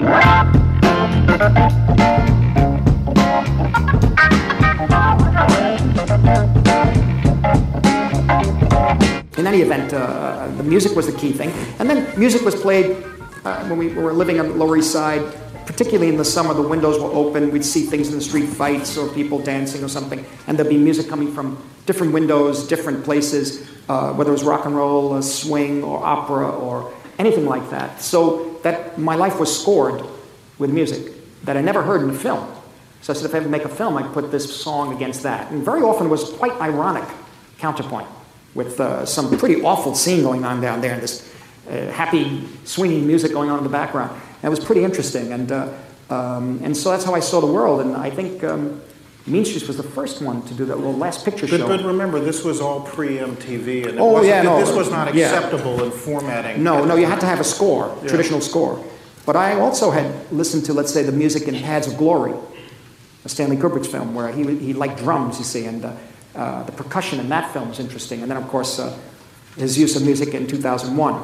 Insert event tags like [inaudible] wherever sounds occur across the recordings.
In any event, uh, the music was the key thing. And then music was played uh, when we were living on the Lower East Side, particularly in the summer, the windows were open. We'd see things in the street, fights or people dancing or something, and there'd be music coming from different windows, different places, uh, whether it was rock and roll, swing, or opera, or anything like that. So that my life was scored with music that I never heard in a film. So I said, if I ever make a film, I'd put this song against that. And very often it was quite ironic counterpoint with uh, some pretty awful scene going on down there and this uh, happy, swinging music going on in the background. And it was pretty interesting. And, uh, um, and so that's how I saw the world. And I think um, Mean Streets was the first one to do that little last picture But, show. but remember, this was all pre-MTV, and it Oh, wasn't, yeah, no, this was not yeah. acceptable in formatting. No, no, you had to have a score, traditional score. But I also had listened to, let's say, the music in Paths of Glory, a Stanley Kubrick's film, where he, he liked drums, you see, and uh, uh, the percussion in that film was interesting. And then, of course, uh, his use of music in 2001.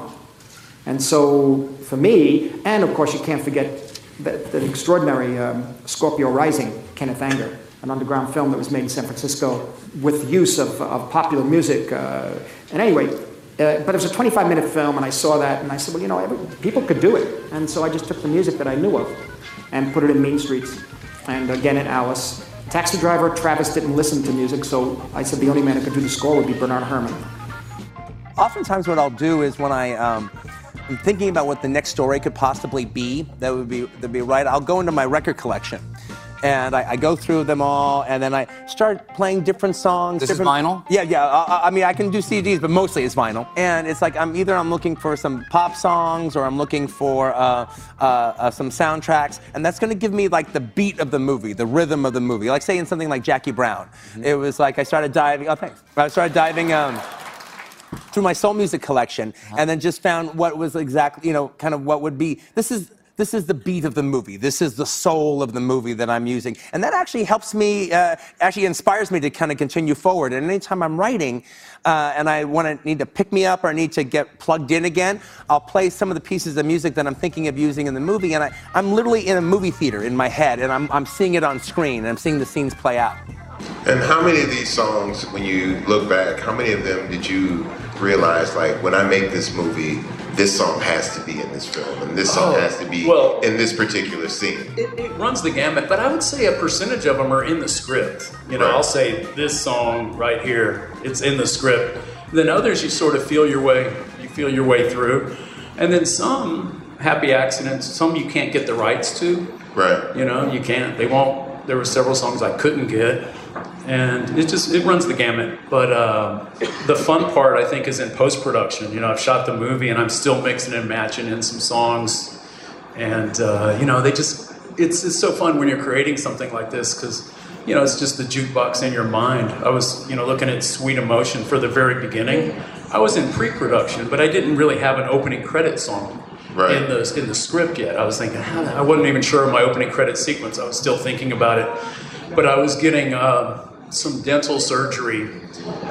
And so, for me, and of course, you can't forget that, the extraordinary um, Scorpio Rising, Kenneth Anger, an underground film that was made in San Francisco with use of, of popular music. Uh, and anyway, uh, but it was a 25 minute film, and I saw that, and I said, well, you know, every, people could do it. And so I just took the music that I knew of and put it in Mean Streets, and again at Alice. Taxi driver, Travis didn't listen to music, so I said the only man who could do the score would be Bernard Herrmann. Oftentimes, what I'll do is when I um, am thinking about what the next story could possibly be, that would be that would be right. I'll go into my record collection, and I, I go through them all, and then I start playing different songs. This is different, vinyl? Yeah, yeah. I, I mean, I can do CDs, but mostly it's vinyl. And it's like I'm either I'm looking for some pop songs, or I'm looking for uh, uh, uh, some soundtracks, and that's going to give me like the beat of the movie, the rhythm of the movie. Like say in something like Jackie Brown, Mm-hmm. it was like I started diving. Oh, thanks. I started diving. Um, through my soul music collection and then just found what was exactly you know kind of what would be this is this is the beat of the movie. This is the soul of the movie that i'm using. And that actually helps me uh, actually inspires me to kind of continue forward. And anytime i'm writing uh, and i want to need to pick me up or I need to get plugged in again i'll play some of the pieces of music that i'm thinking of using in the movie. And I, i'm literally in a movie theater in my head and I'm, I'm seeing it on screen and i'm seeing the scenes play out. And how many of these songs, when you look back, how many of them did you realize, like, when I make this movie, this song has to be in this film, and this song Oh, has to be well- in this particular scene? It, it runs the gamut, but I would say a percentage of them are in the script. You know, Right. I'll say this song right here, it's in the script. Then others, you sort of feel your way, you feel your way through, and then some happy accidents, some you can't get the rights to. Right. You know, you can't. They won't. There were several songs I couldn't get, and it just it runs the gamut. But uh, the fun part, I think, is in post production. You know, I've shot the movie, and I'm still mixing and matching in some songs, and uh, you know, they just it's it's so fun when you're creating something like this because. You know, it's just the jukebox in your mind. I was, you know, looking at Sweet Emotion for the very beginning. I was in pre-production, but I didn't really have an opening credit song Right. in the in the script yet. I was thinking, I wasn't even sure of my opening credit sequence. I was still thinking about it, but I was getting uh, some dental surgery,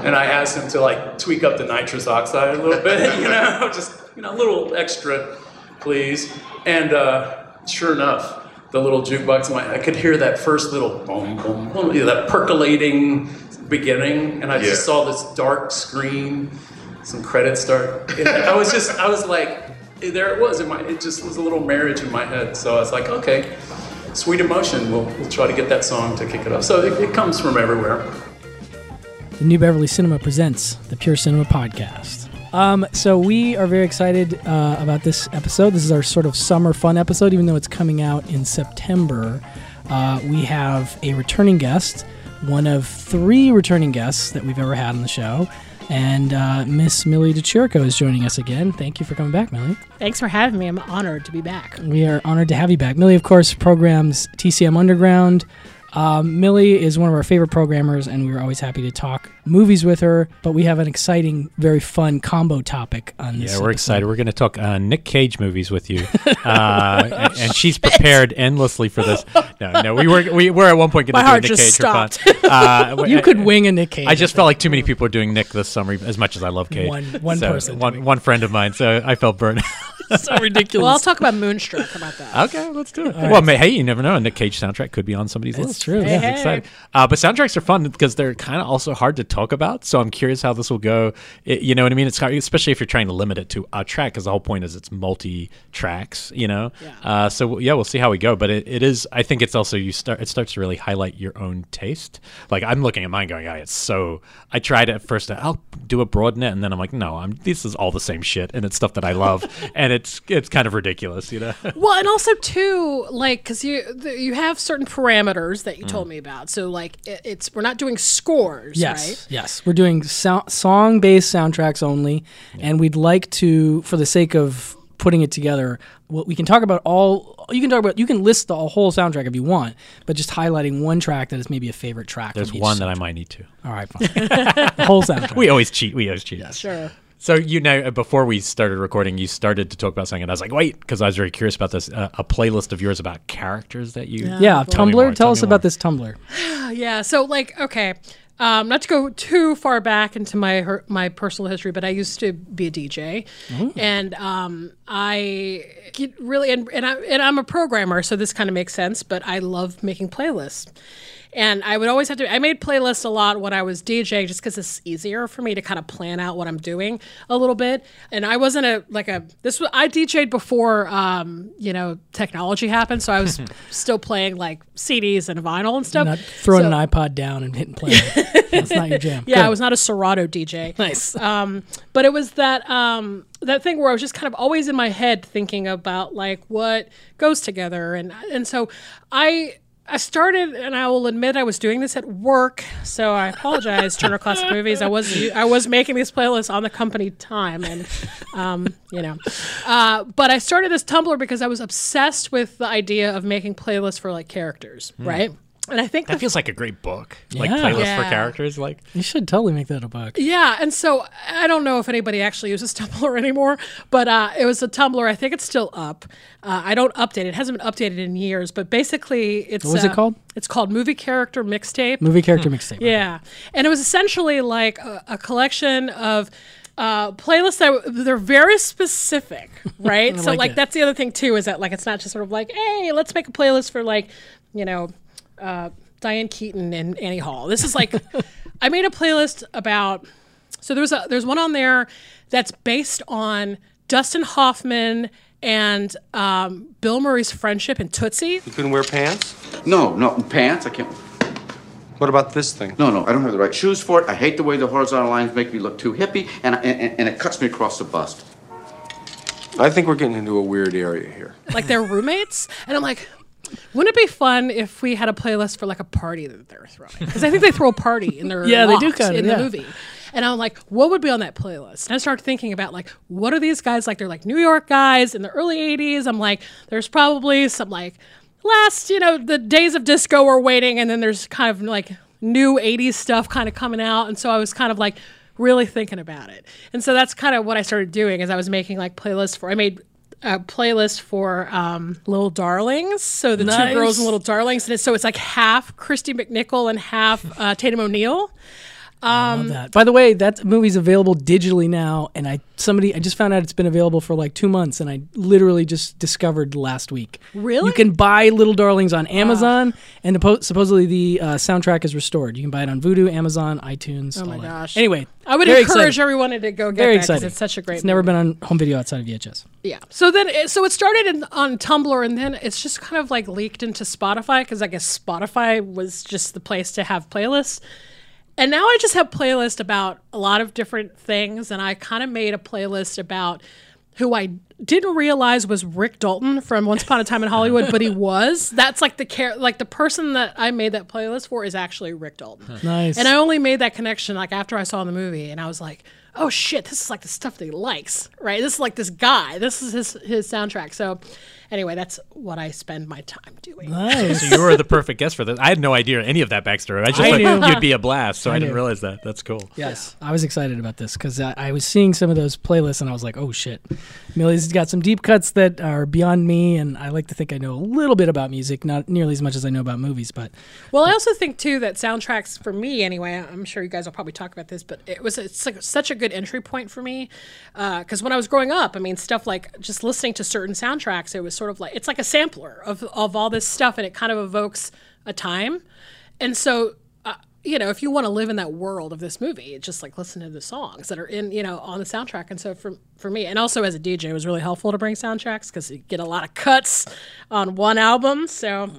and I asked him to like tweak up the nitrous oxide a little bit, [laughs] you know, [laughs] just you know, a little extra, please. And uh, sure enough, the little jukebox, my, I could hear that first little boom, boom, boom, you know, that percolating beginning, and I Yeah. just saw this dark screen, some credits start. And I was just, I was like, there it was in my, it just was a little marriage in my head. So I was like, okay, sweet emotion. We'll, we'll try to get that song to kick it off. So it, it comes from everywhere. The New Beverly Cinema presents the Pure Cinema Podcast. Um, so we are very excited uh, about this episode. This is our sort of summer fun episode, even though it's coming out in September. Uh, we have a returning guest, one of three returning guests that we've ever had on the show, and uh, Miss Millie De Chirico is joining us again. Thank you for coming back, Millie. Thanks for having me. I'm honored to be back. We are honored to have you back. Millie, of course, programs TCM Underground. Um, Millie is one of our favorite programmers, and we were always happy to talk movies with her, but we have an exciting, very fun combo topic on this. Yeah, we're episode. excited. We're going to talk uh, Nick Cage movies with you, uh, and, and [laughs] she's prepared endlessly for this. No, no, we were we were at one point going to do a Nick just Cage for fun. stopped. Uh, [laughs] You could wing a Nick Cage. I just felt like too many people were doing Nick this summer, as much as I love Cage. One- one So, person one one friend of mine. So I felt burned. [laughs] so ridiculous. Well, I'll talk about Moonstruck. How about that? okay, let's do it. well, may, hey, you never know. A Nick Cage soundtrack could be on somebody's That's list. That's true, Yeah, yeah. I'm Hey, excited. Uh, but soundtracks are fun because they're kind of also hard to talk about. So I'm curious how this will go. It- you know what I mean? It's hard, especially if you're trying to limit it to a track, because the whole point is it's multi tracks. You know. Yeah. Uh, so yeah, we'll see how we go. But it, it is. I think it's also you start. It starts to really highlight your own taste. Like I'm looking at mine, going, "Oh, it's so." I tried at first. I'll do a broad net, and then I'm like, "No, I'm. This is all the same shit, and it's stuff that I love, [laughs] and it's it's kind of ridiculous, you know." [laughs] Well, and also too, like, because you you have certain parameters that you told Mm. me about. So, like, it, it's we're not doing scores, Yes, right? Yes. We're doing so- song-based soundtracks only, and we'd like to, for the sake of putting it together, well, we can talk about all. You can talk about. You can list the whole soundtrack if you want, but just highlighting one track that is maybe a favorite track. There's from each one that I might need to. All right, fine. [laughs] the whole soundtrack. We always cheat. We always cheat. Sure. So you know, uh, before we started recording, you started to talk about something, and I was like, "Wait," because I was very curious about this. Uh, a playlist of yours about characters that you. yeah, Tell me Tumblr. Tell, tell us me about this Tumblr. [sighs] Yeah. So, like, okay, um, not to go too far back into my her, my personal history, but I used to be a DJ, and um, I really and and, I, and I'm a programmer, so this kind of makes sense. But I love making playlists. And I would always have to. I made playlists a lot when I was DJing, just because it's easier for me to kind of plan out what I'm doing a little bit. And I wasn't a like a this was I DJed before um, you know technology happened, so I was [laughs] still playing like CDs and vinyl and stuff. Not throwing So- an iPod down and hitting play. That's not your jam. [laughs] yeah, Good. I was not a Serato DJ. [laughs] nice. Um, but it was that um, that thing where I was just kind of always in my head thinking about like what goes together, and and so I. I started, and I will admit I was doing this at work, so I apologize, Turner Classic [laughs] Movies. I was I was making these playlists on the company time, and um, you know, uh, but I started this Tumblr because I was obsessed with the idea of making playlists for like characters, right? And I think That the feels like a great book, like Yeah. playlist for characters. Like, you should totally make that a book. Yeah, and so I don't know if anybody actually uses [laughs] Tumblr anymore, but uh, it was a Tumblr. I think it's still up. Uh, I don't update it; it hasn't been updated in years. But basically, it's What was it uh, called? It's called Movie Character Mixtape. Movie character mixtape. Yeah, and it was essentially like a, a collection of. Uh, playlists that they're very specific, [laughs] right? so like like that's the other thing too is that like it's not just sort of like hey let's make a playlist for like you know uh, Diane Keaton and Annie Hall. This is like [laughs] I made a playlist about so there's a there's one on there that's based on Dustin Hoffman and um, Bill Murray's friendship in Tootsie. You couldn't wear pants? No, no, pants. I can't. What about this thing? No, no, I don't have the right shoes for it. I hate the way the horizontal lines make me look too hippie, and, and, and it cuts me across the bust. I think we're getting into a weird area here. like they're roommates, and I'm like, wouldn't it be fun if we had a playlist for like a party that they're throwing? Because I think they throw a party in their [laughs] Yeah, they do kinda, in yeah. the movie. And I'm like, what would be on that playlist? And I started thinking about like, what are these guys like? They're like New York guys in the early '80s. I'm like, there's probably some like last, you know, the days of disco are waiting, and then there's kind of like new '80s stuff kind of coming out. And so I was kind of like really thinking about it. And so that's kind of what I started doing as I was making like playlists for. I made a playlist for um, Little Darlings. So the Nice. two girls and Little Darlings. And it's, so it's like half Kristy McNichol and half uh, Tatum O'Neal. Love that. By the way, that movie's available digitally now, and I somebody I just found out it's been available for like two months, and I literally just discovered last week. Really? You can buy Little Darlings on Amazon, and the, supposedly the uh, soundtrack is restored. You can buy it on Vudu, Amazon, iTunes. Oh my all that. gosh. Anyway, I would encourage exciting. everyone to go get Very that because it's such a great It's never been on home video outside of VHS. Yeah. So then, it, so it started in, on Tumblr, and then it's just kind of like leaked into Spotify because I guess Spotify was just the place to have playlists. And now I just have playlists about a lot of different things, and I kind of made a playlist about who I didn't realize was Rick Dalton from Once Upon a Time in Hollywood, but he [laughs] was. That's like the care, like the person that I made that playlist for is actually Rick Dalton. Nice. And I only made that connection like after I saw the movie, and I was like, "Oh shit, this is like the stuff that he likes, right? This is like this guy. This is his his soundtrack." So, anyway, that's what I spend my time doing. Nice. So you were the perfect guest for this. I had no idea any of that backstory. I just I thought knew. you'd be a blast, so I, I didn't realize that. That's cool. Yes, I was excited about this because I, I was seeing some of those playlists and I was like, "Oh shit, Millie's got some deep cuts that are beyond me." And I like to think I know a little bit about music, not nearly as much as I know about movies, but Well, I also think too that soundtracks for me, anyway. I'm sure you guys will probably talk about this, but it was it's like such a good entry point for me uh, because when I was growing up, I mean, stuff like just listening to certain soundtracks, it was sort of like it's like a sampler of of all this stuff, and it kind of evokes a time, and so. Uh, you know, if you want to live in that world of this movie, just like listen to the songs that are in, you know, on the soundtrack. And so for for me, and also as a DJ, it was really helpful to bring soundtracks because you get a lot of cuts on one album. So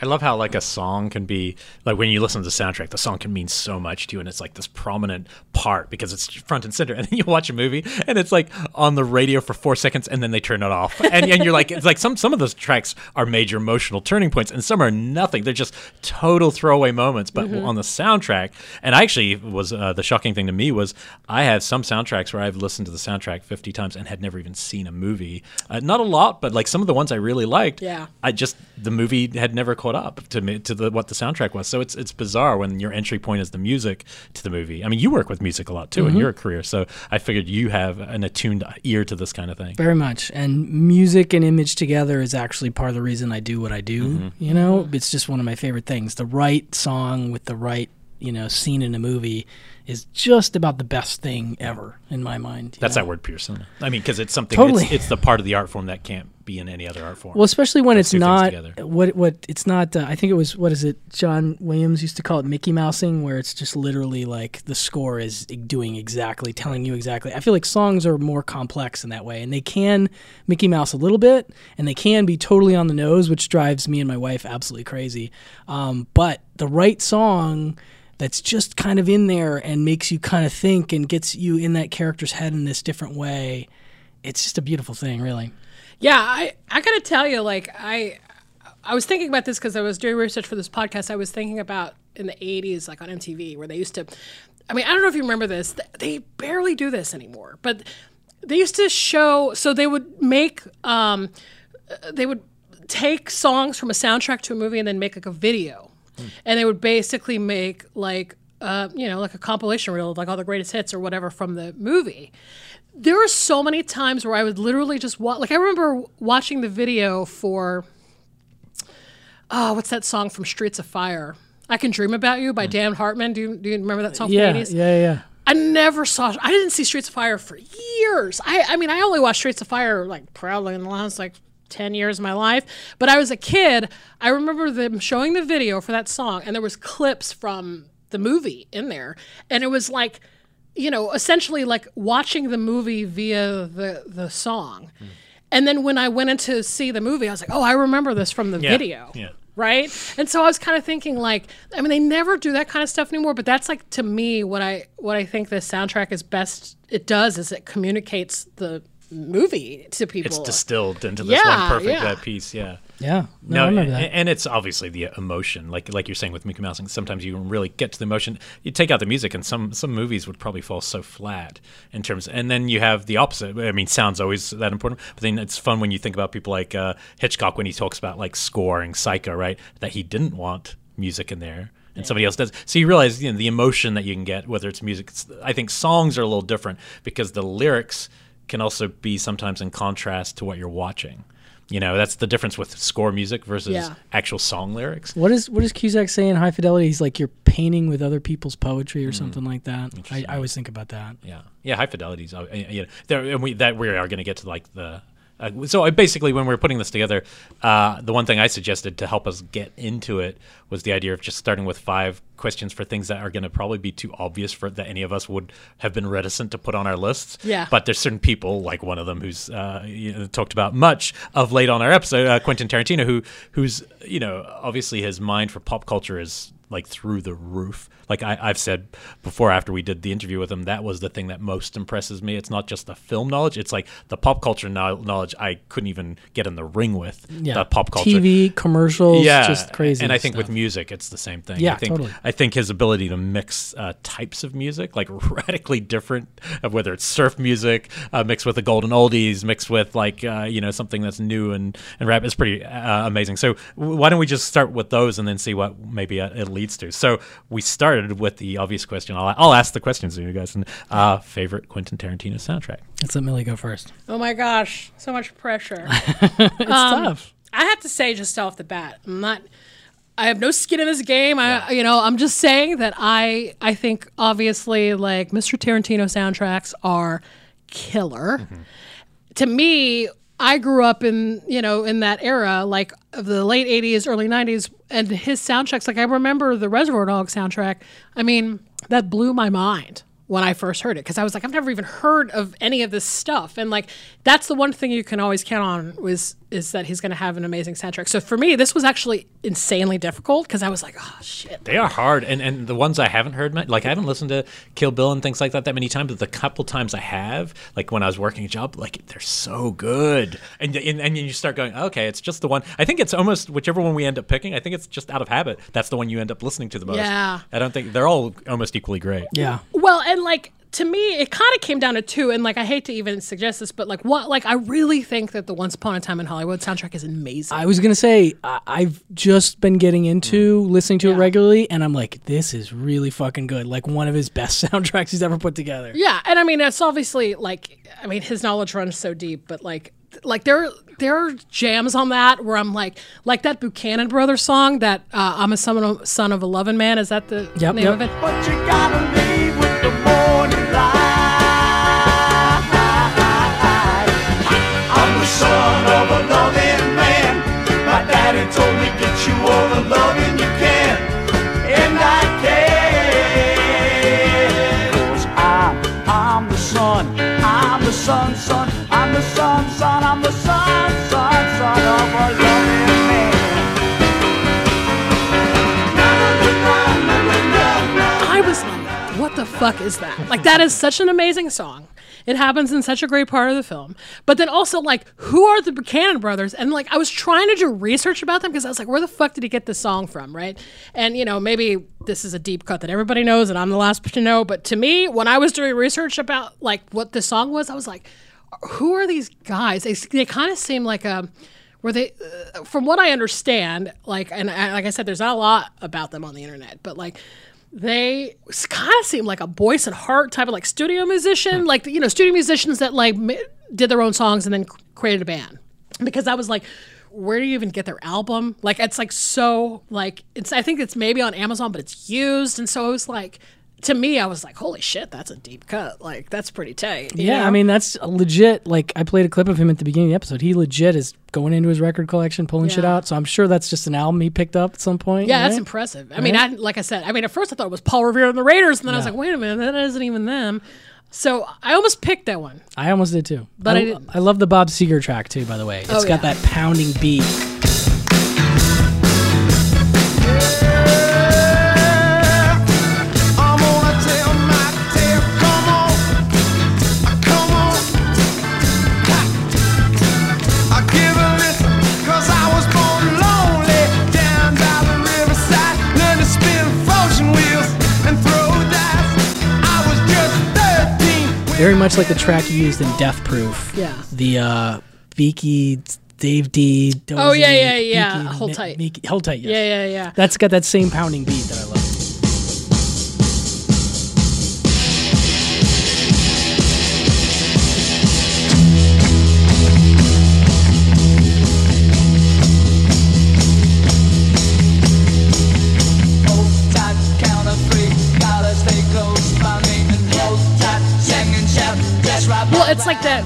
I love how like a song can be like when you listen to the soundtrack, the song can mean so much to you, and it's like this prominent part because it's front and center. [laughs] And then you watch a movie, and it's like on the radio for four seconds, and then they turn it off, and, and you're like, it's like some some of those tracks are major emotional turning points, and some are nothing. They're just total throwaway moments. But on the soundtrack, and I actually was uh, the shocking thing to me was I have some soundtracks where I've listened to the soundtrack 50 times and had never even seen a movie. Uh, not a lot, but like some of the ones I really liked. Yeah. I just the movie had never caught up to me to the what the soundtrack was. So it's it's bizarre when your entry point is the music to the movie. I mean, you work with music a lot too in mm-hmm. your career, so I figured you have an attuned ear to this kind of thing. very much. And music and image together is actually part of the reason I do what I do. Mm-hmm. You know, it's just one of my favorite things. The right song with the right, you know, scene in a movie is just about the best thing ever in my mind. That's know? that word, Pearson. I mean, because it's something. Totally. It's, it's the part of the art form that can't be in any other art form. Well, especially when Those it's not what what it's not. Uh, I think it was what is it? John Williams used to call it Mickey Mousing, where it's just literally like the score is doing exactly, telling you exactly. I feel like songs are more complex in that way, and they can Mickey Mouse a little bit, and they can be totally on the nose, which drives me and my wife absolutely crazy. Um, but the right song. That's just kind of in there and makes you kind of think and gets you in that character's head in this different way. It's just a beautiful thing, really. Yeah, I I gotta tell you, like I I was thinking about this because I was doing research for this podcast. I was thinking about in the '80s, like on MTV, where they used to. I mean, I don't know if you remember this. They barely do this anymore, but they used to show. So they would make. Um, they would take songs from a soundtrack to a movie and then make like a video, and they would basically make like. Uh, you know, like a compilation reel of like all the greatest hits or whatever from the movie there are so many times where I would literally just watch. Like I remember watching the video for, oh, what's that song from Streets of Fire? I Can Dream About You by mm. Dan Hartman. Do you, do you remember that song from Yeah, the yeah, 80s? yeah. I never saw. I didn't see Streets of Fire for years. I, I mean, I only watched Streets of Fire like probably in the last like ten years of my life. But I was a kid. I remember them showing the video for that song, and there was clips from the movie in there, and it was like, you know, essentially like watching the movie via the the song. And then when I went in to see the movie, I was like, oh, I remember this from the Yeah, video yeah. right? And so I was kind of thinking like, I mean, they never do that kind of stuff anymore. But that's like to me what I what I think this soundtrack is best. It does is it communicates the movie to people. it's distilled into this Yeah, one perfect yeah. uh, piece. Yeah. Yeah, no, No, I remember and, and it's obviously the emotion, like like you're saying with Mickey Mouse. Sometimes you really get to the emotion. You take out the music, and some some movies would probably fall so flat in terms. And then you have the opposite. I mean, sound's always that important, but then it's fun when you think about people like uh, Hitchcock when he talks about like scoring Psycho, right? That he didn't want music in there. And somebody else does. So you realize you know, the emotion that you can get, whether it's music. It's, I think songs are a little different because the lyrics can also be sometimes in contrast to what you're watching. You know, that's the difference with score music versus Yeah. actual song lyrics. What is what does Cusack say in High Fidelity? He's like you're painting with other people's poetry Mm. or something like that. I, I always think about that. Yeah, yeah, high fidelities. Uh, you know, there, and we that we are going to get to like the. Uh, so I basically, when we were putting this together, uh, the one thing I suggested to help us get into it was the idea of just starting with five questions for things that are going to probably be too obvious for that any of us would have been reticent to put on our lists. Yeah. But there's certain people, like one of them, who's uh, you know, talked about much of late on our episode, uh, Quentin Tarantino, who who's you know obviously his mind for pop culture is like through the roof. Like I, I've said before, after we did the interview with him, that was the thing that most impresses me. It's not just the film knowledge; it's like the pop culture know- knowledge I couldn't even get in the ring with. Yeah. the pop culture, TV, commercials, yeah, just crazy. And I think stuff. with music, it's the same thing. Yeah, I think, totally. I think his ability to mix uh, types of music, like [laughs] radically different, of whether it's surf music uh, mixed with the golden oldies, mixed with like uh, you know something that's new and and rap, is pretty uh, amazing. So w- why don't we just start with those and then see what maybe uh, it leads to? So we started with the obvious question. I'll, I'll ask the questions to you guys. And uh, favorite Quentin Tarantino soundtrack? Let's let Millie go first. Oh my gosh, so much pressure. [laughs] It's tough. I have to say just off the bat, I'm not. I have no skin in this game. I, you know, I'm just saying that I, I think obviously like Mr. Tarantino soundtracks are killer. To me, I grew up in, you know, in that era, like of the late '80s, early '90s, and his soundtracks. Like I remember the Reservoir Dogs soundtrack. I mean, that blew my mind when I first heard it because I was like, I've never even heard of any of this stuff, and like that's the one thing you can always count on was is that he's going to have an amazing soundtrack. So for me, this was actually insanely difficult because I was like, oh shit. They are hard, and and the ones I haven't heard, like I haven't listened to Kill Bill and things like that that many times. But the couple times I have, like when I was working a job, like they're so good, and and, and you start going, okay, it's just the one. I think it's almost whichever one we end up picking. I think it's just out of habit. That's the one you end up listening to the most. Yeah. I don't think they're all almost equally great. Yeah. Well, and like to me, it kind of came down to two. And like, I hate to even suggest this, but like, what? Like, I really think that the Once Upon a Time in Hollywood soundtrack is amazing. I was gonna say I- I've just been getting into listening to it regularly, and I'm like, this is really fucking good. Like one of his best [laughs] soundtracks he's ever put together. yeah, and I mean, it's obviously like, I mean, his knowledge runs so deep, but like, like there, there are jams on that where I'm like, like that Buchanan Brothers song that uh, I'm a son of, son of a loving man. Is that the Yep, name yep. of it? But you gotta leave fuck is that? Like, that is such an amazing song. It happens in such a great part of the film. But then also, like, who are the Buchanan brothers? And like, I was trying to do research about them because I was like, where the fuck did he get this song from, right? And you know, maybe this is a deep cut that everybody knows, and I'm the last to know. But to me, when I was doing research about like what the song was, I was like, who are these guys? They, they kind of seem like a were they uh, from what i understand like and I, like i said there's not a lot about them on the internet but like they kind of seem like a Boyce and Hart type of like studio musician, hmm. like you know studio musicians that like did their own songs and then created a band. Because I was like, where do you even get their album? Like it's like so like it's I think it's maybe on Amazon, but it's used, and so it was like to me I was like, holy shit, that's a deep cut. Like that's pretty tight. Yeah, know? I mean that's legit. Like I played a clip of him at the beginning of the episode. He legit is going into his record collection, pulling shit out. So I'm sure that's just an album he picked up at some point. Yeah, that's impressive. I mean, I, like I said, I mean, at first I thought it was Paul Revere and the Raiders, and then I was like, wait a minute, that isn't even them. So I almost picked that one. I almost did too. But I I, didn't. I love the Bob Seger track too. By the way, It's Oh, got yeah. that pounding beat. Very much like the track you used in Death Proof. Yeah. The uh, Beaky, Dave Dee. Dozy, Oh, yeah, yeah, yeah. Beaky, Hold tight. Beaky- hold tight. Yes. Yeah, yeah, yeah. That's got that same pounding beat that I love.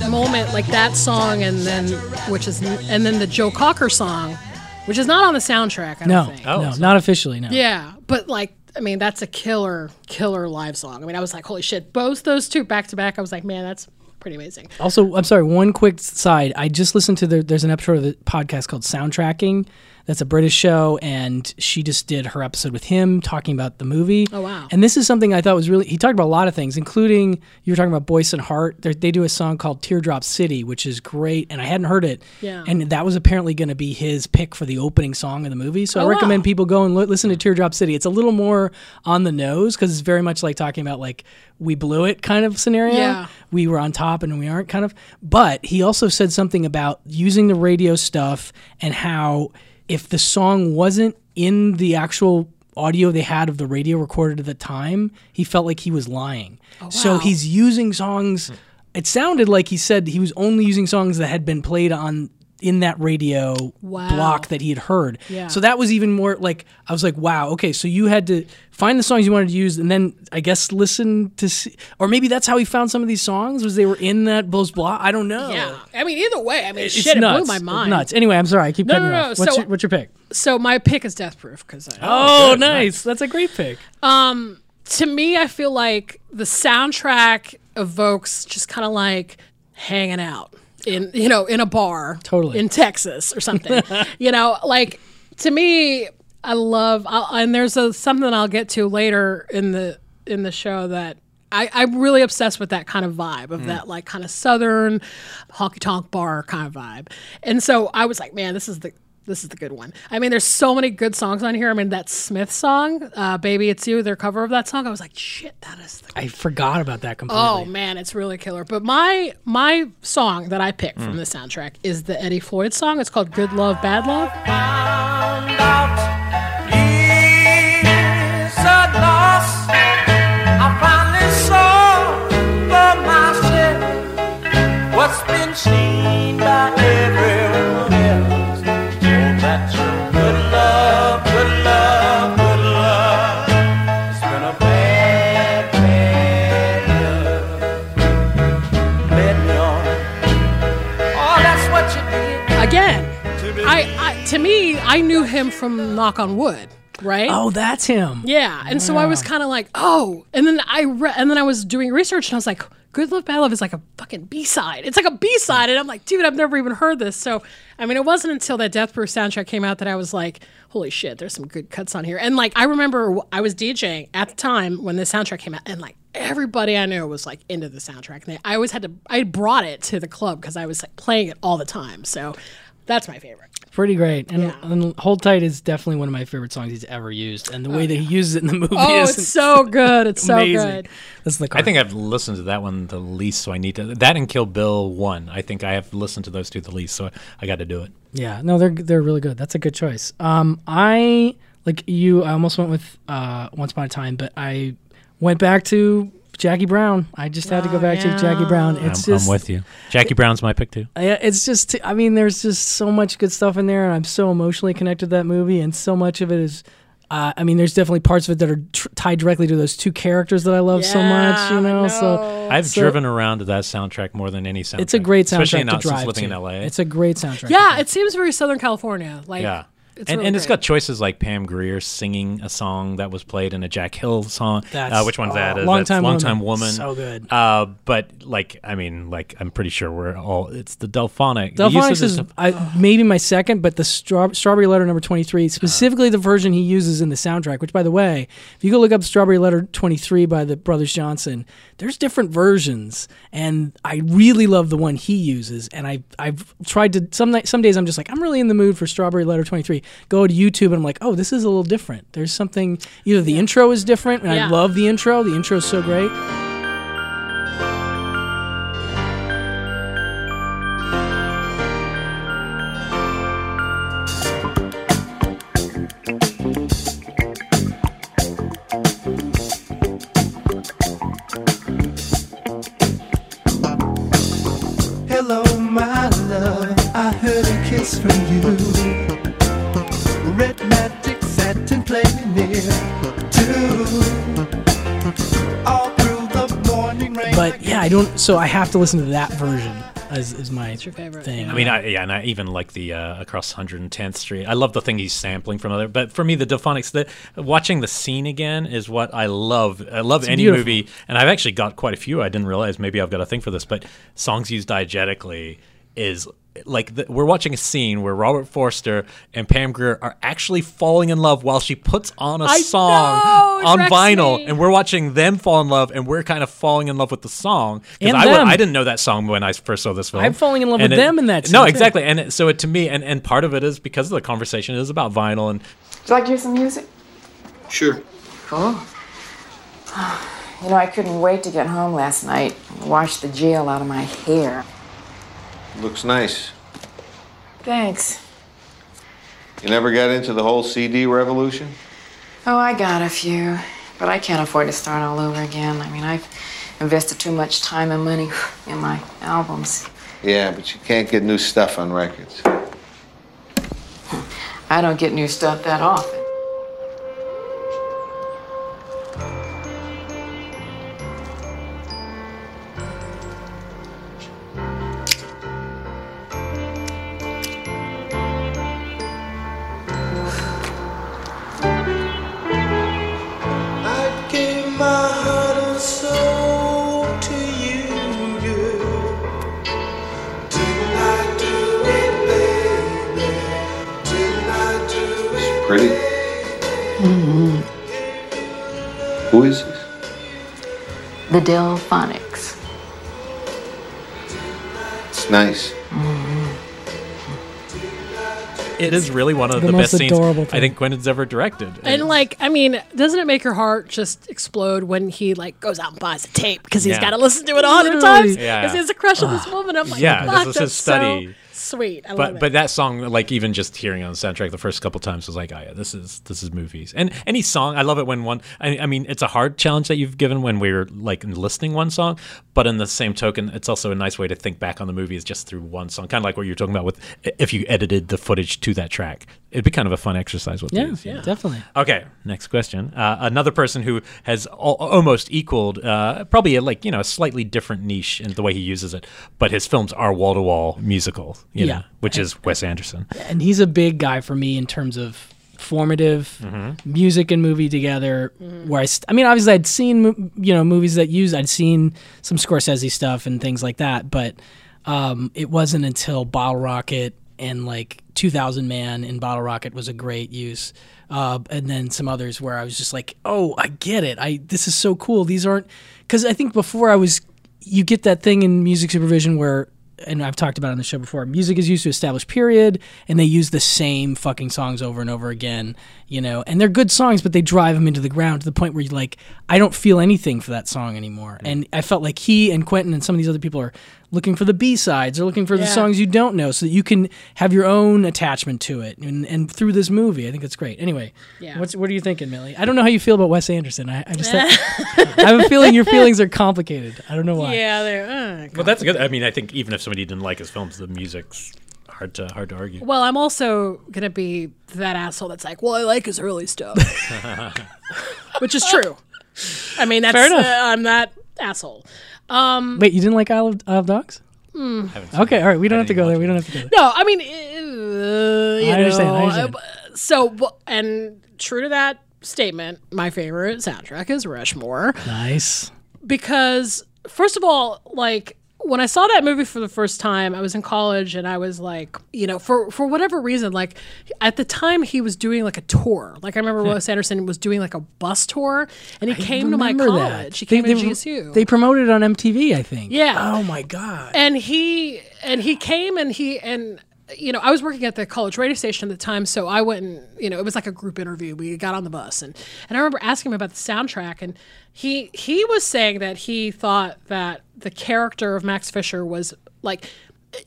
That moment, like that song, and then which is, and then the Joe Cocker song, which is not on the soundtrack. I No, don't think. no, oh, not officially. No. Yeah, but like, I mean, that's a killer, killer live song. I mean, I was like, holy shit, both those two back to back. I was like, man, that's pretty amazing. Also, I'm sorry. One quick side. I just listened to the. There's an episode of the podcast called Soundtracking. That's a British show, and she just did her episode with him talking about the movie. Oh, wow. And this is something I thought was really. He talked about a lot of things, including you were talking about Boyce and Hart. They're, they do a song called Teardrop City, which is great, and I hadn't heard it. Yeah. And that was apparently going to be his pick for the opening song of the movie. So Oh, I recommend wow. people go and li- listen to Teardrop City. It's a little more on the nose because it's very much like talking about like we blew it kind of scenario Yeah. we were on top and we aren't kind of but he also said something about using the radio stuff and how if the song wasn't in the actual audio they had of the radio recorded at the time he felt like he was lying oh, so wow. he's using songs it sounded like he said he was only using songs that had been played on in that radio Wow. block that he had heard Yeah. so that was even more like I was like, wow, okay, so you had to find the songs you wanted to use, and then I guess listen to, see, or maybe that's how he found some of these songs was they were in that those block. I don't know. Yeah. I mean, either way, I mean, it's shit, nuts. it blew my mind. Nuts. Anyway, I'm sorry, I keep No, cutting no, no, off. What's, so- your, what's your pick? So my pick is Death Proof because I. Oh, [laughs] nice. That's a great pick. Um, to me, I feel like the soundtrack evokes just kind of like hanging out in you know in a bar, Totally. in Texas or something. [laughs] you know, like to me, I love, I'll, and there's a something I'll get to later in the in the show that. I, I'm really obsessed with that kind of vibe of mm. that like kind of southern honky tonk bar kind of vibe, and so I was like, man, this is the this is the good one. I mean, there's so many good songs on here. I mean, that Smith song, uh, "Baby It's You," their cover of that song. I was like, shit, that is the I forgot about that completely. Oh man, it's really killer. But my my song that I picked from the soundtrack is the Eddie Floyd song. It's called "Good Love, Bad Love." What's been seen I knew him from Knock on Wood, right? Oh, that's him. Yeah, and so I was kind of like, oh, and then I re- and then I was doing research and I was like, "Good Love, Bad Love" is like a fucking B side. It's like a B side, and I'm like, dude, I've never even heard this. So, I mean, it wasn't until that Death Proof soundtrack came out that I was like, holy shit, there's some good cuts on here. And like, I remember I was DJing at the time when this soundtrack came out, and like everybody I knew was like into the soundtrack. And they, I always had to, I brought it to the club because I was like playing it all the time. So, that's my favorite. Pretty great. And, Yeah. and Hold Tight is definitely one of my favorite songs he's ever used. And the way that he uses it in the [laughs] movie Oh, is it's so good. It's so amazing. good. That's the I think I've listened to that one the least, so I need to. That and Kill Bill one. I think I have listened to those two the least, so I got to do it. Yeah, no, they're they're really good. That's a good choice. Um, I like you. I almost went with uh, Once Upon a Time, but I went back to Jackie Brown. I just had to go Oh, back to Jackie Brown. I'm, It's I'm with you. Jackie Brown's my pick too. Yeah, it's just. I mean, there's just so much good stuff in there, and I'm so emotionally connected to that movie, and so much of it is. Uh, I mean, there's definitely parts of it that are tr- tied directly to those two characters that I love so much. You know, know. so I've so driven around to that soundtrack more than any soundtrack. It's a great especially soundtrack now to since drive living to. in LA. It's a great soundtrack. Yeah, it seems very Southern California. Like, yeah. It's and really and it's got choices like Pam Grier singing a song that was played in a Jack Hill song. That's- uh, which one's that? oh, Uh, Long Time Long Woman. Time Woman. So good. Uh, but like, I mean, like, I'm pretty sure we're all. It's the Delphonic. The Delphonics this- is I, maybe my second, but the straw, Strawberry Letter number 23, specifically the version he uses in the soundtrack, which, by the way, if you go look up Strawberry Letter 23 by the Brothers Johnson, there's different versions. And I really love the one he uses. And I, I've tried to, some, some days I'm just like, I'm really in the mood for Strawberry Letter 23. Go to YouTube and I'm like, oh, this is a little different. There's something, either the intro is different, and Yeah. I love the intro. The intro is so great. Hello, my love. I heard a kiss from you. But yeah, I don't. So I have to listen to that version is, is my your favorite, thing. yeah. I mean, I, yeah, and I even like the uh, across 110th Street. I love the thing he's sampling from other. But for me, the Delphonics, the watching the scene again is what I love. I love It's any beautiful. movie, and I've actually got quite a few. I didn't realize maybe I've got a thing for this, but songs used diegetically is like the, we're watching a scene where Robert Forster and Pam Grier are actually falling in love while she puts on a I song know, on wrecks vinyl, me. and we're watching them fall in love, and we're kind of falling in love with the song. 'Cause And I. I didn't know that song when I first saw this film. I'm falling in love And with them in that No, scene, too. exactly. And it, so it, to me, and, and part of it is because of the conversation is about vinyl and Would you like to hear some music? Sure. Cool. [sighs] You know, I couldn't wait to get home last night and wash the gel out of my hair. Looks nice. Thanks. You never got into the whole CD revolution? Oh, I got a few, but I can't afford to start all over again. I mean, I've invested too much time and money [sighs] in my albums. Yeah, but you can't get new stuff on records. I don't get new stuff that often. Do it? Pretty. Mm-hmm. Who is this? The Delphonics. It's nice. it is really one of The the, best scenes adorable I think Quentin's ever directed. And like, I mean, doesn't it make your heart just explode when he like goes out and buys a tape because he's Yeah. got to listen to it a hundred Literally. times? Yeah. Because he has a crush on this woman. I'm like, Yeah, fuck, this was his study. So sweet. I love but it. but that song, like even just hearing on the soundtrack the first couple times was like, oh yeah, this is this is movies. And any song, I love it when one. I, I mean, it's a hard challenge that you've given when we're like listening one song, but in the same token, it's also a nice way to think back on the movie is just through one song, kind of like what you're talking about with if you edited the footage to that track. It'd be kind of a fun exercise with that. yeah, these. know? definitely. Okay, next question. Uh, another person who has al- almost equaled, uh, probably a, like you know, a slightly different niche in the way he uses it, but his films are wall to wall musical. You Yeah. know, which is Wes Anderson. and he's a big guy for me in terms of formative Mm-hmm. music and movie together. Where I, st- I mean, obviously, I'd seen you know movies that use, I'd seen some Scorsese stuff and things like that, but um, it wasn't until Bottle Rocket and like 2000 Man in Bottle Rocket was a great use. Uh, and then some others where I was just like, oh, I get it. I this is so cool. These aren't because I think before I was, you get that thing in music supervision where and I've talked about it on the show before. Music is used to establish period, and they use the same fucking songs over and over again, you know. And they're good songs, but they drive them into the ground to the point where you're like, I don't feel anything for that song anymore. And I felt like he and Quentin and some of these other people are looking for the B sides, or looking for the songs you don't know, so that you can have your own attachment to it. And, and through this movie, I think it's great. Anyway, Yeah. what's what are you thinking, Millie? I don't know how you feel about Wes Anderson. I, I just [laughs] I have a feeling your feelings are complicated. I don't know why. yeah, they're. Uh, Well, that's good. I mean, I think even if somebody didn't like his films, the music's hard to hard to argue. Well, I'm also gonna be that asshole that's like, well, I like his early stuff, [laughs] [laughs] which is true. I mean, that's Fair enough. uh, I'm that asshole. Um, Wait, you didn't like Isle of, Isle of Dogs? mm. Okay, all right. We don't have to go there. We don't have to go there. No, I mean, uh, you I understand, I know, understand. uh, so, and true to that statement, my favorite soundtrack is Rushmore Nice. because, first of all, like when I saw that movie for the first time, I was in college and I was like, you know, for for whatever reason, like at the time he was doing like a tour. Like I remember hmm. Wes Anderson was doing like a bus tour, and he came to my college. He came they, to they- GSU. They promoted it on MTV, I think. Yeah. Oh my god. and he and he came and he and you know I was working at the college radio station at the time, so I went and you know it was like a group interview. We got on the bus and and I remember asking him about the soundtrack, and he he was saying that he thought that the character of Max Fischer was like.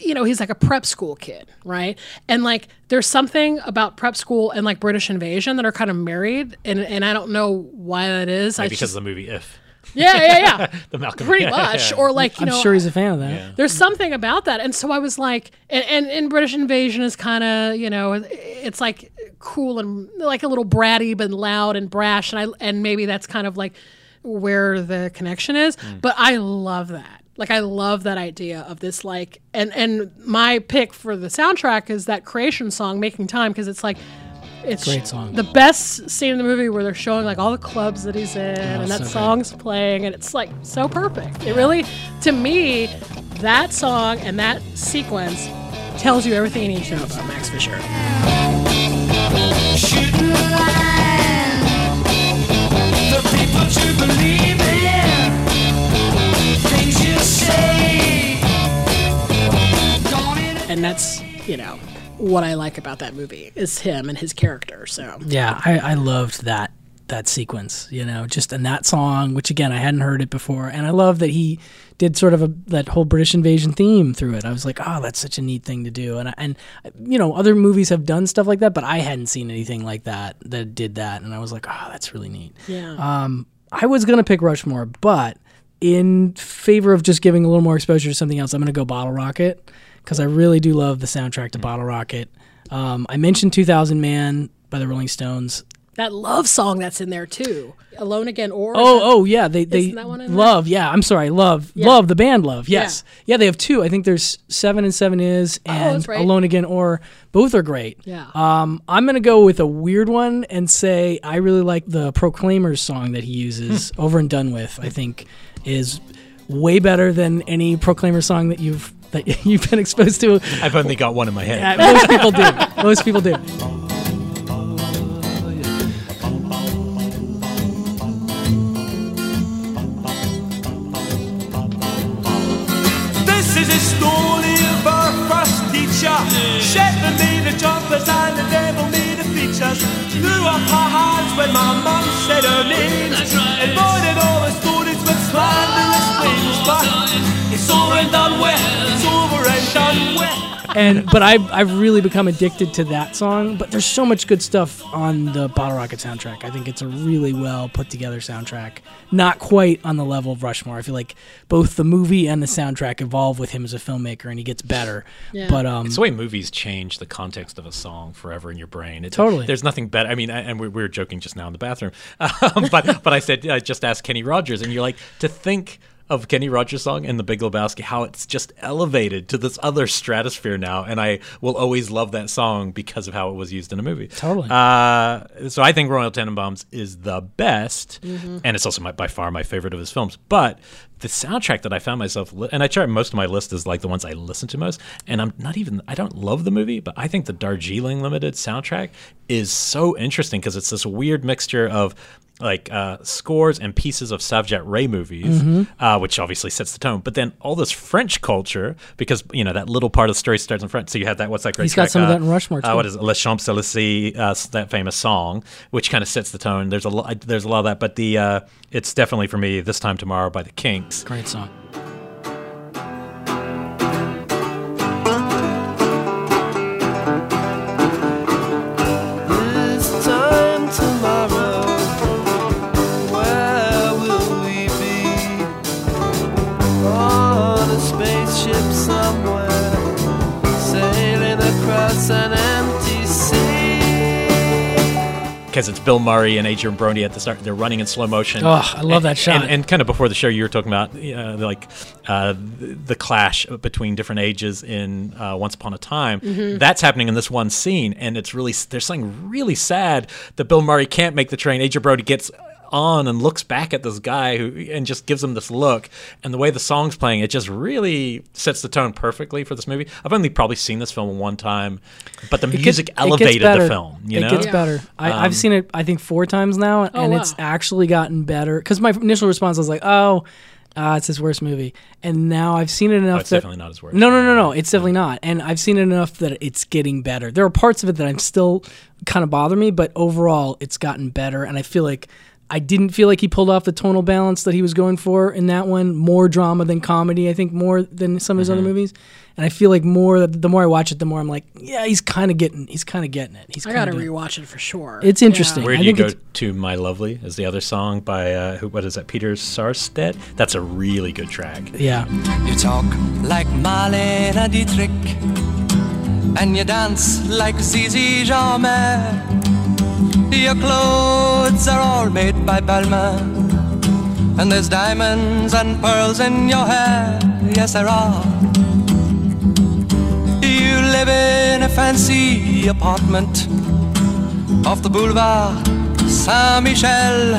You know, he's like a prep school kid, right? And like, there's something about prep school and like British invasion that are kind of married, and and I don't know why that is. I Maybe because just, of the movie If. Yeah, yeah, yeah. [laughs] The Malcolm- Pretty yeah, much. yeah. Or like, you know. I'm know, sure he's a fan of that. there's something about that. And so I was like, and, and, and British Invasion is kind of, you know, it's like cool and like a little bratty, but loud and brash. And I, and maybe that's kind of like where the connection is. Mm. But I love that. Like I love that idea of this like and and my pick for the soundtrack is that creation song Making Time because it's like it's Great song. The best scene in the movie where they're showing like all the clubs that he's in oh, and that so great. song's playing and it's like so perfect. It really to me that song and that sequence tells you everything you need to know about Max Fischer. Shooting the line for people to believe in. Things you say. Gone in And that's, you know, what I like about that movie is him and his character. So Yeah, I, I loved that that sequence. You know, just in that song, which again I hadn't heard it before, and I love that he did sort of a that whole British invasion theme through it. I was like, oh, that's such a neat thing to do. And I- and you know, other movies have done stuff like that, but I hadn't seen anything like that that did that, and I was like, oh, that's really neat. Yeah. Um, I was gonna pick Rushmore, but in favor of just giving a little more exposure to something else, I'm gonna go Bottle Rocket because I really do love the soundtrack to Bottle Rocket. Um, I mentioned 2000 Man by the Rolling Stones. that love song that's in there too. Alone Again or Oh, that- oh yeah, they they Isn't that one in there? love. Yeah, I'm sorry, love, Yeah. love the band, love. Yes, yeah. they have two. I think there's seven and seven is and Oh, right. Alone Again or both are great. Yeah. Um, I'm gonna go with a weird one and say I really like the Proclaimers song that he uses Hmm. over and done with. I think is way better than any Proclaimer song that you've that [laughs] you've been exposed to. I've only got one in my head. Uh, most people do. Most people do. This is a story of our first teacher. Shepherd made the jumpers and the devil made the features. Threw up her hands when my mum said her name. And boy, all the stories with slanderous claims. But it's over and done with. It's and done with. and but I've I've really become addicted to that song. But there's so much good stuff on the Bottle Rocket soundtrack. I think it's a really well put together soundtrack. Not quite on the level of Rushmore. I feel like both the movie and the soundtrack evolve with him as a filmmaker, and he gets better. Yeah. But um, It's the way movies change the context of a song forever in your brain. It, Totally. There's nothing better. I mean, I- and we, we were joking just now in the bathroom, [laughs] um, but but I said uh, just ask Kenny Rogers, and you're like to think of Kenny Rogers' song in The Big Lebowski, how it's just elevated to this other stratosphere now, and I will always love that song because of how it was used in a movie. Totally. Uh, so I think Royal Tenenbaums is the best, Mm-hmm. and it's also my, by far my favorite of his films. But the soundtrack that I found myself, li- and I try most of my list is like the ones I listen to most, and I'm not even I don't love the movie, but I think the Darjeeling Limited soundtrack is so interesting because it's this weird mixture of like uh, scores and pieces of Satyajit Ray movies, Mm-hmm. uh, which obviously sets the tone. But then all this French culture, because you know that little part of the story starts in French. So you have that. What's that great? He's got track, some of uh, that in Rushmore, Uh, too. what is it? Les Champs Elysees, uh, that famous song, which kind of sets the tone. There's a lot. There's a lot of that, but the uh, it's definitely for me. This time tomorrow by the Kinks. great song. Because it's Bill Murray and Adrien Brody at the start. They're running in slow motion. Oh, I love that And- shot. And, and kind of before the show, you were talking about uh, like uh, the, the clash between different ages in uh, Once Upon a Time. Mm-hmm. That's happening in this one scene, and it's really there's something really sad that Bill Murray can't make the train. Adrien Brody gets on and looks back at this guy who and just gives him this look and the way the song's playing it just really sets the tone perfectly for this movie i've only probably seen this film one time but the It music gets elevated the film you it know gets Yeah. better. I, Um, I've seen it, I think, four times now, and Oh, it's actually gotten better. Because my initial response was like, "Oh, uh, it's his worst movie," and now I've seen it enough Oh, it's that definitely not his worst. No, no, no, no. It's definitely not. And I've seen it enough that it's getting better. There are parts of it that I'm still kind of bother me, but overall, it's gotten better. And I feel like I didn't feel like he pulled off the tonal balance that he was going for in that one. More drama than comedy, I think, more than some of his other Mm-hmm. movies. And I feel like more the more I watch it, the more I'm like, yeah, he's kind of getting, he's kind of getting it. He's I kinda gotta rewatch it for sure. It's interesting. Where I do you go to My Lovely is the other song by uh, who? What is that? Peter Sarstedt. That's a really good track. Yeah. You talk like Marlene Dietrich, and you dance like Zizi Jeanmaire. Your clothes are all made by Balmain. And there's diamonds and pearls in your hair, yes there are. You live in a fancy apartment off the boulevard Saint Michel.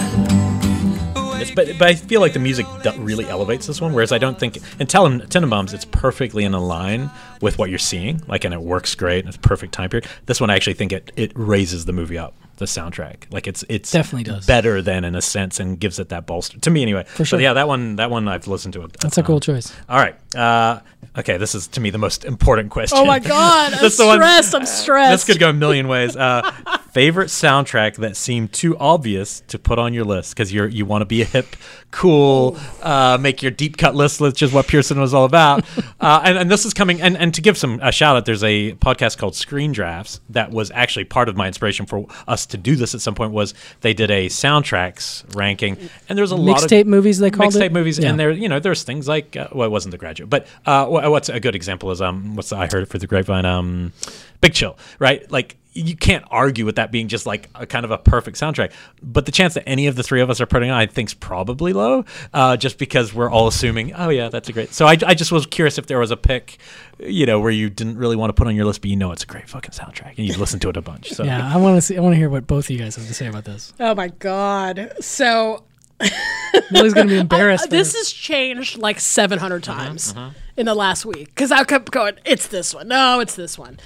But, but I feel like the music really elevates this one, whereas I don't think in Telen- Tenenbaums it's perfectly in line with what you're seeing, like, and it works great, and it's perfect time period. This one, I actually think it, it raises the movie up, the soundtrack. Like, it's it's Definitely does. better than in a sense, and gives it that bolster to me anyway. For sure. But yeah, that one that one I've listened to. It That's a cool choice. All right, uh, okay, this is to me the most important question. Oh my God, [laughs] I'm the one- stressed. I'm [laughs] stressed. This could go a million ways. Uh, favorite soundtrack that seemed too obvious to put on your list because you're you want to be a hip, cool, uh, make your deep cut list, which is what Pearson was all about. [laughs] uh, and, and this is coming. And, and to give some a shout out, there's a podcast called Screen Drafts that was actually part of my inspiration for us to do this at some point. Was they did a soundtracks ranking, and there's a lot of Mixtape movies, they called mixtape movies, Yeah. and there you know there's things like uh, well it wasn't The Graduate, but uh, what's a good example is um what's I heard it for the grapevine um Big Chill right like you can't argue with that being just like a kind of a perfect soundtrack. But the chance that any of the three of us are putting on, I think, is probably low, uh, just because we're all assuming, oh yeah, that's a great. So I, I just was curious if there was a pick, you know, where you didn't really want to put on your list, but you know it's a great fucking soundtrack and you've listened to it a bunch. So Yeah, I want to see. I want to hear what both of you guys have to say about this. Oh my god. So [laughs] Millie's gonna be embarrassed. I- this has changed like 700 times in the last week because I kept going. It's this one. No, it's this one.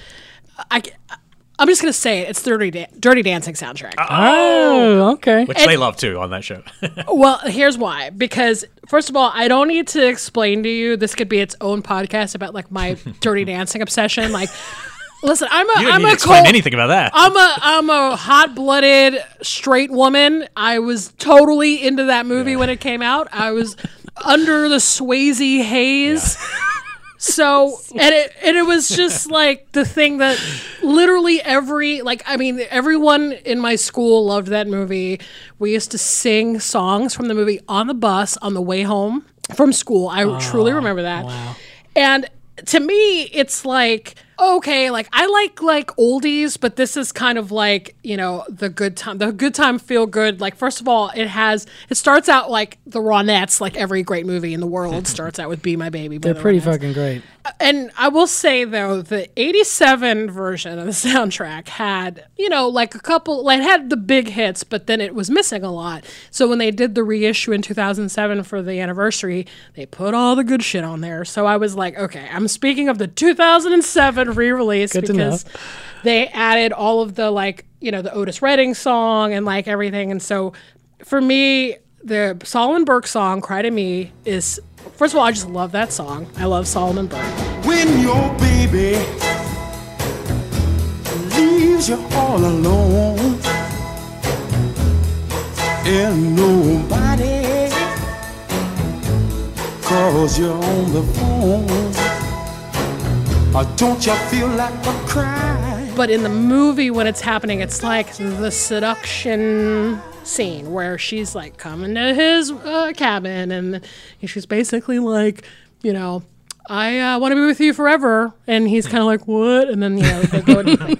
I. I'm just gonna say it. It's Dirty, da- Dirty Dancing soundtrack. Oh, oh, okay. which And- they love too on that show. [laughs] Well, here's why. Because first of all, I don't need to explain to you. This could be its own podcast about like my [laughs] Dirty Dancing obsession. Like, listen, I'm a you don't I'm need to a explain cold, anything about that. I'm a I'm a hot blooded straight woman. I was totally into that movie when it came out. I was under the Swayze haze. [laughs] So and it and it was just like the thing that literally every like I mean everyone in my school loved that movie. We used to sing songs from the movie on the bus on the way home from school. I truly remember that. And to me, it's like okay, like I like like oldies, but this is kind of like you know the good time, the good time feel good. Like first of all, it has it starts out like the Ronettes, like every great movie in the world [laughs] starts out with "Be My Baby." They're the pretty Ronettes. fucking great. Uh, and I will say though, the '87 version of the [laughs] soundtrack had, you know, like a couple, like had the big hits, but then it was missing a lot. So when they did the reissue in 2007 for the anniversary, they put all the good shit on there. So I was like, okay, I'm speaking of the 2007 re-release Good because they added all of the like, you know, the Otis Redding song and like everything. And so for me, the Solomon Burke song "Cry to Me" is first of all, I just love that song. I love Solomon Burke. When your baby leaves you all alone and nobody calls you on the phone, like a cry? But in the movie, when it's happening, it's like the seduction scene where she's like coming to his uh, cabin and she's basically like, you know, I uh, want to be with you forever. And he's kind of like, what? And then, you know, they go.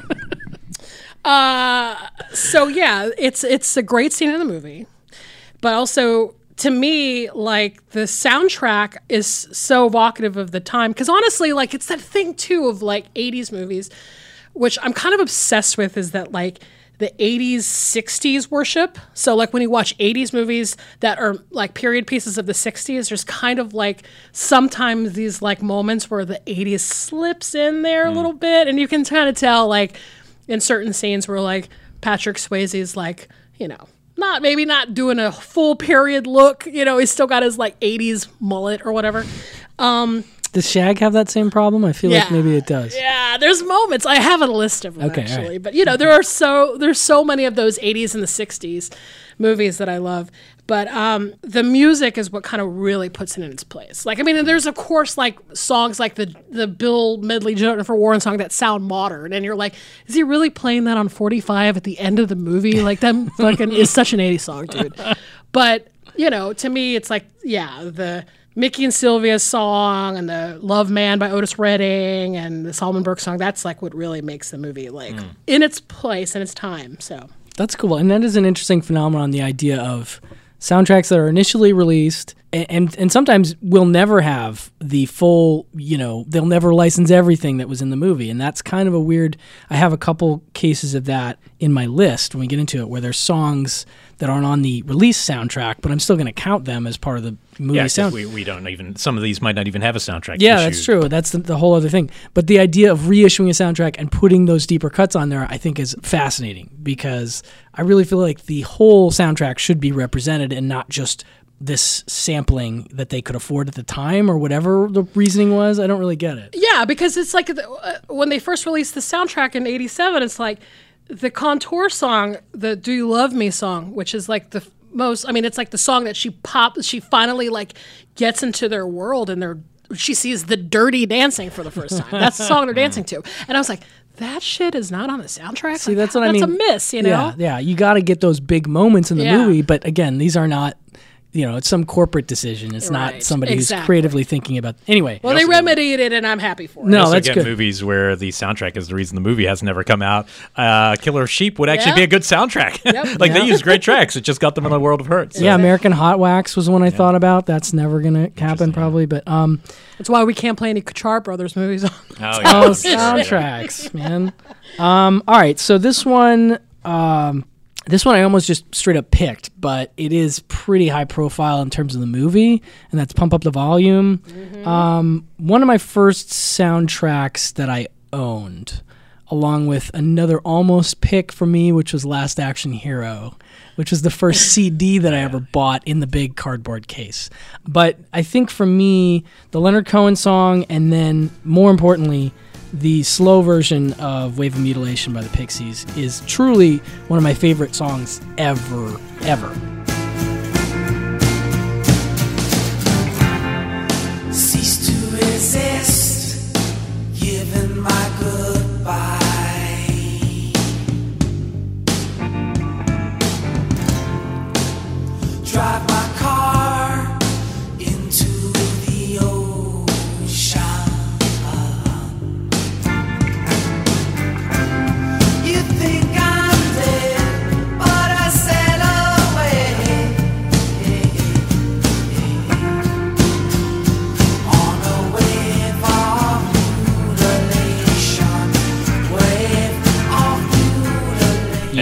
[laughs] uh, so yeah, it's it's a great scene in the movie, but also to me, like the soundtrack is so evocative of the time. Because honestly, like it's that thing too of like '80s movies, which I'm kind of obsessed with. Is that like the 80s 60s worship so like when you watch 80s movies that are like period pieces of the 60s there's kind of like sometimes these like moments where the 80s slips in there a hmm. little bit and you can kind of tell like in certain scenes where like Patrick Swayze's like, you know, not maybe not doing a full period look, you know, he's still got his like 80s mullet or whatever. Um Does Shag have that same problem? I feel like maybe it does. yeah, there's moments. I have a list of them Okay, actually, alright. but you know, there are so there's so many of those 80s and the 60s movies that I love. But um, the music is what kind of really puts it in its place. Like, I mean, there's of course like songs like the the Bill Medley Jennifer Warnes song that sound modern, and you're like, is he really playing that on 45 at the end of the movie? Like, that [laughs] fucking is such an 80s song, dude. But you know, to me, it's like, yeah, the Mickey and Sylvia song and the Love Man by Otis Redding and the Solomon Burke song, that's like what really makes the movie like Mm. in its place and its time. So That's cool. And that is an interesting phenomenon, the idea of soundtracks that are initially released and, and and sometimes will never have the full you know they'll never license everything that was in the movie. And that's kind of a weird i have a couple cases of that in my list when we get into it where there's songs that aren't on the release soundtrack but i'm still going to count them as part of the movie Yeah, 'cause sound we, we don't even. Some of these might not even have a soundtrack. yeah, issue. that's true. That's the, the whole other thing. But the idea of reissuing a soundtrack and putting those deeper cuts on there, I think, is fascinating because I really feel like the whole soundtrack should be represented and not just this sampling that they could afford at the time or whatever the reasoning was. I don't really get it. Yeah, because it's like the, uh, when they first released the soundtrack in '87. It's like the Contour song, the "Do You Love Me" song, which is like the most. I mean, it's like the song that she pops. She finally like gets into their world and they're she sees the dirty dancing for the first time. That's the song they're mm. dancing to, and I was like. That shit is not on the soundtrack. See, Like, that's what I that's mean. a miss, you know. Yeah, yeah. You got to get those big moments in the Yeah. movie, but again, these are not. You know, it's some corporate decision. It's not Right, somebody who's creatively thinking about. Anyway, Well, they remedied it, and I'm happy for it. No, You that's get good. movies where the soundtrack is the reason the movie has never come out. Uh, Killer of Sheep would actually Yeah. be a good soundtrack. Yep. [laughs] like Yeah. they use great tracks. It just got them in a world of hurt. so- yeah, American Hot Wax was one I thought about. That's never gonna happen, probably. But um, That's why we can't play any Kuchar Brothers movies. on Oh, [laughs] yeah. Oh, soundtracks, man. Um, all right, so this one, um, this one I almost just straight up picked, but it is pretty high profile in terms of the movie, and that's Pump Up the Volume. Um, one of my first soundtracks that I owned, along with another almost pick for me, which was Last Action Hero. Which was the first [laughs] CD that I ever bought in the big cardboard case. But I think for me, the Leonard Cohen song, and then more importantly, the slow version of Wave of Mutilation by the Pixies is truly one of my favorite songs ever, ever.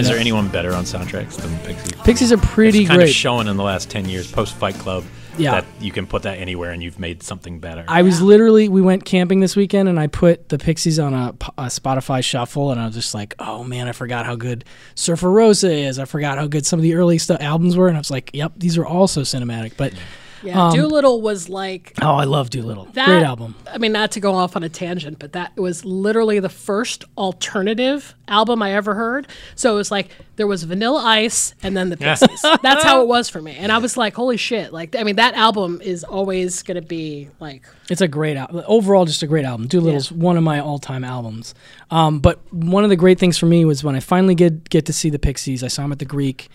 Is there anyone better on soundtracks than Pixies? Pixies are pretty it's kind great. of showing in the last 10 years post Fight Club Yeah. that you can put that anywhere and you've made something better. I was literally we went camping this weekend and I put the Pixies on a Spotify shuffle and I was just like, oh man, I forgot how good Surfer Rosa is. I forgot how good some of the early stuff albums were, and I was like, yep, these are all so cinematic. But Yeah, um, Doolittle was like oh, I love Doolittle. that. Great album. I mean, not to go off on a tangent, but that was literally the first alternative album I ever heard. So it was like there was Vanilla Ice and then the Pixies. That's how it [laughs] was for me, and I was like, holy shit! Like, I mean, that album is always gonna be like It's a great album. Overall, just a great album. Doolittle's one of my all-time albums. Um, but one of the great things for me was when I finally get get to see the Pixies. I saw them at the Greek,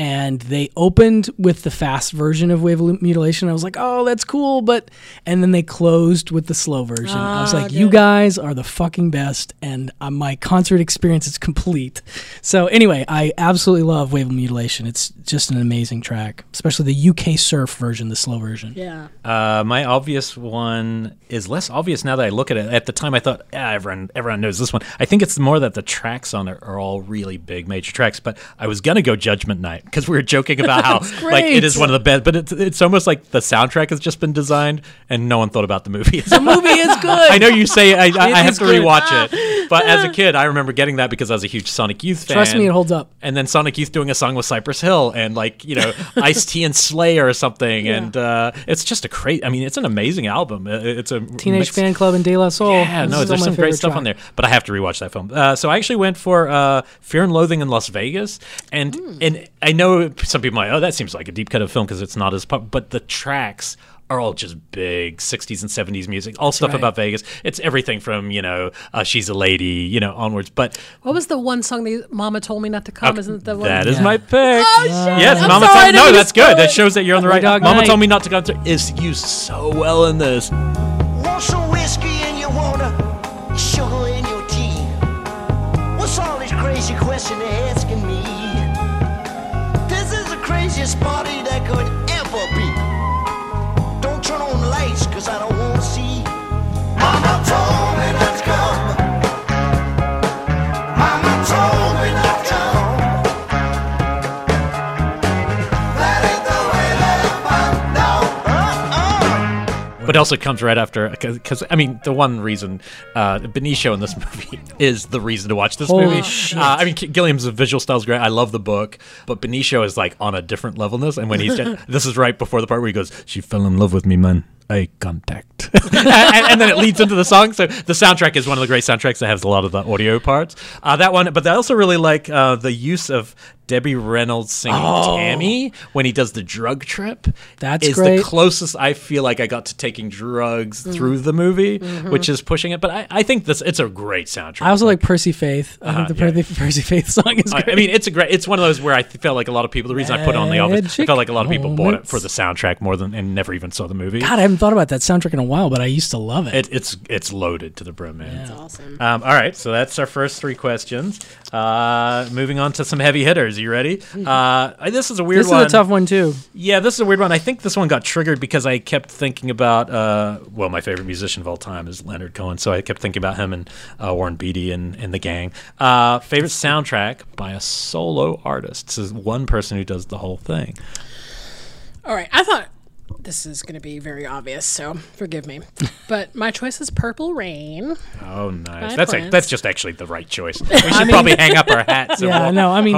and they opened with the fast version of Wave of Mutilation. I was like, oh, that's cool. But and then they closed with the slow version. I was Ah, like, you guys are the fucking best, and uh, my concert experience is complete. So anyway, I absolutely love Wave of Mutilation. It's just an amazing track, especially the UK surf version, the slow version. yeah. Uh, my obvious one is less obvious now that I look at it. At the time, I thought, yeah, everyone, everyone knows this one. I think it's more that the tracks on it are all really big, major tracks. But I was gonna go Judgment Night because we were joking about [laughs] how like it is one of the best. But it's it's almost like the soundtrack has just been designed and no one thought about the movie. The movie is [laughs] good. I know you say I, I, [laughs] I have to good. rewatch it, but as a kid, I remember getting that because I was a huge Sonic Youth fan. Trust me, it holds up. And then Sonic Youth doing a song with Cypress Hill and like you know Ice T and Slayer or something, and uh, it's just a great. I mean, it's an amazing album. It's a Teenage mix- Fan Club and De La Soul. Yeah, This no, there's some great stuff on there, but I have to rewatch that film. Uh, so I actually went for uh, Fear and Loathing in Las Vegas, and Hmm. and I know some people might, oh, that seems like a deep cut of film because it's not as pop, but the tracks are all just big 60s and 70s music, all stuff right. about Vegas. It's everything from you know uh, She's a Lady, you know, onwards. But What was the one song that Mama told me not to come? Isn't that the one? that is Yeah. my pick. Oh shit! Yes, I'm Mama sorry, I told didn't no, that's good. spoil That shows that you're on the right. Dog Mama Night. told me not to come. through- Is used so well in this. But also comes right after because I mean the one reason uh, Benicio in this [laughs] movie is the reason to watch this Holy movie. shit. Uh, I mean Gilliam's visual style is great. I love the book, but Benicio is like on a different level in this. And when he's [laughs] this is right before the part where he goes, "She fell in love with me, man." Eye contact, [laughs] and, and then it leads into the song. So the soundtrack is one of the great soundtracks that has a lot of the audio parts. Uh, that one, but I also really like uh, the use of Debbie Reynolds singing Oh. Tammy when he does the drug trip. That's is great. the closest I feel like I got to taking drugs Mm. through the movie, Mhm. which is pushing it. But I, I think this it's a great soundtrack. I also like Percy Faith. I Uh-huh, think the Percy, Percy Faith song is I, great. I mean, it's a great. It's one of those where I felt like a lot of people. The reason I put it on the office, I felt like a lot of people bought it for the soundtrack more than and never even saw the movie. God, I haven't thought about that soundtrack in a while, but I used to love it. It, it's it's loaded to the brim, man. That's awesome. Um, all right, so that's our first three questions. Uh, moving on to some heavy hitters. You ready? Uh, this is a weird this one. is a tough one too. Yeah, this is a weird one. I think this one got triggered because I kept thinking about, uh, well, my favorite musician of all time is Leonard Cohen. So I kept thinking about him and uh, Warren Beatty and, and the gang. Uh, favorite soundtrack by a solo artist. This is one person who does the whole thing. All right, I thought this is going to be very obvious, so forgive me. [laughs] but my choice is Purple Rain. Oh, nice. That's a, that's just actually the right choice. [laughs] We should I mean- probably hang up our [laughs] hats. yeah, no, I mean,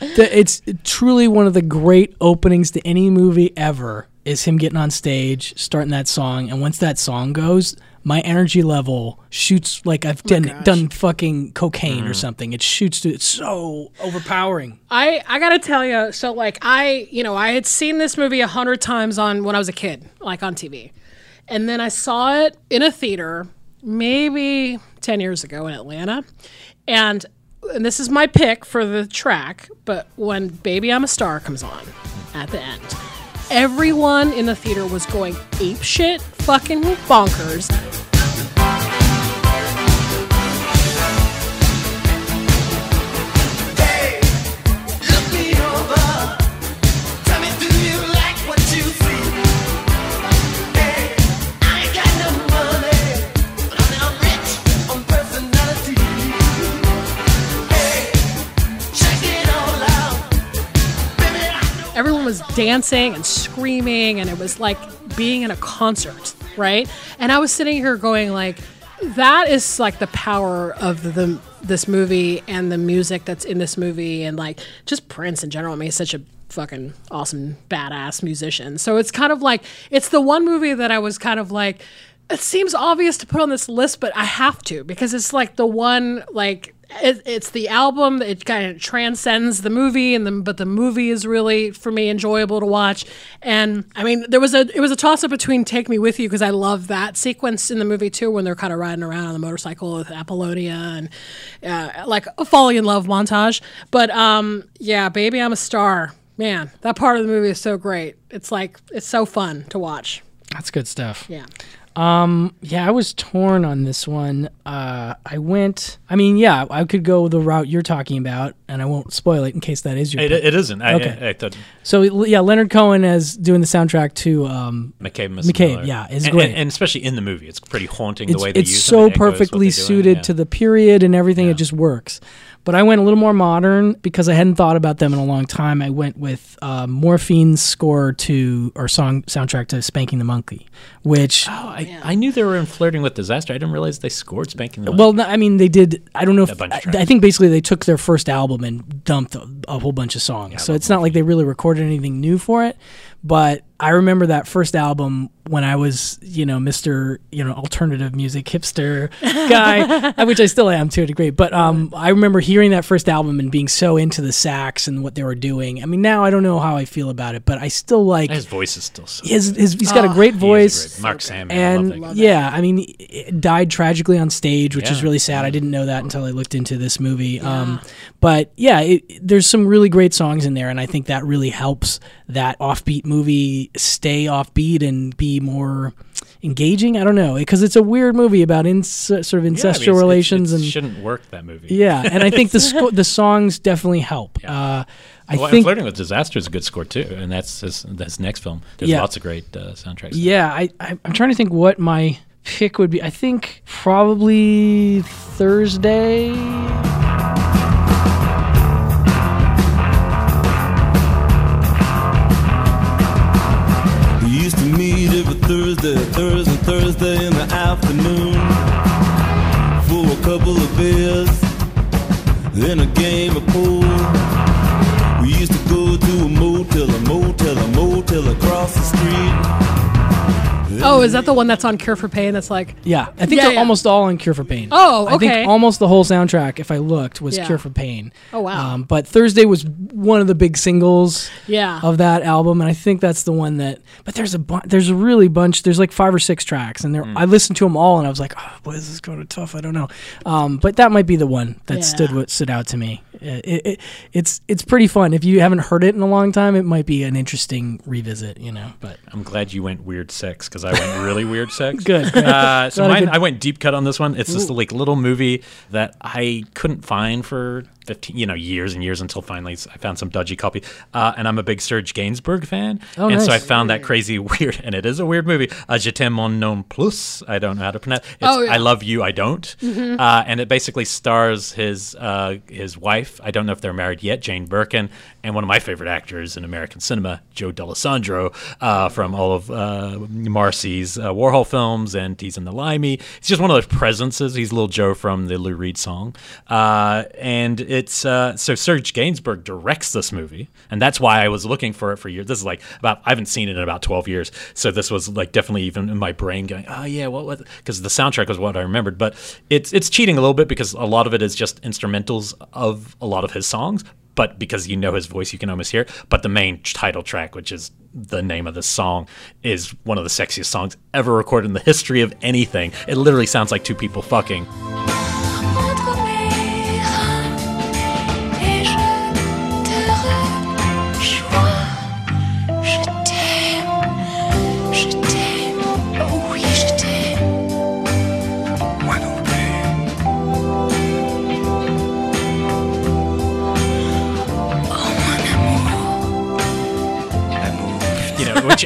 the, it's truly one of the great openings to any movie ever. Is him getting on stage, starting that song, and once that song goes, my energy level shoots like I've oh done done fucking cocaine or mm. something. It shoots to it's so overpowering. I I gotta tell you, so like I, you know, I had seen this movie a hundred times on when I was a kid, like on TV, and then I saw it in a theater maybe ten years ago in Atlanta, and and this is my pick for the track. But when "Baby I'm a Star" comes on at the end, everyone in the theater was going ape shit, fucking bonkers. Was dancing and screaming and it was like being in a concert right? And i was sitting here going like that is like the power of the this movie and the music that's in this movie. And like just prince in general i mean he's such a fucking awesome badass musician. So it's kind of like it's the one movie that i was kind of like it seems obvious to put on this list but i have to because it's like the one like it, it's the album it kind of transcends the movie and the, but the movie is really for me enjoyable to watch. And i mean there was a it was a toss up between take me with you because i love that sequence in the movie too when they're kind of riding around on the motorcycle with apollonia and uh, like a falling in love montage. But um yeah baby i'm a star. Man that part of the movie is so great. It's like it's so fun to watch. That's good stuff. yeah Um, yeah, I was torn on this one. Uh, I went. I mean, yeah, I could go the route you're talking about, and I won't spoil it in case that is your. It, it isn't. I, Okay. I, I thought So yeah, Leonard Cohen as doing the soundtrack to um, McCabe, Miss McCabe, Miller. yeah, is and, great. and, and especially in the movie, it's pretty haunting it's the way they it's use so them. and echoes perfectly suited yeah. to the period and everything. It just works. But I went a little more modern because I hadn't thought about them in a long time. I went with uh, Morphine's score to or song soundtrack to Spanking the Monkey, which Oh, I, I knew they were in flirting with disaster. I didn't realize they scored spanking the Well, no, I mean, they did. I don't know if I. I think basically they took their first album and dumped a, a whole bunch of songs. so it's not like they really recorded anything new for it. But I remember that first album when I was, you know, Mister, you know, alternative music hipster [laughs] guy, which I still am to a degree. But um, I remember hearing that first album and being so into the sax and what they were doing. I mean, now I don't know how I feel about it, but I still like His voice is still so. his, his he's got a Oh, great He voice. Great. Mark Sandman, I and love yeah, I mean, he died tragically on stage, which is really sad. I didn't know that until I looked into this movie. Um, but yeah, it, there's some really great songs in there, and I think that really helps that offbeat movie stay offbeat and be more engaging. I don't know because it's a weird movie about ins- sort of Yeah, I mean, incestual it's- it's- relations it and shouldn't work that movie. yeah, and I think the [laughs] sco- the songs definitely help. Uh, I well, think flirting with disaster is a good score too, and that's his, that's next film. There's yeah. lots of great uh, soundtracks. Yeah, I, I I'm trying to think what my pick would be. I think probably Thursday. We used to meet every Thursday, Thursday, Thursday in the afternoon for a couple of beers, then a game of pool till I move, till I move, till I cross the street. Oh, is that the one that's on Cure for Pain? That's like Yeah, I think Yeah, they're yeah. almost all on Cure for Pain. Oh, I okay. think almost the whole soundtrack, if I looked, was Yeah. Cure for Pain. Oh, wow. Um, but Thursday was one of the big singles. Yeah. Of that album, and I think that's the one that. But there's a bu- there's a really bunch. There's like five or six tracks, and there Mm. I listened to them all, and I was like, oh, boy, this is kind of tough. I don't know. Um, but that might be the one that stood Yeah. what stood out to me. It, it, it, it's it's pretty fun. If you haven't heard it in a long time, it might be an interesting revisit. You know, but I'm glad you went weird sex because I went really weird sex. [laughs] Good, good. Uh, so I mine, could- I went deep cut on this one. It's just Ooh. a like little movie that I couldn't find for 15, you know, years and years until finally I found some dodgy copy. Uh, and I'm a big Serge Gainsbourg fan, Oh, and so I found that crazy [laughs] weird, and it is a weird movie. Uh, Je t'aime mon nom plus. I don't know how to pronounce. It's Oh, yeah. I love you. I don't. Mhm. Uh, and it basically stars his uh, his wife. I don't know if they're married yet, Jane Birkin, and one of my favorite actors in American cinema, Joe Dallesandro, uh, from all of uh, Morrissey's uh, Warhol films, and he's in The Limey. He's just one of those presences. He's little Joe from the Lou Reed song, uh, and it's uh, so Serge Gainsbourg directs this movie, and that's why I was looking for it for years. This is like about I haven't seen it in about twelve years, so this was like definitely even in my brain going, oh yeah, what was because the soundtrack was what I remembered, but it's it's cheating a little bit because a lot of it is just instrumentals of a lot of his songs. But because you know his voice, you can almost hear it. But the main title track, which is the name of the song, is one of the sexiest songs ever recorded in the history of anything. It literally sounds like two people fucking.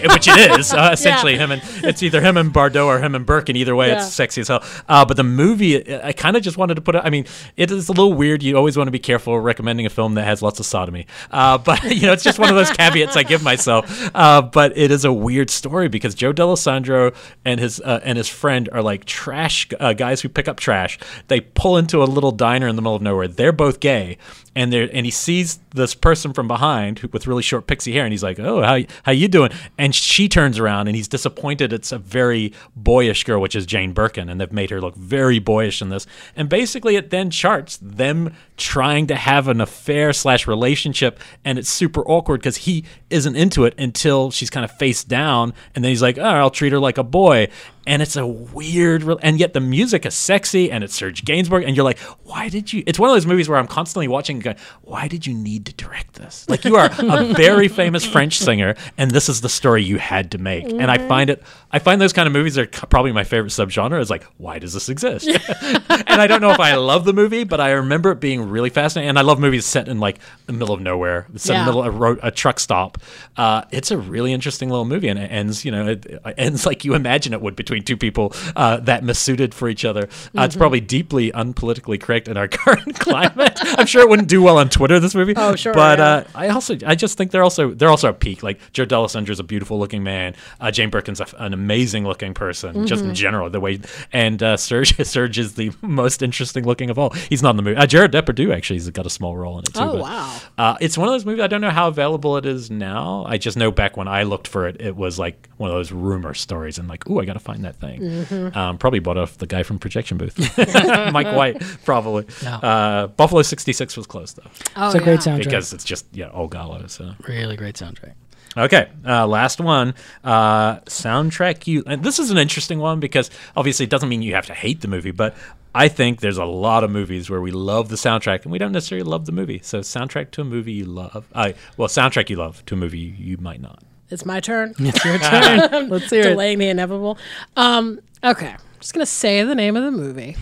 Which which it is uh, [laughs] essentially him and it's either him and Bardot or him and Burke, and either way, Yeah. it's sexy as hell. Uh, but the movie, I kind of just wanted to put it. I mean, it is a little weird. You always want to be careful recommending a film that has lots of sodomy. Uh, [laughs] but you know, it's just one of those caveats I give myself. Uh, but it is a weird story because Joe Dallesandro and his uh, and his friend are like trash uh, guys who pick up trash. They pull into a little diner in the middle of nowhere. They're both gay, and they are and he sees this person from behind with really short pixie hair, and he's like, "Oh, how how you doing?" And she turns around, and he's disappointed. It's a very boyish girl, which is Jane Birkin, and they've made her look very boyish in this. And basically, it then charts them trying to have an affair slash relationship, and it's super awkward because he isn't into it until she's kind of face down, and then he's like, "Oh, I'll treat her like a boy." And it's a weird, and yet the music is sexy, and it's Serge Gainsbourg, and you're like, why did you? It's one of those movies where I'm constantly watching, and going, why did you need to direct this? Like you are a [laughs] very famous French singer, and this is the story you had to make. And I mm-hmm. find it, I find those kind of movies are probably my favorite subgenre. Is like, why does this exist? [laughs] and I don't know if I love the movie, but I remember it being really fascinating. And I love movies set in like the middle of nowhere, set in the middle of a, road, a truck stop. Uh, it's a really interesting little movie, and it ends, you know, it, it ends [laughs] like you imagine it would between two people uh, that missuited for each other. Uh, It's Mhm. probably deeply unpolitically correct in our [laughs] current climate. I'm sure it wouldn't do well on Twitter. This movie, Oh, sure, but yeah. uh, I also, I just think they're also they're also a peak. Like Joe Dallesandro is a beautiful looking man. Uh, Jane Birkin's a, an amazing looking person, just in Mhm. general. The way and uh, Serge [laughs] Serge is the most interesting looking of all. He's not in the movie. Uh, Gérard Depardieu actually has got a small role in it too. Oh, but, wow. Uh, it's one of those movies. I don't know how available it is now. I just know back when I looked for it, it was like one of those rumor stories, and like, oh, I got to find that thing. Mhm. Um, probably bought off the guy from Projection Booth, [laughs] [laughs] Mike White, probably. No. Uh, Buffalo '66 was close though. Oh, It's a great soundtrack. because it's just yeah, all gallo. So Really great soundtrack. Okay, uh, last one. Uh, soundtrack you. And this is an interesting one because obviously it doesn't mean you have to hate the movie, but I think there's a lot of movies where we love the soundtrack and we don't necessarily love the movie. So soundtrack to a movie you love. Uh, well, soundtrack you love to a movie you, you might not. It's my turn. [laughs] It's your [laughs] turn. [laughs] Let's hear it. Delaying the inevitable. Um, okay, I'm just gonna say the name of the movie,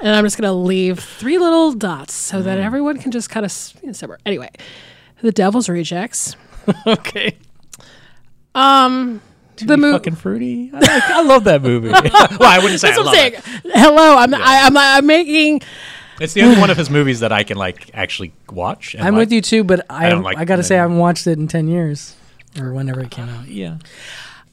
and I'm just gonna leave three little dots so that everyone can just kind of you know, separate. Anyway, The Devil's Rejects. okay. Um, the movie. fucking fruity. I, like- I love that movie. [laughs] well, I wouldn't [laughs] say That's I what love I'm it. Hello, I'm I, I'm I'm making. It's the only one of his movies that I can like actually watch. I'm like. with you too, but I I like I got to say I haven't watched it in ten years or whenever it came out. Yeah,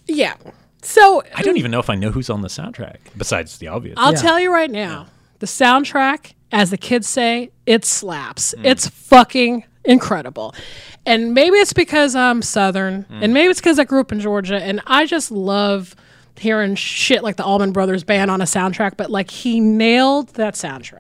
Yeah. So I don't even know if I know who's on the soundtrack besides the obvious. I'll tell you right now, the soundtrack, as the kids say, it slaps. Hmm. It's fucking incredible. And maybe it's because I'm Southern, Hmm. and maybe it's because I grew up in Georgia, and I just love hearing shit like the Allman Brothers Band on a soundtrack, but like he nailed that soundtrack.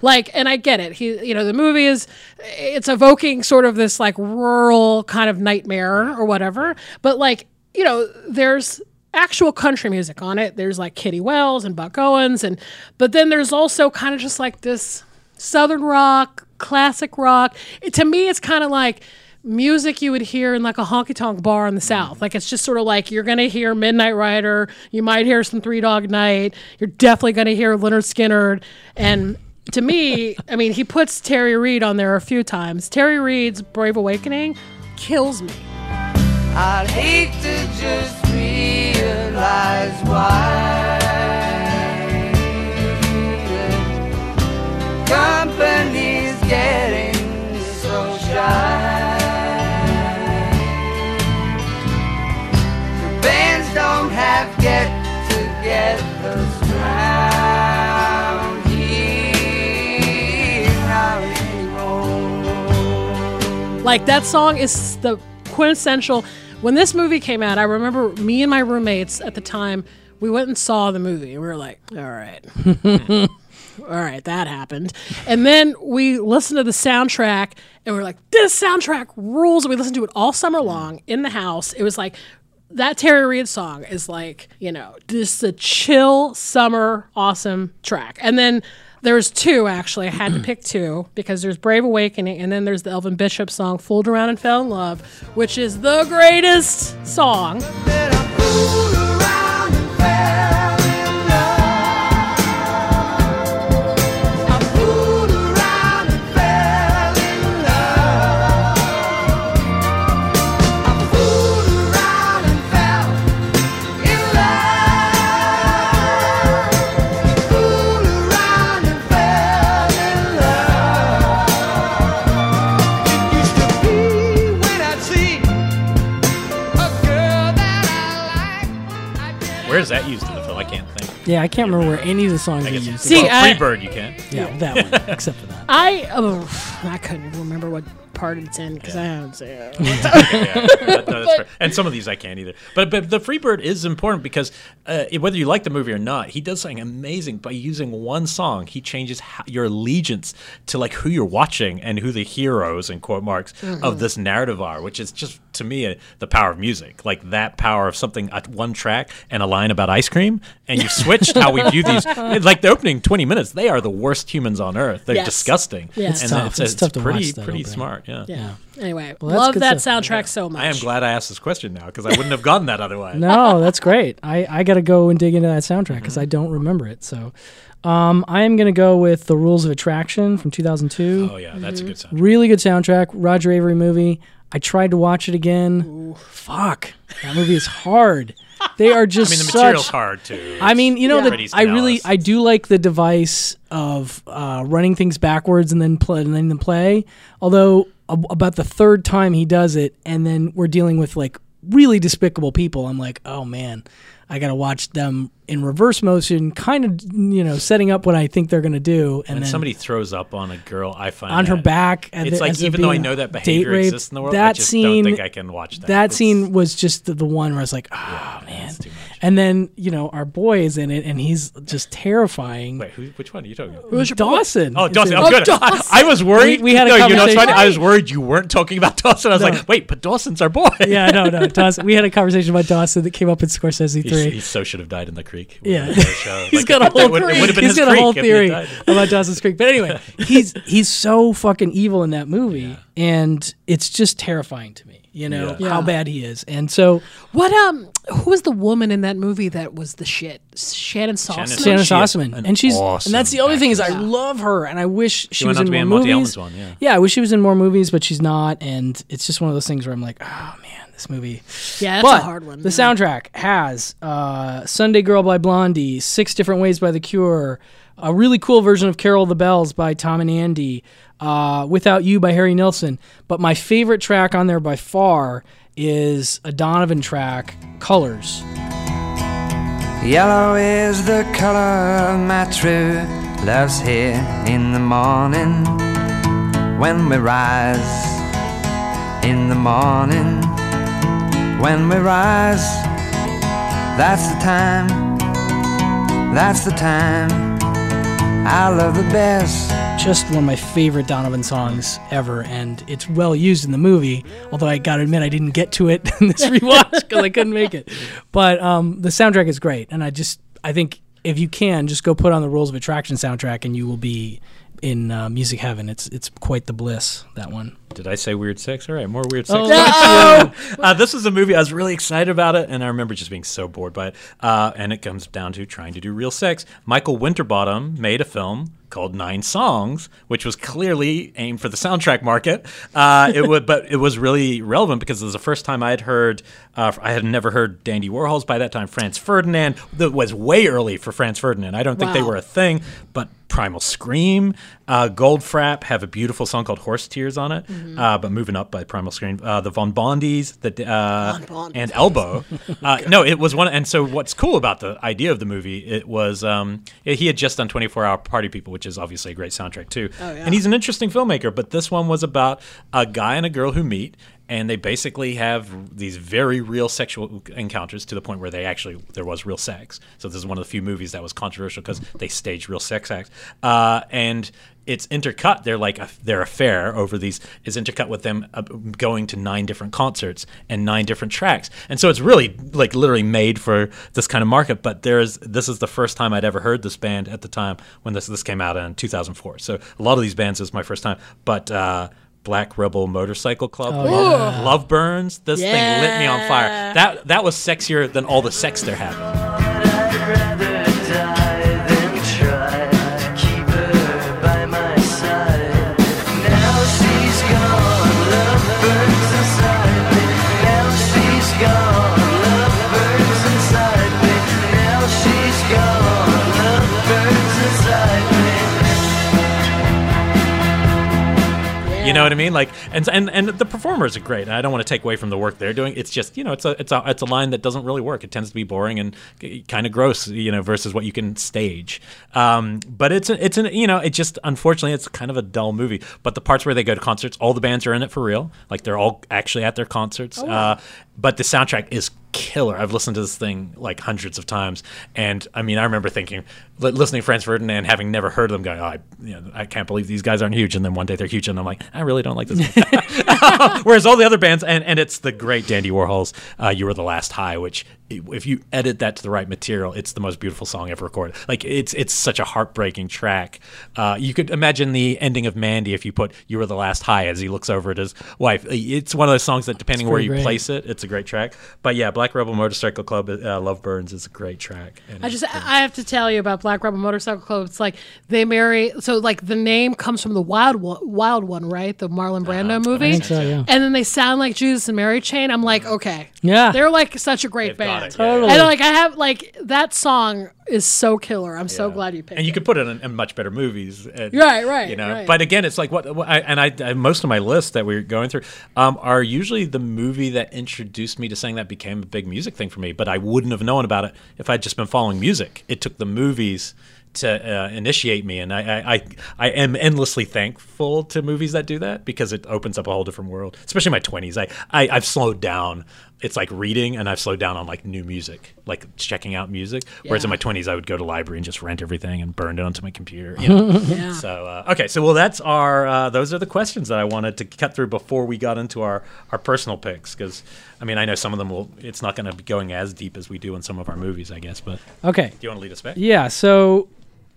Like, and I get it. He, you know, the movie is it's evoking sort of this like rural kind of nightmare or whatever, but like you know, there's actual country music on it. There's like Kitty Wells and Buck Owens, and but then there's also kind of just like this southern rock, classic rock. It, to me, it's kind of like music you would hear in like a honky tonk bar in the South. Like it's just sort of like you're gonna hear Midnight Rider, you might hear some Three Dog Night, you're definitely gonna hear Lynyrd Skynyrd, and to me, I mean, he puts Terry Reid on there a few times. Terry Reid's Brave Awakening kills me. I'd hate to Like that song is the quintessential. When this movie came out, I remember me and my roommates at the time. We went and saw the movie. and We were like, "All right, [laughs] all right, that happened." And then we listened to the soundtrack, and we are like, "This soundtrack rules!" And We listened to it all summer long in the house. It was like that Terry Reid song is like, you know, just a chill summer awesome track. And then there's two actually. I had to [clears throat] pick two because there's Brave Awakening and then there's the Elvin Bishop song Fooled Around and Fell in Love, which is the greatest song. Yeah, I can't remember where any of the songs I are guess used. See, well, I- Freebird, you can. yeah, that one, except for that. [laughs] I oh, I couldn't even remember what part it's in because I haven't seen it. [laughs] Yeah, that- no, that's fair. [laughs] And some of these I can't either. But but the Freebird is important because uh, whether you like the movie or not, he does something amazing by using one song. He changes ho- your allegiance to like who you're watching and who the heroes in quote marks Mm-hmm. of this narrative are, which is just to me uh, the power of music. Like that power of something at one track and a line about ice cream, and you switched how we view these. [laughs] Like the opening 20 minutes, they are the worst humans on earth. They're Yes. disgusting. Yeah. It's and tough. It's, It's it's tough to pretty watch that pretty opening. smart. Yeah. Yeah. Anyway, Well, love that stuff. soundtrack so much. I am glad I asked this question now because I wouldn't have gotten that otherwise. No, that's great. I, I got to go and dig into that soundtrack because I don't remember it. So um, I am going to go with The Rules of Attraction from 2002. Oh yeah, that's a good sound. Really good soundtrack. Roger Avary movie. I tried to watch it again. Fuck. That movie is hard. They are just. [laughs] I mean, the such- material's hard too. I mean, you know, Yeah. that I really, I do like the device of uh, running things backwards and then play and then the play. Although ab- about the third time he does it, and then we're dealing with like really despicable people. I'm like, oh man, I got to watch them in reverse motion, kind of, you know, setting up what I think they're gonna do, and when then somebody throws up on a girl, I find on her back. It's the- like even though I know that behavior rape, exists in the world, I that just scene, don't think I can watch that. That It's- scene was just the, the one where I was like, oh man. And then you know our boy is in it, and he's just terrifying. Wait, who, which one are you talking about? Who's Dawson? Oh, Dawson. Oh, good. I, I was worried. We, we had a no, conversation. you know? I was worried you weren't talking about Dawson. I was No. like, wait, but Dawson's our boy. yeah, no, no, [laughs] Dawson. We had a conversation about Dawson that came up in Scorsese He, three. he so should have died in the creek. Yeah, With the show. [laughs] he's Like, got a whole would- it would have been he's his got a whole if he had theory died. [laughs] about Dawson's Creek. But anyway, [laughs] he's he's so fucking evil in that movie, and it's just terrifying to me. You know Yeah. how bad he is, and so What um? Who was the woman in that movie that was the shit? Shannon Salzman. Shannon She Sossamon, and she's awesome and that's the only thing is I love her, and I wish she, went was in to be more in movies. Ellen's one, yeah. I wish she was in more movies, but she's not, and it's just one of those things where I'm like, oh man, this movie. Yeah, that's but a hard one. The yeah. soundtrack has uh, "Sunday Girl" by Blondie, Six Different Ways" by The Cure, a really cool version of "Carol of the Bells" by Tom and Andy, uh, "Without You" by Harry Nilsson. But my favorite track on there by far is a Donovan track, "Colors." Yellow is the color of my true love's here in the morning when we rise. In the morning when we rise. That's the time. That's the time. I love the best. Just one of my favorite Donovan songs ever, and it's well used in the movie. Although I gotta admit, I didn't get to it [laughs] in this rewatch because I couldn't make it. But um, the soundtrack is great, and I just I think if you can, just go put on the Rules of Attraction soundtrack, and you will be in uh, music heaven. It's it's quite the bliss. That one. Did I say weird Sex? All right, more weird Sex. Oh, no! Uh, this was a movie I was really excited about it, and I remember just being so bored by it. Uh, and it comes down to trying to do real sex. Michael Winterbottom made a film called Nine Songs, which was clearly aimed for the soundtrack market. Uh, it would, [laughs] but it was really relevant because it was the first time I had heard. Uh, I had never heard Dandy Warhols by that time. Franz Ferdinand that was way early for Franz Ferdinand. I don't think they were a thing, but Primal Scream, uh, Goldfrapp have a beautiful song called Horse Tears on it. Mhm. Uh, but moving up by Primal Scream, uh, the Von Bondies, the uh, Von and Elbow. [laughs] Uh, no, it was one. And so what's cool about the idea of the movie? It was um, he had just done 24 Hour Party People, which is obviously a great soundtrack too. Oh, yeah. And he's an interesting filmmaker. But this one was about a guy and a girl who meet. And they basically have these very real sexual encounters to the point where they actually there was real sex. So this is one of the few movies that was controversial because they staged real sex acts. Uh, and it's intercut. They're like their affair over these is intercut with them uh, going to nine different concerts and nine different tracks, and so it's really like literally made for this kind of market. But there's this is the first time I'd ever heard this band at the time when this this came out in 2004. So a lot of these bands is my first time, but. Uh, Black Rebel Motorcycle Club, Oh, Love, yeah. Love Burns. This thing lit me on fire. That that was sexier than all the sex they're having. Know what I mean? Like, and and and the performers are great. I don't want to take away from the work they're doing. It's just you know, it's a it's a it's a line that doesn't really work. It tends to be boring and kind of gross, you know, versus what you can stage. Um, but it's a, it's an you know, it just unfortunately it's kind of a dull movie. But the parts where they go to concerts, all the bands are in it for real. Like they're all actually at their concerts. Oh, wow. uh, but the soundtrack is killer. I've listened to this thing like hundreds of times, and I mean, I remember thinking, listening to Franz Ferdinand, having never heard them, going, "Oh, I, you know, I can't believe these guys aren't huge." And then one day they're huge, and I'm like, I really don't like this. [laughs] Whereas all the other bands, and, and it's the great Dandy Warhols, uh, "You Were the Last High," which if you edit that to the right material, it's the most beautiful song ever recorded. Like it's it's such a heartbreaking track. Uh, you could imagine the ending of Mandy if you put "You Were the Last High" as he looks over at his wife. It's one of those songs that, depending where you great. place it, it's a great track. But yeah, Black Rebel Motorcycle Club, uh, Love Burns is a great track. And I just I have to tell you about Black Rebel Motorcycle Club. It's like they marry. So like the name comes from the Wild One, Wild One, right? The Marlon Brando movie. I think so, yeah. And then they sound like Judas and Mary Chain. I'm like, okay, Yeah. they're like such a great got band. it, yeah, yeah. Totally. And like I have like that song is so killer. I'm so glad you picked. It. And you it. could put it in, in much better movies. And, Right, right, You know, right. but again, it's like what, what I, and I, I most of my lists that we're going through um, are usually the movie that introduced me to saying that became a big music thing for me. But I wouldn't have known about it if I'd just been following music. It took the movies to uh, initiate me, and I, I, I, am endlessly thankful to movies that do that because it opens up a whole different world. Especially in my twenties, I, I, I've slowed down. It's like reading, and I've slowed down on like new music, like checking out music. Whereas in my twenties, I would go to library and just rent everything and burn it onto my computer. You [laughs] know? Yeah. So uh, okay, so well, that's our. Uh, those are the questions that I wanted to cut through before we got into our our personal picks because I mean I know some of them will. It's not going to be going as deep as we do in some of our movies, I guess. But Okay. do you want to lead us back? Yeah, so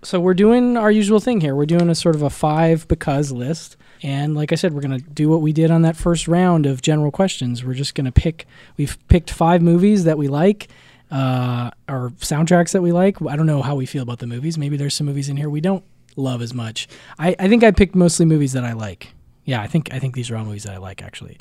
so we're doing our usual thing here. We're doing a sort of a five because list. And like I said, we're going to do what we did on that first round of general questions. We're just going to pick we've picked five movies that we like uh or soundtracks that we like. I don't know how we feel about the movies. Maybe there's some movies in here we don't love as much. I I think I picked mostly movies that I like. Yeah, I think I think these are all movies that I like actually.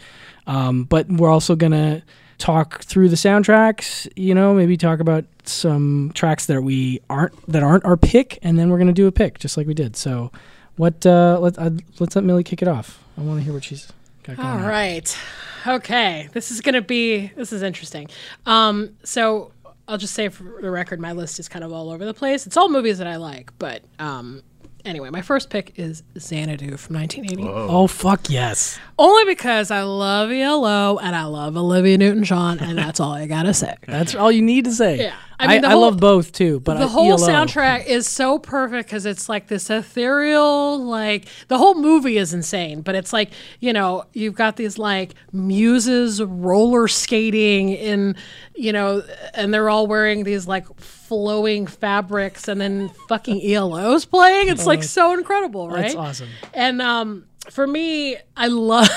Um, but we're also gonna talk through the soundtracks. You know, maybe talk about some tracks that we aren't that aren't our pick, and then we're gonna do a pick just like we did. So, what? Uh, let uh, let's let Millie kick it off. I want to hear what she's got going. All on. right. Okay. This is to be, this is interesting. Um, so I'll just say for the record, my list is kind of all over the place. It's all movies that I like, but um, anyway, my first pick is Xanadu from 1980. Oh fuck yes. Only because I love ELO and I love Olivia Newton-John, and [laughs] that's all I gotta say. That's all you need to say. Yeah. I, I mean, the I whole- love both too, but the I, whole ELO. soundtrack is so perfect because it's like this ethereal, like the whole movie is insane. But it's like you know you've got these like muses roller skating in, you know, and they're all wearing these like flowing fabrics, and then fucking ELO's playing. It's like Oh, so incredible, right? That's awesome. And um, for me, I love,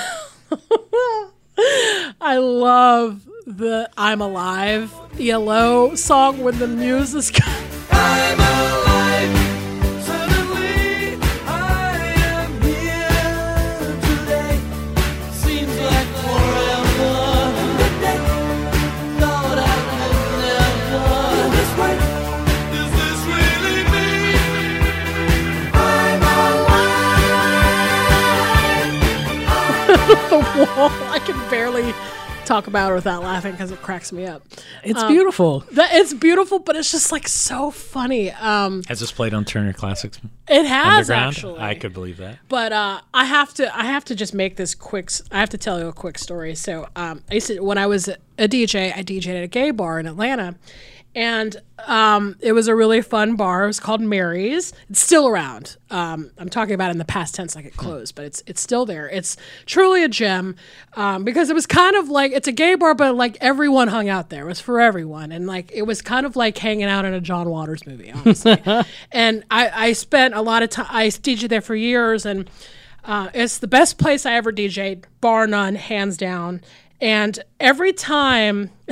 [laughs] I love the "I'm Alive" ELO song when the muse is. [laughs] wall. I can barely talk about it without laughing because it cracks me up. It's Um, beautiful. That it's beautiful, but it's just like so funny. Um, Has this played on Turner Classics? It has, Underground? actually. I could believe that. but uh, I have to I have to just make this quick. I have to tell you a quick story. So um, I used to when I was a DJ, I DJed at a gay bar in Atlanta, and um, it was a really fun bar. It was called Mary's. It's still around. Um, I'm talking about in the past tense, like it closed, but it's it's still there. It's truly a gem um, because it was kind of like it's a gay bar, but like everyone hung out there. It was for everyone, and like it was kind of like hanging out in a John Waters movie, honestly. [laughs] and I, I spent a lot of time. I DJed there for years, and uh, it's the best place I ever DJed, bar none, hands down. And every time [laughs]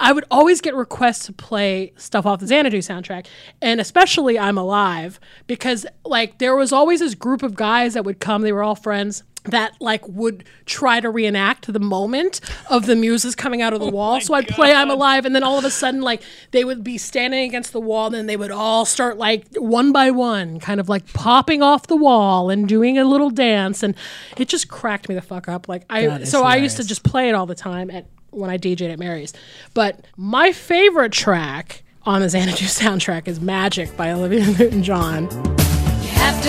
I would always get requests to play stuff off the Xanadu soundtrack, and especially I'm Alive, because like there was always this group of guys that would come. They were all friends that like would try to reenact the moment of the muses coming out of the wall. So I'd play I'm Alive, and then all of a sudden, like they would be standing against the wall, and then they would all start like one by one, kind of like popping off the wall and doing a little dance, and it just cracked me the fuck up. Like I, so I used to just play it all the time at when I DJed at Mary's. But my favorite track on the Xanadu [laughs] soundtrack is Magic by Olivia Newton-John. You have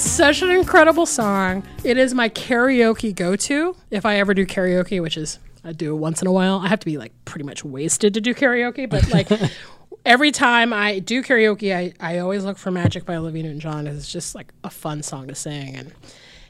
It's such an incredible song. It is my karaoke go-to if I ever do karaoke, which is I do it once in a while. I have to be like pretty much wasted to do karaoke, but like [laughs] every time I do karaoke, I, I always look for Magic by Olivia Newton-John. It's just like a fun song to sing. And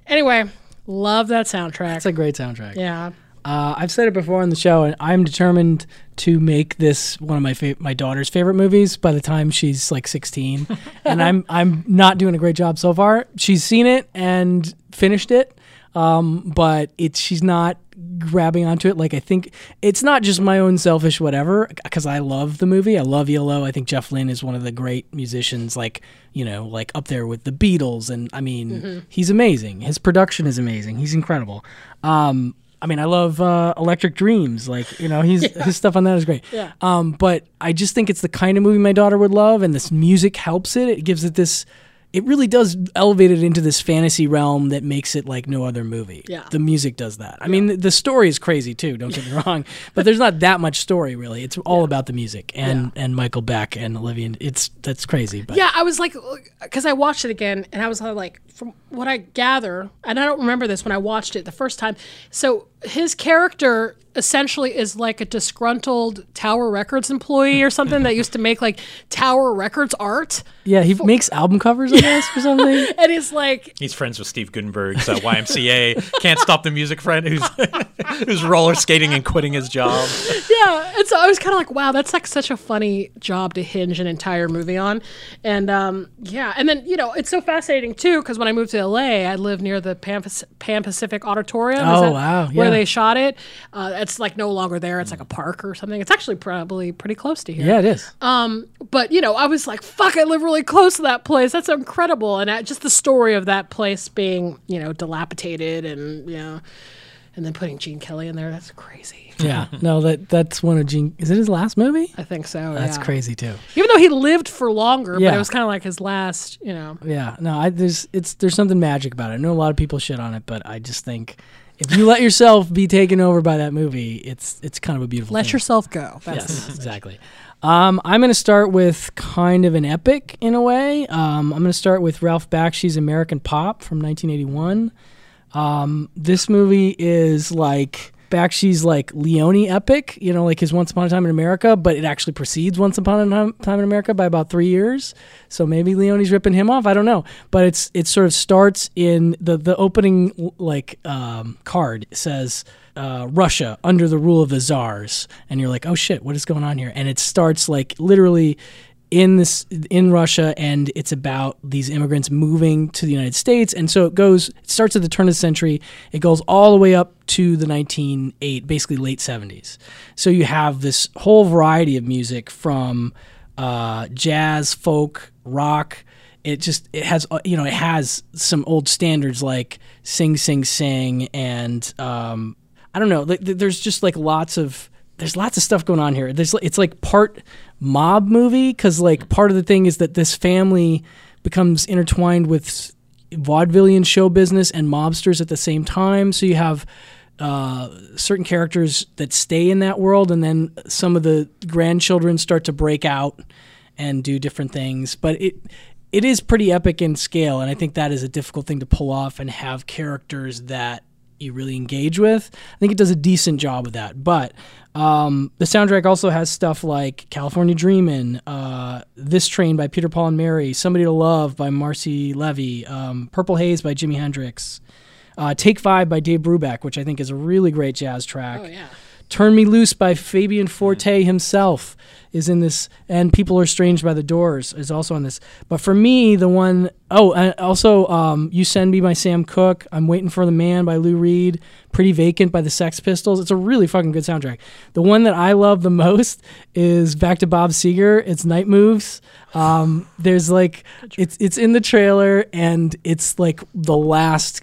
anyway, love that soundtrack. It's a great soundtrack. Yeah. Uh, I've said it before on the show, and I'm determined to make this one of my fa- my daughter's favorite movies by the time she's like 16. [laughs] and I'm I'm not doing a great job so far. She's seen it and finished it, um, but it's she's not grabbing onto it. Like I think it's not just my own selfish whatever, because I love the movie. I love ELO. I think Jeff Lynne is one of the great musicians. Like you know, like up there with the Beatles, and I mean, Mhm. he's amazing. His production is amazing. He's incredible. Um, I mean, I love uh, Electric Dreams. Like, you know, he's, [laughs] his stuff on that is great. Yeah. Um, but I just think it's the kind of movie my daughter would love, and this music helps it. It gives it this. It really does elevate it into this fantasy realm that makes it like no other movie. Yeah. The music does that. I mean, the, the story is crazy too. Don't get me [laughs] wrong, but there's not that much story really. It's all about the music and and Michael Beck and Olivia. It's that's crazy. But Yeah, I was like, because I watched it again, and I was like, from what I gather, and I don't remember this when I watched it the first time. So his character essentially is like a disgruntled Tower Records employee or something that used to make like Tower Records art, yeah, he makes album covers, I guess, or something. [laughs] and he's like, He's friends with Steve Guttenberg's uh, YMCA. Can't stop the music friend who's [laughs] who's roller skating and quitting his job. yeah. And so I was kind of like, wow, that's like such a funny job to hinge an entire movie on. And um, yeah. And then, you know, it's so fascinating too, because when I moved to LA, I lived near the Pan, Pan Pacific Auditorium. Oh, wow. Where where they shot it. Uh, it's like no longer there. It's like a park or something. It's actually probably pretty close to here. Yeah, it is. Um, but you know, I was like, "Fuck! I live really close to that place. That's incredible." And I, just the story of that place being, you know, dilapidated and you know, and then putting Gene Kelly in there. That's crazy. Yeah, [laughs] no, that that's one of Gene. Is it his last movie? I think so. That's yeah. crazy too. Even though he lived for longer, but it was kind of like his last. You know. Yeah, no, I there's it's there's something magic about it. I know a lot of people shit on it, but I just think if you let yourself be taken over by that movie, it's it's kind of a beautiful. Let thing. yourself go. That's yes, exactly. Um, I'm going to start with kind of an epic in a way. Um, I'm going to start with Ralph Bakshi's American Pop from 1981. Um, this movie is like Bakshi's like Leone epic, you know, like his Once Upon a Time in America, but it actually precedes Once Upon a Time- in America by about three years. So maybe Leone's ripping him off. I don't know, but it's it sort of starts in the the opening like um, card says uh, Russia under the rule of the czars, and you're like, oh shit, what is going on here? And it starts like literally in this in Russia, and it's about these immigrants moving to the United States, and so it goes. It starts at the turn of the century. It goes all the way up to the 1908, basically late 70s. So you have this whole variety of music from uh, jazz, folk, rock. It just it has uh, you know it has some old standards like sing sing sing and um, I don't know there's just like lots of there's lots of stuff going on here. There's it's like part mob movie because like part of the thing is that this family becomes intertwined with vaudevillian show business and mobsters at the same time. So you have uh, certain characters that stay in that world, and then some of the grandchildren start to break out and do different things. But it it is pretty epic in scale, and I think that is a difficult thing to pull off and have characters that you really engage with. I think it does a decent job of that. But um, the soundtrack also has stuff like California Dreamin', uh, This Train by Peter Paul and Mary, Somebody to Love by Marcy Levy, um, Purple Haze by Jimi Hendrix, uh, Take Five by Dave Brubeck, which I think is a really great jazz track. Oh yeah. Turn Me Loose by Fabian Forte himself is in this, and People Are Strange by the Doors is also on this. But for me, the one, oh, and also um, You Send Me by Sam Cooke, I'm Waiting for the Man by Lou Reed, Pretty Vacant by the Sex Pistols. It's a really fucking good soundtrack. The one that I love the most is Back to Bob Seger. It's Night Moves. Um, there's like, it's it's in the trailer, and it's like the last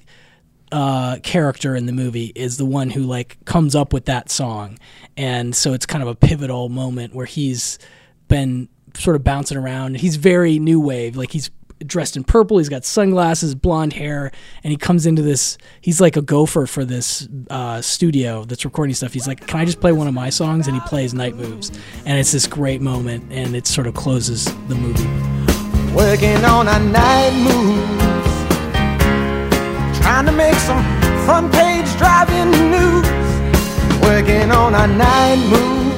uh, character in the movie is the one who like comes up with that song, and so it's kind of a pivotal moment where he's been sort of bouncing around. He's very new wave, like he's dressed in purple. He's got sunglasses, blonde hair, and he comes into this. He's like a gopher for this uh, studio that's recording stuff. He's like, "Can I just play one of my songs?" And he plays "Night Moves," and it's this great moment, and it sort of closes the movie. Working on a night move. Trying to make some front page driving news. Working on move.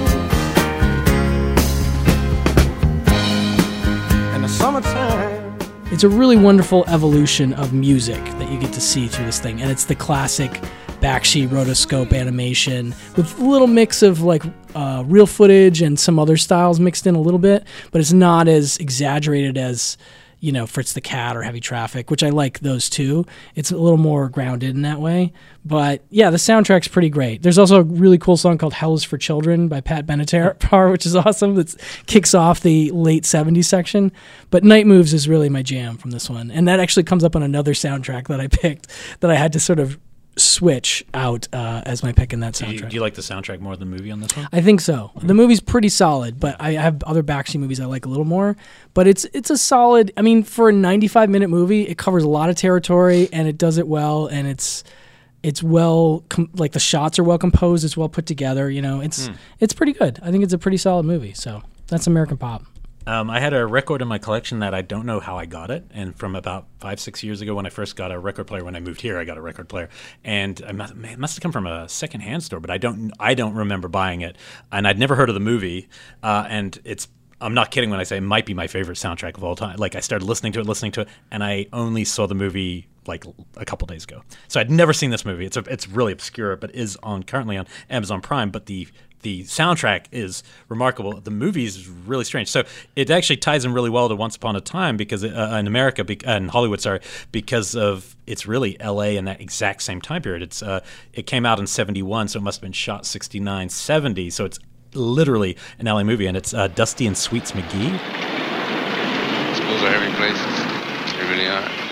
In the summertime. It's a really wonderful evolution of music that you get to see through this thing, and it's the classic Bakshi rotoscope animation with a little mix of like uh, real footage and some other styles mixed in a little bit, but it's not as exaggerated as you know Fritz the Cat or Heavy Traffic, which I like those too. It's a little more grounded in that way, but yeah, the soundtrack's pretty great. There's also a really cool song called "Hell Is for Children" by Pat Benatar, [laughs] which is awesome. That kicks off the late '70s section. But "Night Moves" is really my jam from this one, and that actually comes up on another soundtrack that I picked that I had to sort of switch out uh, as my pick in that Do you, soundtrack. do you like the soundtrack more than the movie on this one? I think so. The movie's pretty solid, but I have other Bakshi movies I like a little more. But it's it's a solid. I mean, for a 95 minute movie, it covers a lot of territory and it does it well. And it's it's well com- like the shots are well composed. It's well put together. You know, it's Hmm. it's pretty good. I think it's a pretty solid movie. So that's American Pop. Um, I had a record in my collection that I don't know how I got it, and from about five, six years ago when I first got a record player. When I moved here, I got a record player, and I must, it must have come from a secondhand store, but I don't, I don't remember buying it, and I'd never heard of the movie, uh, and it's. I'm not kidding when I say it might be my favorite soundtrack of all time. Like I started listening to it, listening to it, and I only saw the movie like a couple days ago. So I'd never seen this movie. It's a, it's really obscure, but is on currently on Amazon Prime. But the the soundtrack is remarkable. The movie is really strange. So it actually ties in really well to Once Upon a Time because uh, in America, bec- uh, in Hollywood, sorry, because of it's really L.A. in that exact same time period. It's uh, it came out in '71, so it must have been shot '69, '70. So it's literally an LA movie, and it's uh, Dusty and Sweets McGee. Schools are heavy places. They really are.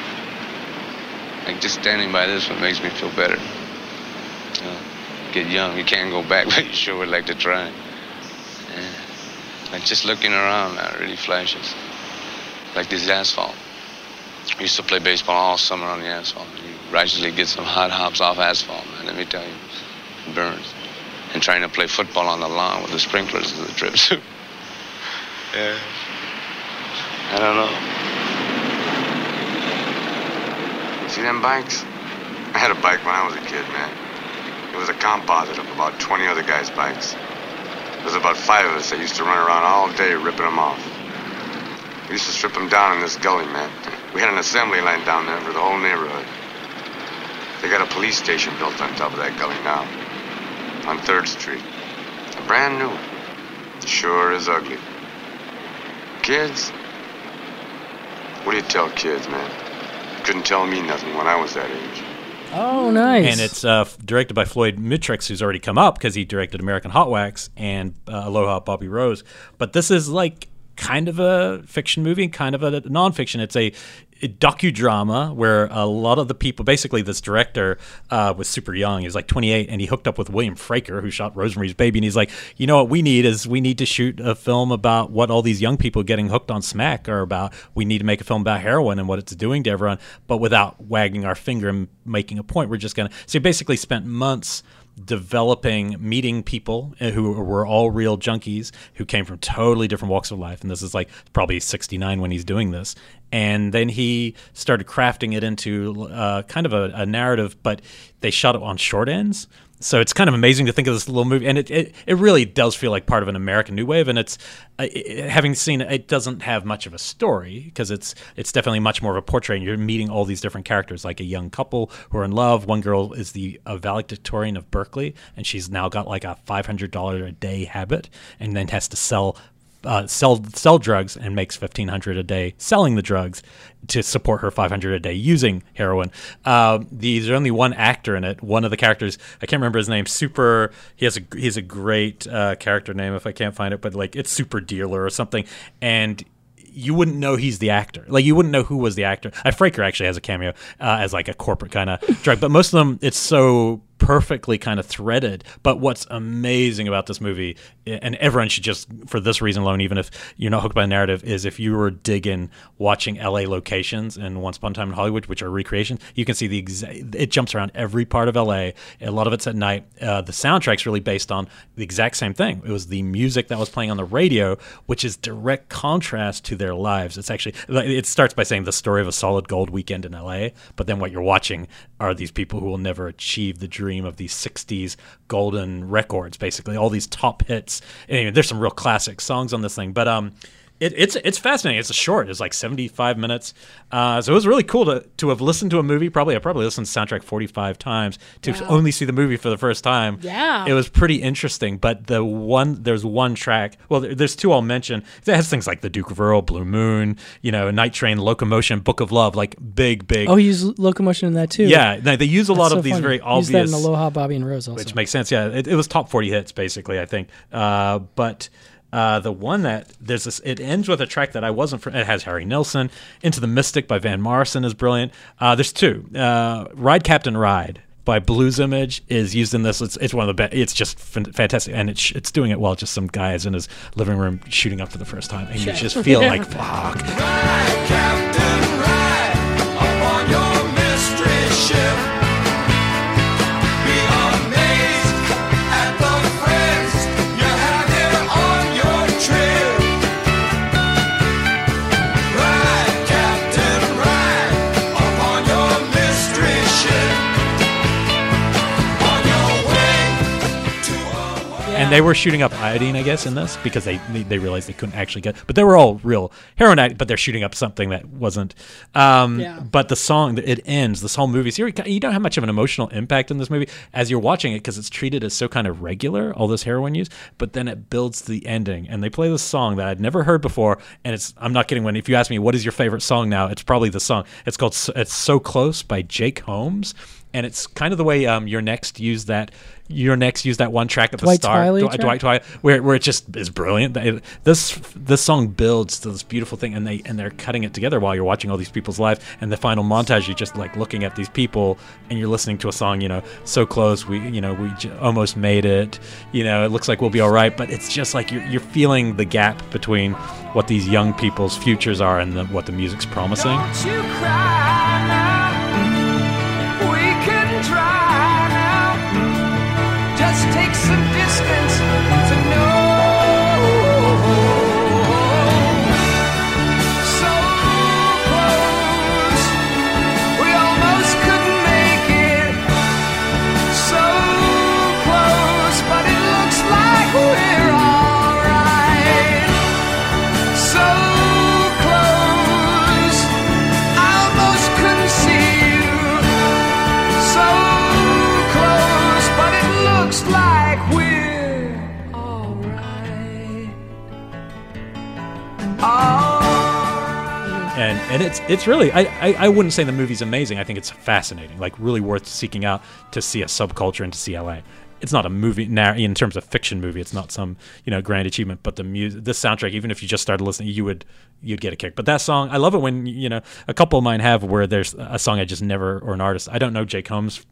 Like just standing by this one makes me feel better. Get young. You can't go back, [laughs] but you sure would like to try. Yeah. Like just looking around now, it really flashes. Like this asphalt. I used to play baseball all summer on the asphalt. You gradually get some hot hops off asphalt, man. Let me tell you, it burns. And trying to play football on the lawn with the sprinklers is a trip [laughs] too. yeah. I don't know. See them bikes? I had a bike when I was a kid, man. It was a composite of about 20 other guys' bikes. There was about five of us that used to run around all day ripping them off. We used to strip them down in this gully, man. We had an assembly line down there for the whole neighborhood. They got a police station built on top of that gully now, on 3rd Street. Brand new. Sure is ugly. Kids? What do you tell kids, man? Couldn't tell me nothing when I was that age. Oh, nice. And it's uh, directed by Floyd Mutrux, who's already come up because he directed American Hot Wax and uh, Aloha Bobby Rose. But this is like kind of a fiction movie, and kind of a nonfiction. It's a, a docudrama where a lot of the people, basically, this director uh, was super young. He was like 28, and he hooked up with William Fraker, who shot Rosemary's Baby. And he's like, you know what we need is we need to shoot a film about what all these young people getting hooked on smack are about. We need to make a film about heroin and what it's doing to everyone, but without wagging our finger and making a point. We're just gonna. So he basically spent months developing, meeting people uh, who were all real junkies who came from totally different walks of life. And this is like probably 69 when he's doing this. And then he started crafting it into uh, kind of a, a narrative, but they shot it on short ends. So it's kind of amazing to think of this little movie, and it, it, it really does feel like part of an American New Wave. And it's uh, it, having seen it, it doesn't have much of a story because it's it's definitely much more of a portrait. And you're meeting all these different characters, like a young couple who are in love. One girl is the a valedictorian of Berkeley, and she's now got like a five hundred dollar a day habit, and then has to sell uh, sell sell drugs and makes fifteen hundred a day selling the drugs to support her five hundred a day using heroin. Uh, there's only one actor in it. One of the characters I can't remember his name. Super. He has a he has a great uh, character name if I can't find it, but like it's Super Dealer or something, and. You wouldn't know he's the actor. Like you wouldn't know who was the actor. Uh, Fraker actually has a cameo uh, as like a corporate kind of [laughs] drug, but most of them it's so perfectly kind of threaded. But what's amazing about this movie, and everyone should just, for this reason alone, even if you're not hooked by the narrative, is if you were digging watching LA locations and Once Upon a Time in Hollywood, which are recreations, you can see the exact, it jumps around every part of LA. A lot of it's at night. Uh, the soundtrack's really based on the exact same thing. It was the music that was playing on the radio, which is direct contrast to their lives. It's actually, it starts by saying the story of a solid gold weekend in LA, but then what you're watching are these people who will never achieve the dream of these 60s golden records basically all these top hits. Anyway there's some real classic songs on this thing but um it, it's it's fascinating. It's a short. It's like 75 minutes. Uh, so it was really cool to to have listened to a movie. Probably I probably listened to the soundtrack 45 times to Wow. only see the movie for the first time. Yeah. it was pretty interesting. But the one there's one track. Well, there- there's two I'll mention. It has things like the Duke of Earl, Blue Moon, you know, Night Train, Locomotion, Book of Love, like big big. Oh, he used locomotion in that too. Yeah, they use a That's lot so of these funny. very Use that in Aloha, Bobby and Rose also. which makes sense. Yeah, it, it was top forty hits basically, I think. Uh, but uh, the one that there's this, it ends with a track that I wasn't. For, it has Harry Nilsson. Into the Mystic by Van Morrison is brilliant. Uh, there's two. Uh, Ride Captain Ride by Blues Image is used in this. It's, it's one of the best. It's just fantastic, and it's it's doing it well. Just some guys in his living room shooting up for the first time, and you just feel [laughs] like fuck. And they were shooting up iodine, I guess, in this because they they, realized they couldn't actually get. But they were all real heroin addict, but they're shooting up something that wasn't. Um, Yeah. But the song, it ends. This whole movie. So you don't have much of an emotional impact in this movie as you're watching it because it's treated as so kind of regular, all this heroin use. But then it builds to the ending, and they play this song that I'd never heard before. And it's I'm not kidding when if you ask me what is your favorite song now, it's probably the song. It's called "It's So Close" by Jake Holmes. And it's kind of the way um, your next used that. Your next use that one track at Dwight the start, Twilley Dw- track? Dwight Twilight, where, where it just is brilliant. They- This this song builds to this beautiful thing, and they and they're cutting it together while you're watching all these people's lives. And the final montage, you're just like looking at these people, and you're listening to a song. You know, so close, we you know we j- almost made it. You know, it looks like we'll be all right, but it's just like you're you're feeling the gap between what these young people's futures are and the, what the music's promising. Just take and it's it's really I, I I wouldn't say the movie's amazing. I think it's fascinating, like really worth seeking out to see a subculture and to see LA. It's not a movie now in terms of fiction movie. It's not some you know grand achievement, but the music, the soundtrack. Even if you just started listening, you would you'd get a kick. But that song, I love it when you know a couple of mine have where there's a song I just never or an artist. I don't know Jake Holmes.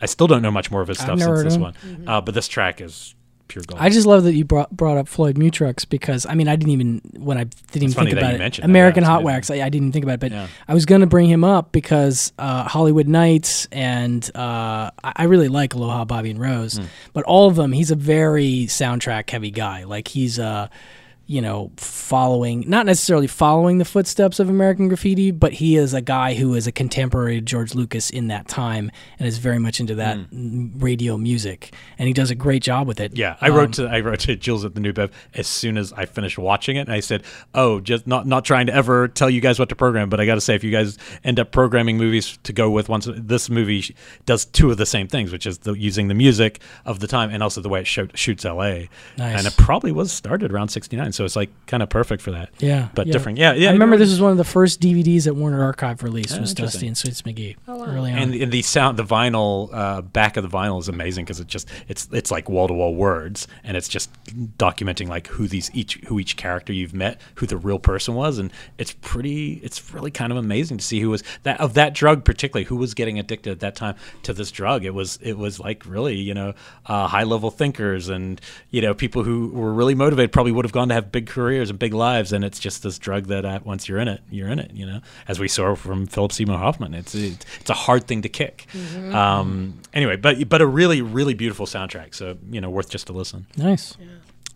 I still don't know much more of his stuff since this one. Uh, but this track is pure gold. I just love that you brought brought up Floyd Mutrux because I mean I didn't even when I didn't even think about it. American Hot. Wax. I, I didn't think about it, but Yeah. I was gonna bring him up because uh, Hollywood Knights and uh, I really like Aloha Bobby and Rose, Hmm. but all of them he's a very soundtrack heavy guy. Like he's uh you know following not necessarily following the footsteps of American Graffiti, but he is a guy who is a contemporary of George Lucas in that time and is very much into that radio music, and he does a great job with it. Yeah, I Um, wrote to I wrote to Jules at the New Bev as soon as I finished watching it, and I said, "Oh, just not not trying to ever tell you guys what to program, but I got to say, if you guys end up programming movies to go with once, this movie does two of the same things, which is the, using the music of the time and also the way it shoot, shoots L.A. Nice. And it probably was started around '69, so it's like kind of perfect for that. Yeah, but yeah. different. Yeah, yeah. I remember this was one of the first DVDs that Warner Archive released Oh, was. Dusty and Sweets McGee. Early on. And, and the sound, the vinyl uh, back of the vinyl is amazing because it just it's it's like wall to wall words, and it's just documenting like who these each who each character you've met, who the real person was, and it's pretty. It's really kind of amazing to see who was that of that drug particularly who was getting addicted at that time to this drug. It was it was like really you know uh, high level thinkers and you know people who were really motivated probably would have gone to have big careers and big lives, and it's just this drug that uh, once you're in it, you're in it. You know, as we saw from Philip Seymour Hoffman, it's it's, it's a hard thing to kick. Mhm. Um, anyway, but but a really really beautiful soundtrack, so you know worth just a listen. nice.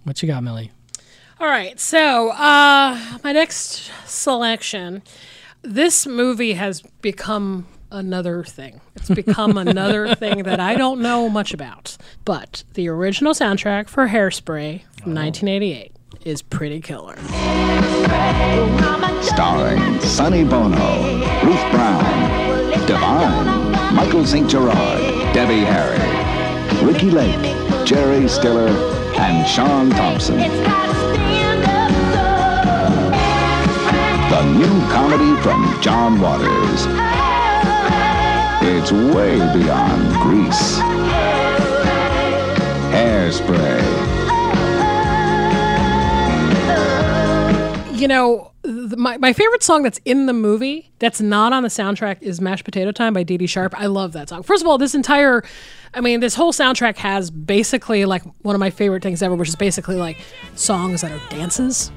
What you got, Millie? All right, so uh, my next selection. This movie has become another thing. It's become [laughs] another thing that I don't know much about. But the original soundtrack for Hairspray from 1988 is pretty killer. Starring Sonny Bono, Ruth Brown, Divine, Michael St. Gerard, Debbie Harry, Ricki Lake, Jerry Stiller, and Shawn Thompson. The new comedy from John Waters. It's way beyond Grease. Hairspray. You know, my, my favorite song that's in the movie that's not on the soundtrack is Mashed Potato Time by Dee Dee Sharp. I love that song. First of all, this entire, I mean, this whole soundtrack has basically like one of my favorite things ever, which is basically like songs that are dances.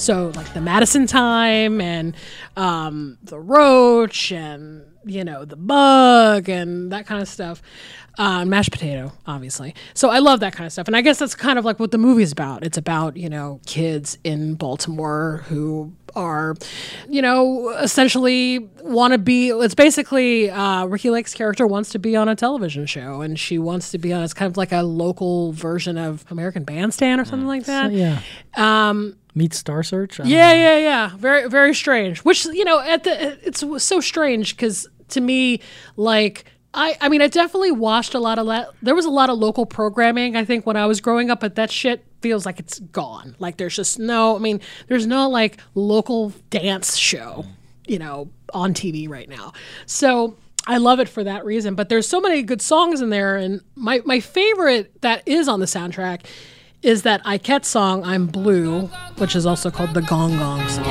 So like the Madison time and um, the Roach and you know, the bug and that kind of stuff. Uh, mashed potato, obviously. So I love that kind of stuff. And I guess that's kind of like what the movie's about. It's about, you know, kids in Baltimore who are, you know, essentially want to be. It's basically uh, Ricki Lake's character wants to be on a television show, and she wants to be on. It's kind of like a local version of American Bandstand or something like that. yeah. Um, Meet Star Search. Yeah, know. yeah, yeah. Very, very strange. Which you know, at the it's so strange because to me, like. I, I mean, I definitely watched a lot of that. There was a lot of local programming, I think, when I was growing up, but that shit feels like it's gone. Like, there's just no, I mean, there's no like local dance show, you know, on TV right now. So I love it for that reason. But there's so many good songs in there. And my, my favorite that is on the soundtrack is that Ikette song, I'm Blue, which is also called the Gong Gong song.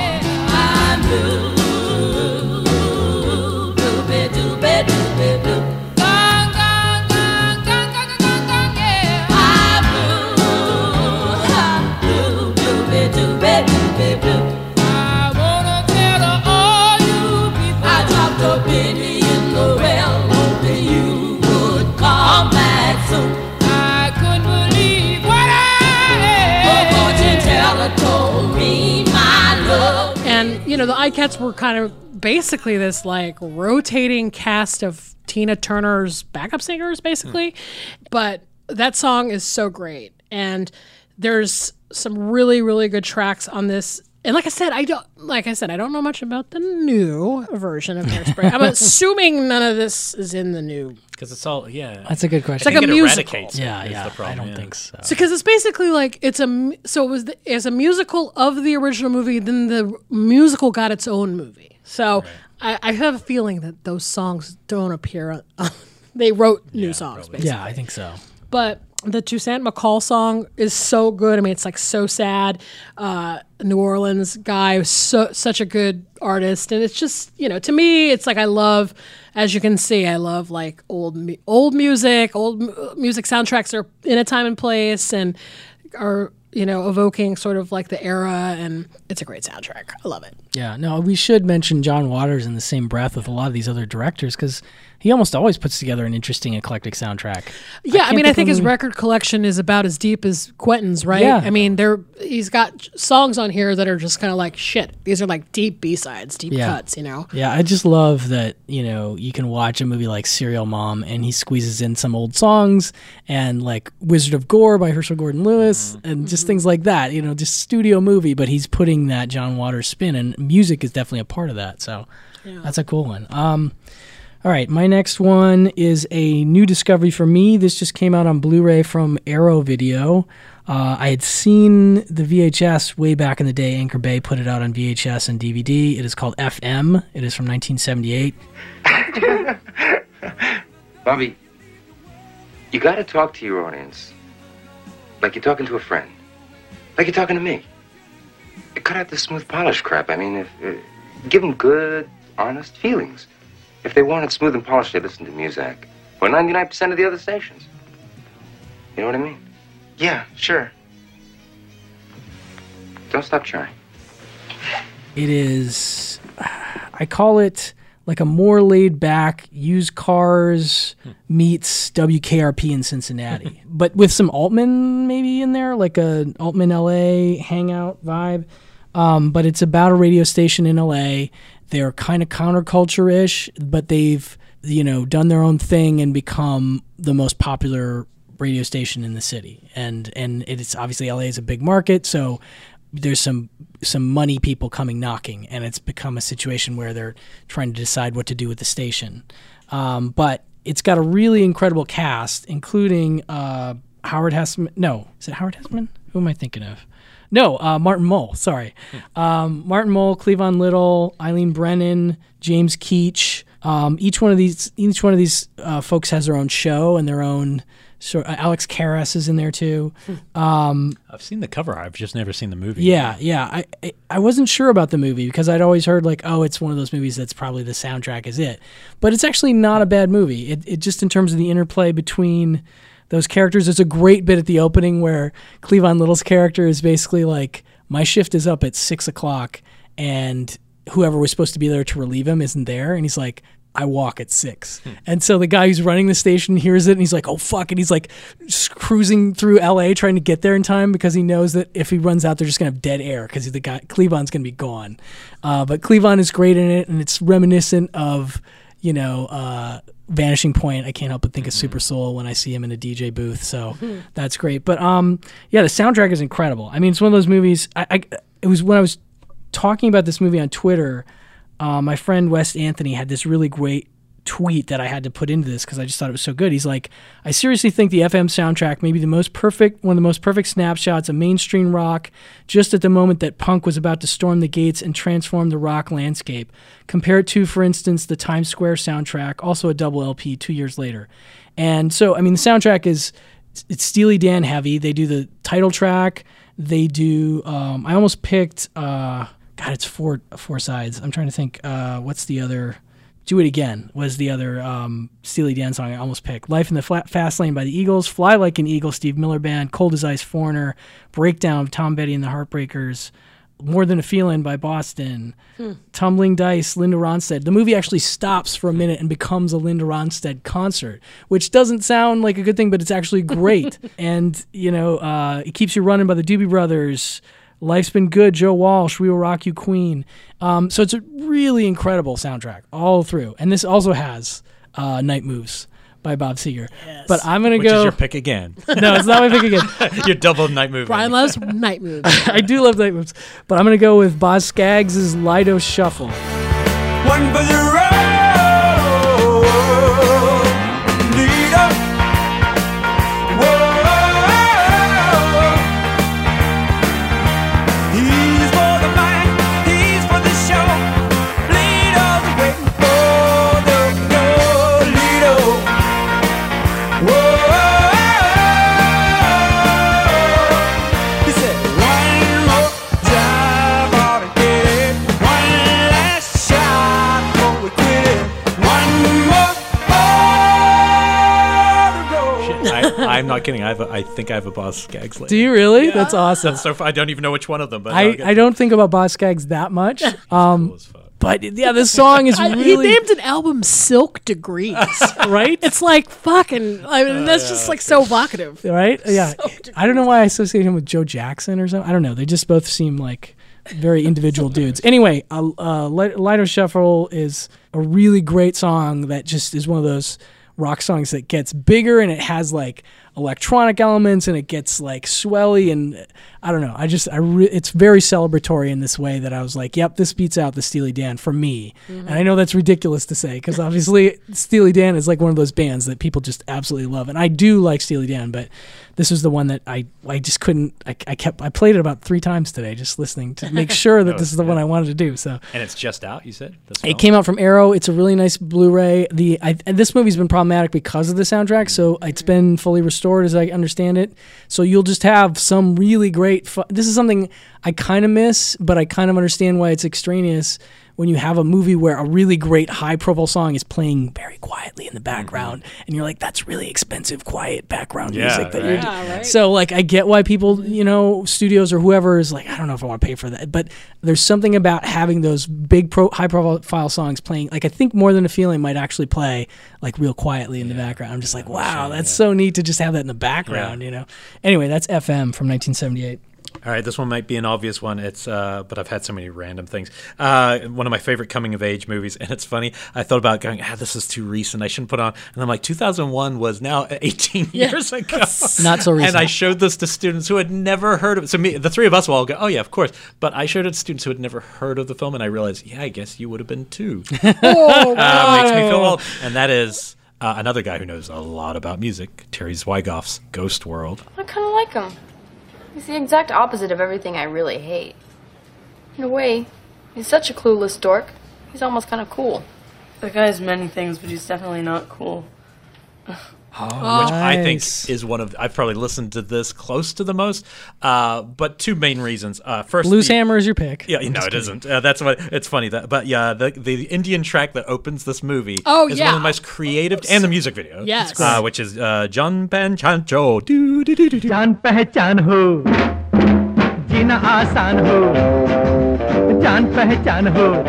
Know, the Ikettes were kind of basically this like rotating cast of Tina Turner's backup singers, basically. Hmm. But that song is so great, and there's some really, really good tracks on this. And like I said, I don't like I said, I don't know much about the new version of Hairspray. I'm [laughs] assuming none of this is in the new Because it's all yeah. That's a good question. It's like a it musical. eradicates Yeah, is yeah, The problem, I don't yeah. think so. So, because it's basically like it's a so it was the, as a musical of the original movie, then the musical got its own movie. So I, I have a feeling that those songs don't appear. On, [laughs] they wrote new songs, basically. Yeah, I think so. But the Toussaint McCall song is so good. I mean, it's like so sad. Uh, New Orleans guy so such a good artist, and it's just you know to me, it's like I love, as you can see, I love like old old music, old music soundtracks are in a time and place, and are you know evoking sort of like the era, and it's a great soundtrack. I love it. Yeah, no, we should mention John Waters in the same breath with a lot of these other directors because he almost always puts together an interesting eclectic soundtrack. Yeah, I, can't mean, I think his record collection is about as deep as Quentin's, right? Yeah. I mean, there he's got songs on here that are just kind of like shit. These are like deep B sides, deep Yeah. cuts, you know. Yeah, I just love that, you know, you can watch a movie like Serial Mom and he squeezes in some old songs and like Wizard of Gore by Herschell Gordon Lewis and just things like that, you know, just studio movie, but he's putting that John Waters spin and music is definitely a part of that. So that's a cool one. Um, all right, my next one is a new discovery for me. This just came out on Blu ray from Arrow Video. Uh, I had seen the VHS way back in the day. Anchor Bay put it out on VHS and DVD. It is called FM. It is from 1978. [laughs] Bobby, you gotta talk to your audience. Like you're talking to a friend. Like you're talking to me. Cut out the smooth polish crap. I mean, if, uh, give them good, honest feelings. If they wanted smooth and polished, they listen to Muzak. Or 99% of the other stations. You know what I mean? Yeah, sure. Don't stop trying. It is, I call it like a more laid back used cars meets WKRP in Cincinnati, [laughs] but with some Altman maybe in there, like a Altman LA hangout vibe. Um, but it's about a radio station in LA. They're kind of counterculture ish, but they've you know done their own thing and become the most popular radio station in the city. And and it's obviously LA is a big market, so there's some some money people coming knocking, and it's become a situation where they're trying to decide what to do with the station. Um, but it's got a really incredible cast, including uh, Howard Hesseman. No, is it Howard Hesseman? Who am I thinking of? No, uh, Martin Mull. Sorry, um, Martin Mull, Cleavon Little, Eileen Brennan, James Keach. Um, each one of these, each one of these uh, folks has their own show and their own. So uh, Alex Karras is in there too. Um, I've seen the cover. I've just never seen the movie. yeah, yeah. I, I I wasn't sure about the movie because I'd always heard like, oh, it's one of those movies that's probably the soundtrack is it, but it's actually not a bad movie. It it just in terms of the interplay between those characters, there's a great bit at the opening where Cleavon Little's character is basically like, my shift is up at six o'clock and whoever was supposed to be there to relieve him isn't there, and he's like. I walk at six. And so the guy who's running the station hears it and he's like, oh, fuck. And he's like cruising through LA trying to get there in time because he knows that if he runs out, they're just going to have dead air because the guy, Cleavon's going to be gone. Uh, but Cleavon is great in it and it's reminiscent of, you know, uh, Vanishing Point. I can't help but think of Super Soul when I see him in a DJ booth. So [laughs] that's great. But um, yeah, the soundtrack is incredible. I mean, it's one of those movies. I, I it was when I was talking about this movie on Twitter. Uh, my friend Wes Anthony had this really great tweet that I had to put into this because I just thought it was so good. He's like, I seriously think the FM soundtrack may be the most perfect, one of the most perfect snapshots of mainstream rock, just at the moment that punk was about to storm the gates and transform the rock landscape. Compare it to, for instance, the Times Square soundtrack, also a double LP two years later. And so, I mean, the soundtrack is it's Steely Dan heavy. They do the title track. They do. Um, I almost picked. Uh, God, it's four four sides. I'm trying to think. Uh, what's the other? Do It Again was the other um, Steely Dan song I almost picked. Life in the Flat, Fast Lane by the Eagles, Fly Like an Eagle, Steve Miller Band, Cold as Ice Foreigner, Breakdown of Tom Petty and the Heartbreakers, More Than a Feeling by Boston, Hmm. Tumbling Dice, Linda Ronstadt. The movie actually stops for a minute and becomes a Linda Ronstadt concert, which doesn't sound like a good thing, but it's actually great. [laughs] and, you know, uh, it keeps you running by the Doobie Brothers. Life's Been Good, Joe Walsh, We Will Rock You Queen. Um, so it's a really incredible soundtrack all through. And this also has uh, Night Moves by Bob Seger. But I'm going to go. Which go. is your pick again. [laughs] no, it's not my pick again. [laughs] your double night movie. Brian loves night moves. [laughs] I do love Night Moves. But I'm going to go with Boz Scaggs' Lido Shuffle. One for the I'm not kidding. I have a, I think I have a Boz Scaggs list. Do you really? That's awesome. That's so fun. I don't even know which one of them, but I, I'll get- I don't think about Boz Scaggs that much. [laughs] Um, but yeah, this song is [laughs] really. He named an album "Silk Degrees," [laughs] right? It's like fucking. I mean, that's just like so evocative, right? Yeah. I don't know why I associate him with Joe Jackson or something. I don't know. They just both seem like very individual dudes. Anyway, uh, uh, Lido Shuffle is a really great song that just is one of those rock songs that gets bigger and it has like electronic elements and it gets like swelly and I don't know. I just I re- it's very celebratory in this way that I was like, yep, this beats out the Steely Dan for me. Mm-hmm. And I know that's ridiculous to say because obviously Steely Dan is like one of those bands that people just absolutely love, and I do like Steely Dan, but this is the one that I I just couldn't. I, I kept I played it about three times today, just listening to make [laughs] sure that Oh, this is the one I wanted to do. So And it's just out. You said it came out from Arrow. It's a really nice Blu-ray. The I, this movie's been problematic because of the soundtrack, so it's been fully restored as I understand it. So you'll just have some really great. Fu- this is something I kind of miss, but I kind of understand why it's extraneous when you have a movie where a really great high-profile song is playing very quietly in the mm-hmm. background, and you're like, that's really expensive, quiet background Yeah, music that you're. right. Yeah, right. So like, I get why people, you know, studios or whoever is like, I don't know if I want to pay for that, but there's something about having those big pro high profile songs playing. Like I think more than a feeling might actually play like real quietly in the background. I'm just like, wow, that's so neat to just have that in the background, you know. Anyway, that's FM from 1978. All right, this one might be an obvious one. It's uh, but I've had so many random things. Uh, one of my favorite coming of age movies, and it's funny. I thought about going, ah, this is too recent. I shouldn't put on. And I'm like, 2001 was now [laughs] 18 Yeah. years ago. [laughs] Not so recent. And I showed this to students who had never heard of it. So me, the three of us will all go, oh yeah, of course. But I showed it to students who had never heard of the film, and I realized, yeah, I guess you would have been too. [laughs] Oh, uh, makes me feel old. And that is. Uh, another guy who knows a lot about music, Terry Zwigoff's Ghost World. I kind of like him. He's the exact opposite of everything I really hate. In a way, he's such a clueless dork. He's almost kind of cool. The guy's many things, but he's definitely not cool. Oh, which nice. I think is one of I've probably listened to this close to the most. Uh, but two main reasons. Uh, first, Blues the, Hammer is your pick. Yeah, I'm no, it not uh, that's what it's funny that. But yeah, the, the Indian track that opens this movie oh, is yeah. one of the most creative oh, and the music video. Yes, uh, which is uh, John Pan Chan John Pan Ho. Jina Asan Ho. John Pehchan Ho.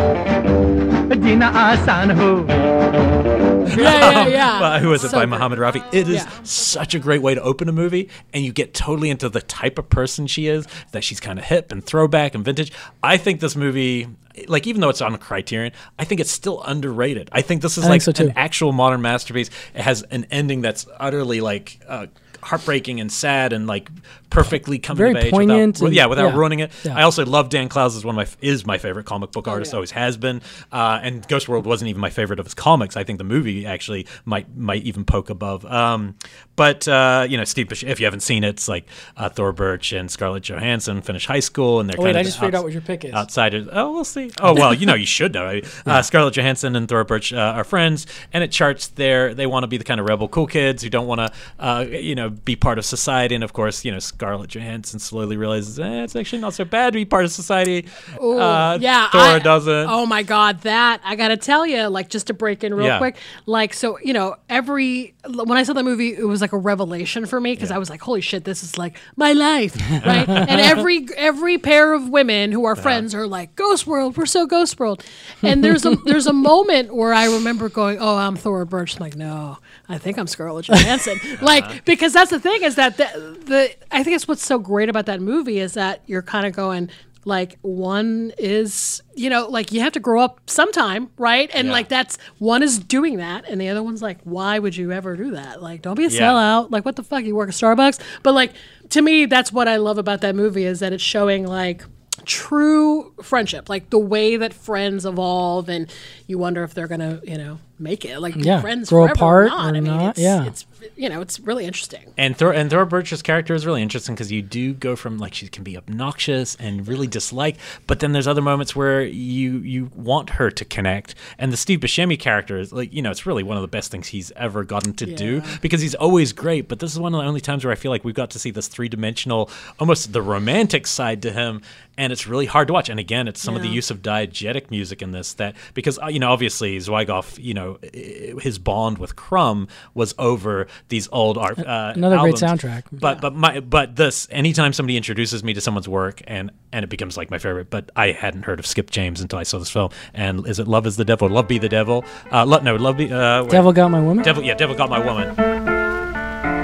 Jina Asan Ho. [laughs] Yeah, yeah, yeah. Well, who was it by good. Muhammad Rafi? It is Yeah. such a great way to open a movie, and you get totally into the type of person she is. That she's kind of hip and throwback and vintage. I think this movie, like even though it's on Criterion, I think it's still underrated. I think this is I like so, an actual modern masterpiece. It has an ending that's utterly like. Uh, Heartbreaking and sad and like perfectly coming Very of age. poignant without, and- yeah, without yeah. ruining it. Yeah. I also love Dan Clowes is one of my is my favorite comic book Oh, artist. yeah. Always has been. Uh, and Ghost World wasn't even my favorite of his comics. I think the movie actually might might even poke above. Um, but uh, you know, Steve, if you haven't seen it, it's like uh, Thora Birch and Scarlett Johansson finish high school, and they're Oh, wait, kind of I just figured out what your pick is. Outsiders. Oh, we'll see. Oh well, you know, you should know. [laughs] Uh, Scarlett Johansson and Thora Birch uh, are friends, and it charts their they want to be the kind of rebel cool kids who don't want to, uh, you know, be part of society. And of course, you know, Scarlett Johansson slowly realizes eh, it's actually not so bad to be part of society. Ooh, uh, yeah, Thor I- doesn't. Oh my God, that I gotta tell you, like just to break in real Yeah. quick, like so you know every when I saw the movie, it was like a revelation for me because I was like, holy shit, this is like my life, [laughs] right? and every every pair of women who are Uh-huh. friends are like Ghost World, we're so Ghost World, and there's a there's a moment where I remember going, oh, I'm Thora Birch, I'm like no, I think I'm Scarlett Johansson, [laughs] Uh-huh. like because that's the thing is that the, the I think it's what's so great about that movie is that you're kind of going like one is you know like you have to grow up sometime right? And like that's one is doing that and the other one's like why would you ever do that? Like don't be a Yeah. sellout. Like what the fuck you work at starbucks? But like to me that's what i love about that movie is that it's showing like true friendship like the way that friends evolve and you wonder if they're gonna you know make it like Yeah, friends grow forever apart or not. or I mean, not, it's, yeah. it's you know it's really interesting And Thor and Thora Birch's character is really interesting because you do go from like she can be obnoxious and really dislike, but then there's other moments where you you want her to connect. And the Steve Buscemi character is like you know it's really one of the best things he's ever gotten to do because he's always great. But this is one of the only times where I feel like we've got to see this three dimensional, almost the romantic side to him, and it's really hard to watch. And again, it's some of the use of diegetic music in this that because uh, you know obviously Zwigoff you know his bond with Crumb was over these old art. Uh, Another great soundtrack. But but my but this anytime somebody introduces me to someone's work and and it becomes like my favorite. But I hadn't heard of Skip James until I saw this film. And is it Love is the Devil? Love be the devil? Uh, lo- no, Love be uh, wait. Devil Got My Woman? Devil yeah, Devil got my woman.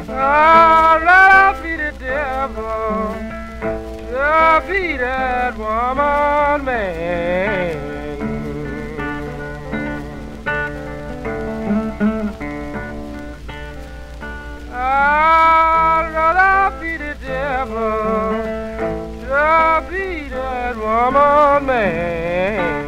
Oh, let be the devil. Just be that woman, man. I'd rather be the devil. Just be that woman, man.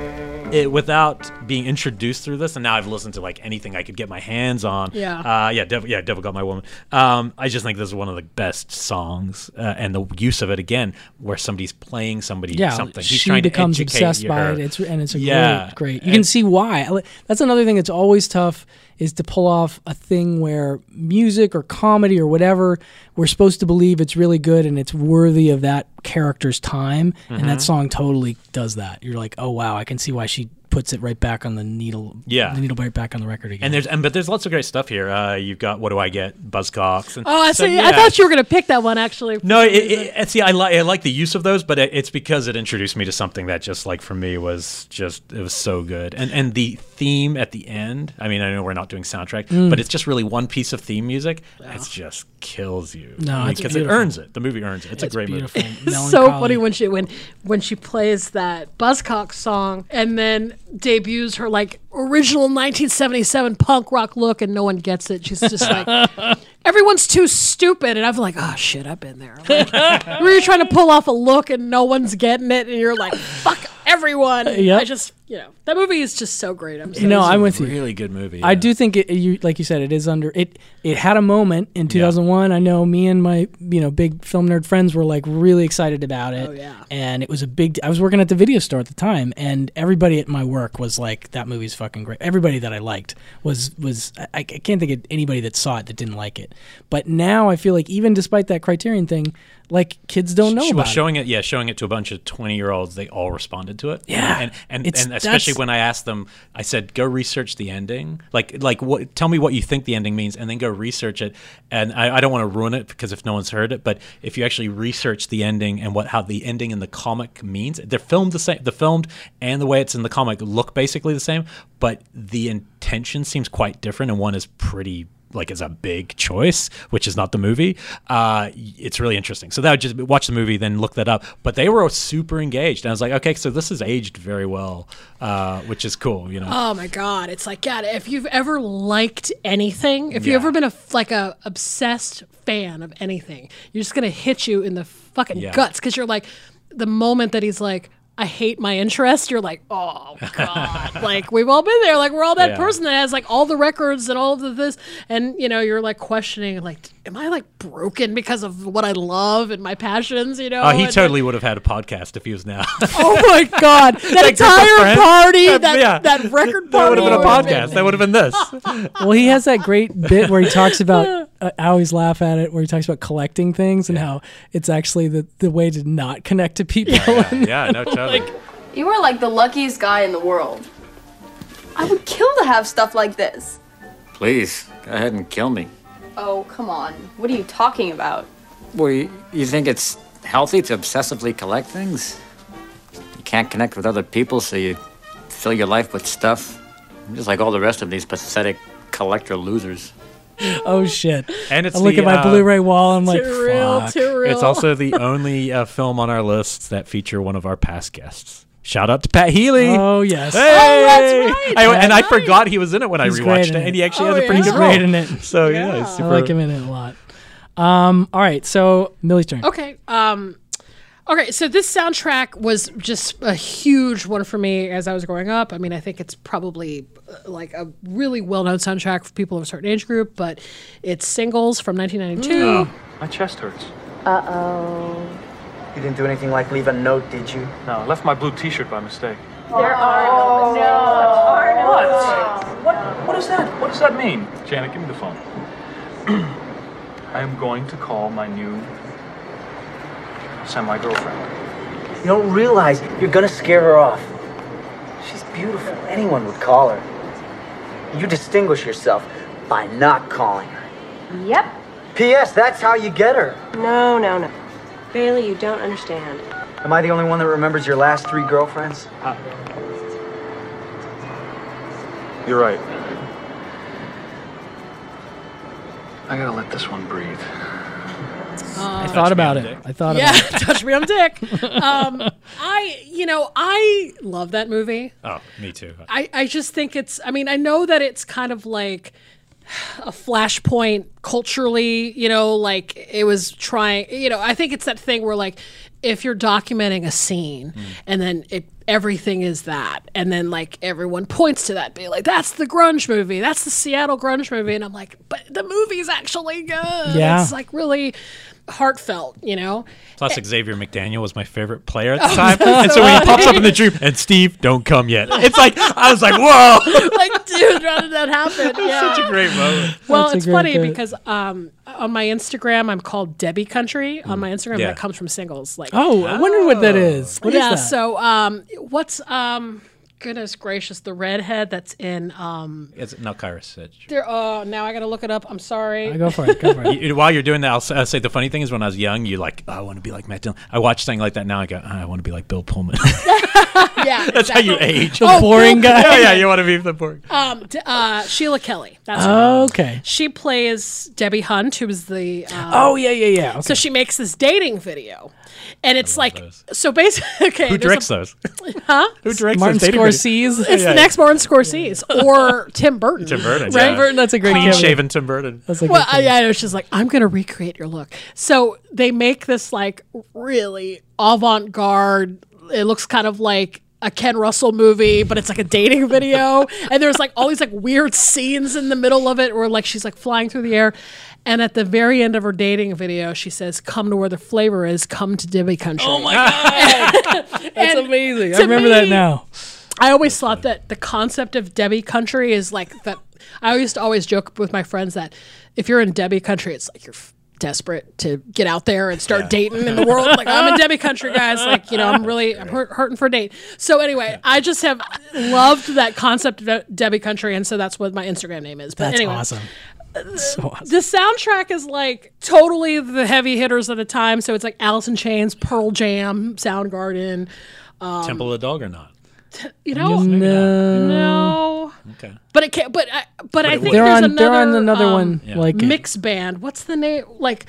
It, without being introduced through this, and now I've listened to like anything I could get my hands on. Yeah. uh, yeah, Devil, yeah, Devil got my woman. Um, I just think this is one of the best songs, uh, and the use of it again, where somebody's playing somebody yeah, something. He's she trying to becomes educate obsessed by her. it. It's and it's a Yeah. great, great. You And- can see why. That's another thing that's always tough is to pull off a thing where music or comedy or whatever we're supposed to believe it's really good and it's worthy of that character's time, and that Mhm. song totally does that. You're like, oh wow, I can see why she puts it right back on the needle. Yeah. the needle right back on the record again. And there's and but there's lots of great stuff here. Uh, you've got what do I get? Buzzcocks. And oh i so, see i thought you were gonna pick that one actually No, it, it, it- see, I like I like the use of those, but it, it's because it introduced me to something that just like for me was just it was so good, and and the theme at the end. I mean, I know we're not doing soundtrack, Mm. but it's just really one piece of theme music. It just kills you. No, I mean, because it earns it. The movie earns it. It's, a great beautiful. movie. It's [laughs] so funny when she when when she plays that Buzzcock song and then debuts her like original 1977 punk rock look and no one gets it. She's just like [laughs] everyone's too stupid and I'm like, oh shit, I've been there. Like, [laughs] where you're trying to pull off a look and no one's getting it and you're like, fuck everyone. Uh, yep. I just you know that movie is just so great. I'm so You know, I'm with you. Really good movie. I do think it, you, like you said, it is under it. It had a moment in 2001. I know me and my you know big film nerd friends were like really excited about it. Oh, yeah. and it was a big. I was working at the video store at the time, and everybody at my work was like, "That movie's fucking great." Everybody that I liked was was. I, I can't think of anybody that saw it that didn't like it. But now I feel like even despite that Criterion thing, like kids don't know well, it. showing it. yeah, showing it to a bunch of twenty year olds, they all responded to it. Yeah. and and, and especially when I asked them. I said, "Go research the ending. Like, like, what? Tell me what you think the ending means, and then go research it." And I, I don't want to ruin it because if no one's heard it, but if you actually research the ending and what how the ending in the comic means, they're filmed the same. The filmed and the way it's in the comic look basically the same, but the intention seems quite different, and one is pretty like is a big choice, which is not the movie. Uh, it's really interesting. So that would just watch the movie, then look that up. But they were super engaged, and I was like, okay, so this is aged very well, uh, which is cool. You know, Oh my god, it's like God. If you've ever liked anything, if you've ever been a like a obsessed fan of anything, you're just gonna hit you in the fucking Yeah. guts because you're like, the moment that he's like, I hate my interest, you're like, oh god, [laughs] like we've all been there. Like we're all that Yeah. person that has like all the records and all of this, and you know, you're like questioning, like, am I like broken because of what I love and my passions? You know, oh, he And- totally would have had a podcast if he was now. [laughs] Oh my god, [laughs] that, group entire party, That- that yeah. that record that would have been a would've podcast. That would have been this. well, he has that great bit where he talks about. I always laugh at it where he talks about collecting things and how it's actually the, the way to not connect to people. And- [laughs] yeah, no, totally. You are like the luckiest guy in the world. I would kill to have stuff like this. Please, go ahead and kill me. Oh, come on. What are you talking about? Well, you, you think it's healthy to obsessively collect things? You can't connect with other people, so you fill your life with stuff. Just like all the rest of these pathetic collector losers. [laughs] oh shit! And it's I look the, at my uh, Blu-ray wall. I'm like, real, fuck. too real. It's also the [laughs] only uh, film on our list that feature one of our past guests. Shout out to Pat Healy. Oh yes. Hey! Oh, that's right. I, and I forgot he was in it when He's I rewatched it, it. and he actually Oh, has a pretty yeah. Good role. in it. So yeah, Yeah. he's I like him in it a lot. Um, all right, so Millie's turn. Okay. Um, okay. So this soundtrack was just a huge one for me as I was growing up. I mean, I think it's probably uh, like a really well-known soundtrack for people of a certain age group, but it's singles from 1992. Oh, my chest hurts. Uh oh. You didn't do anything like leave a note, did you? No, I left my blue t-shirt by mistake. There are no mistakes. What? What? What is that? What does that mean? Janet, give me the phone. [clears throat] I am going to call my new semi-girlfriend. You don't realize you're gonna scare her off. She's beautiful. Anyone would call her. You distinguish yourself by not calling her. Yep. P.S. That's how you get her. No, no, no. Bailey, you don't understand. Am I the only one that remembers your last three girlfriends? You're right. I gotta let this one breathe. I thought about it. I thought yeah, about it. [laughs] touch me on dick. Um, [laughs] I, you know, I love that movie. Oh, me too. I, I just think it's I mean, I know that it's kind of like a flashpoint culturally, you know, like it was trying, you know, I think it's that thing where like if you're documenting a scene and then it everything is that and then like everyone points to that be like that's the grunge movie that's the seattle grunge movie and i'm like but the movie's actually good Yeah. it's like really heartfelt you know Plus, Xavier McDaniel was my favorite player at the Oh, time, that's [laughs] and so when he [laughs] pops up in the dream, and Steve, don't come yet. It's like I was like, whoa, [laughs] like dude how did that happen yeah. such a great moment. Well, That's it's funny bit. because um, on my Instagram, I'm called Debbie Country. On my Instagram, Yeah. that comes from singles. Like, Oh, I wonder what that is. What is yeah. that? So, um, what's um, goodness gracious, the redhead that's in um, It's not Kyra Sitch. there. Oh, now I gotta look it up. I'm sorry. I go for it. Go for [laughs] You- while you're doing that, I'll, s- I'll say the funny thing is when I was young, you're like, oh, I want to be like Matt Dillon. I watch something like that now. I go, "Oh, I want to be like Bill Pullman. [laughs] yeah, [laughs] That's how you exactly. age. The Oh, boring Bill guy. yeah, yeah, you want to be the boring. Um, d- uh, Sheila Kelley. That's her. Okay. She plays Debbie Hunt, who is the. Um, Oh yeah, yeah, yeah. Okay. So she makes this dating video, and it's like so basically. [laughs] Okay, Who there's directs a- those? [laughs] Huh? Who directs Martin those? Scorsese. It's Yeah, the yeah. next Martin Scorsese or Tim Burton. Tim Burton. right? yeah. Burton, that's a great clean cameo. shaven Tim Burton. That's a Well, good I, thing. I know she's like, I'm gonna recreate your look. So they make this like really avant-garde. It looks kind of like a Ken Russell movie, but it's like a dating video. and there's like all these like weird scenes in the middle of it where like she's like flying through the air. And at the very end of her dating video, she says, "Come to where the flavor is. Come to Debbie Country." Oh my god, [laughs] That's amazing. I to remember that now. I always thought that the concept of Debbie country is like that. I used to always joke with my friends that if you're in Debbie country, it's like you're f- desperate to get out there and start dating in the world. Like I'm in Debbie country, guys. Like you know, I'm really I'm hurt, hurting for a date. So anyway, I just have loved that concept of Debbie country, and so that's what my Instagram name is. But That's anyway, awesome. So awesome. the soundtrack is like totally the heavy hitters of the time. So it's like Alice in Chains, Pearl Jam, Soundgarden. Um, Temple of the Dog or not? you know, No. no. Okay. But it can't. But I, but, I think They're there's on- another. they're on another um, one Yeah. like it. mix band. What's the name? Like,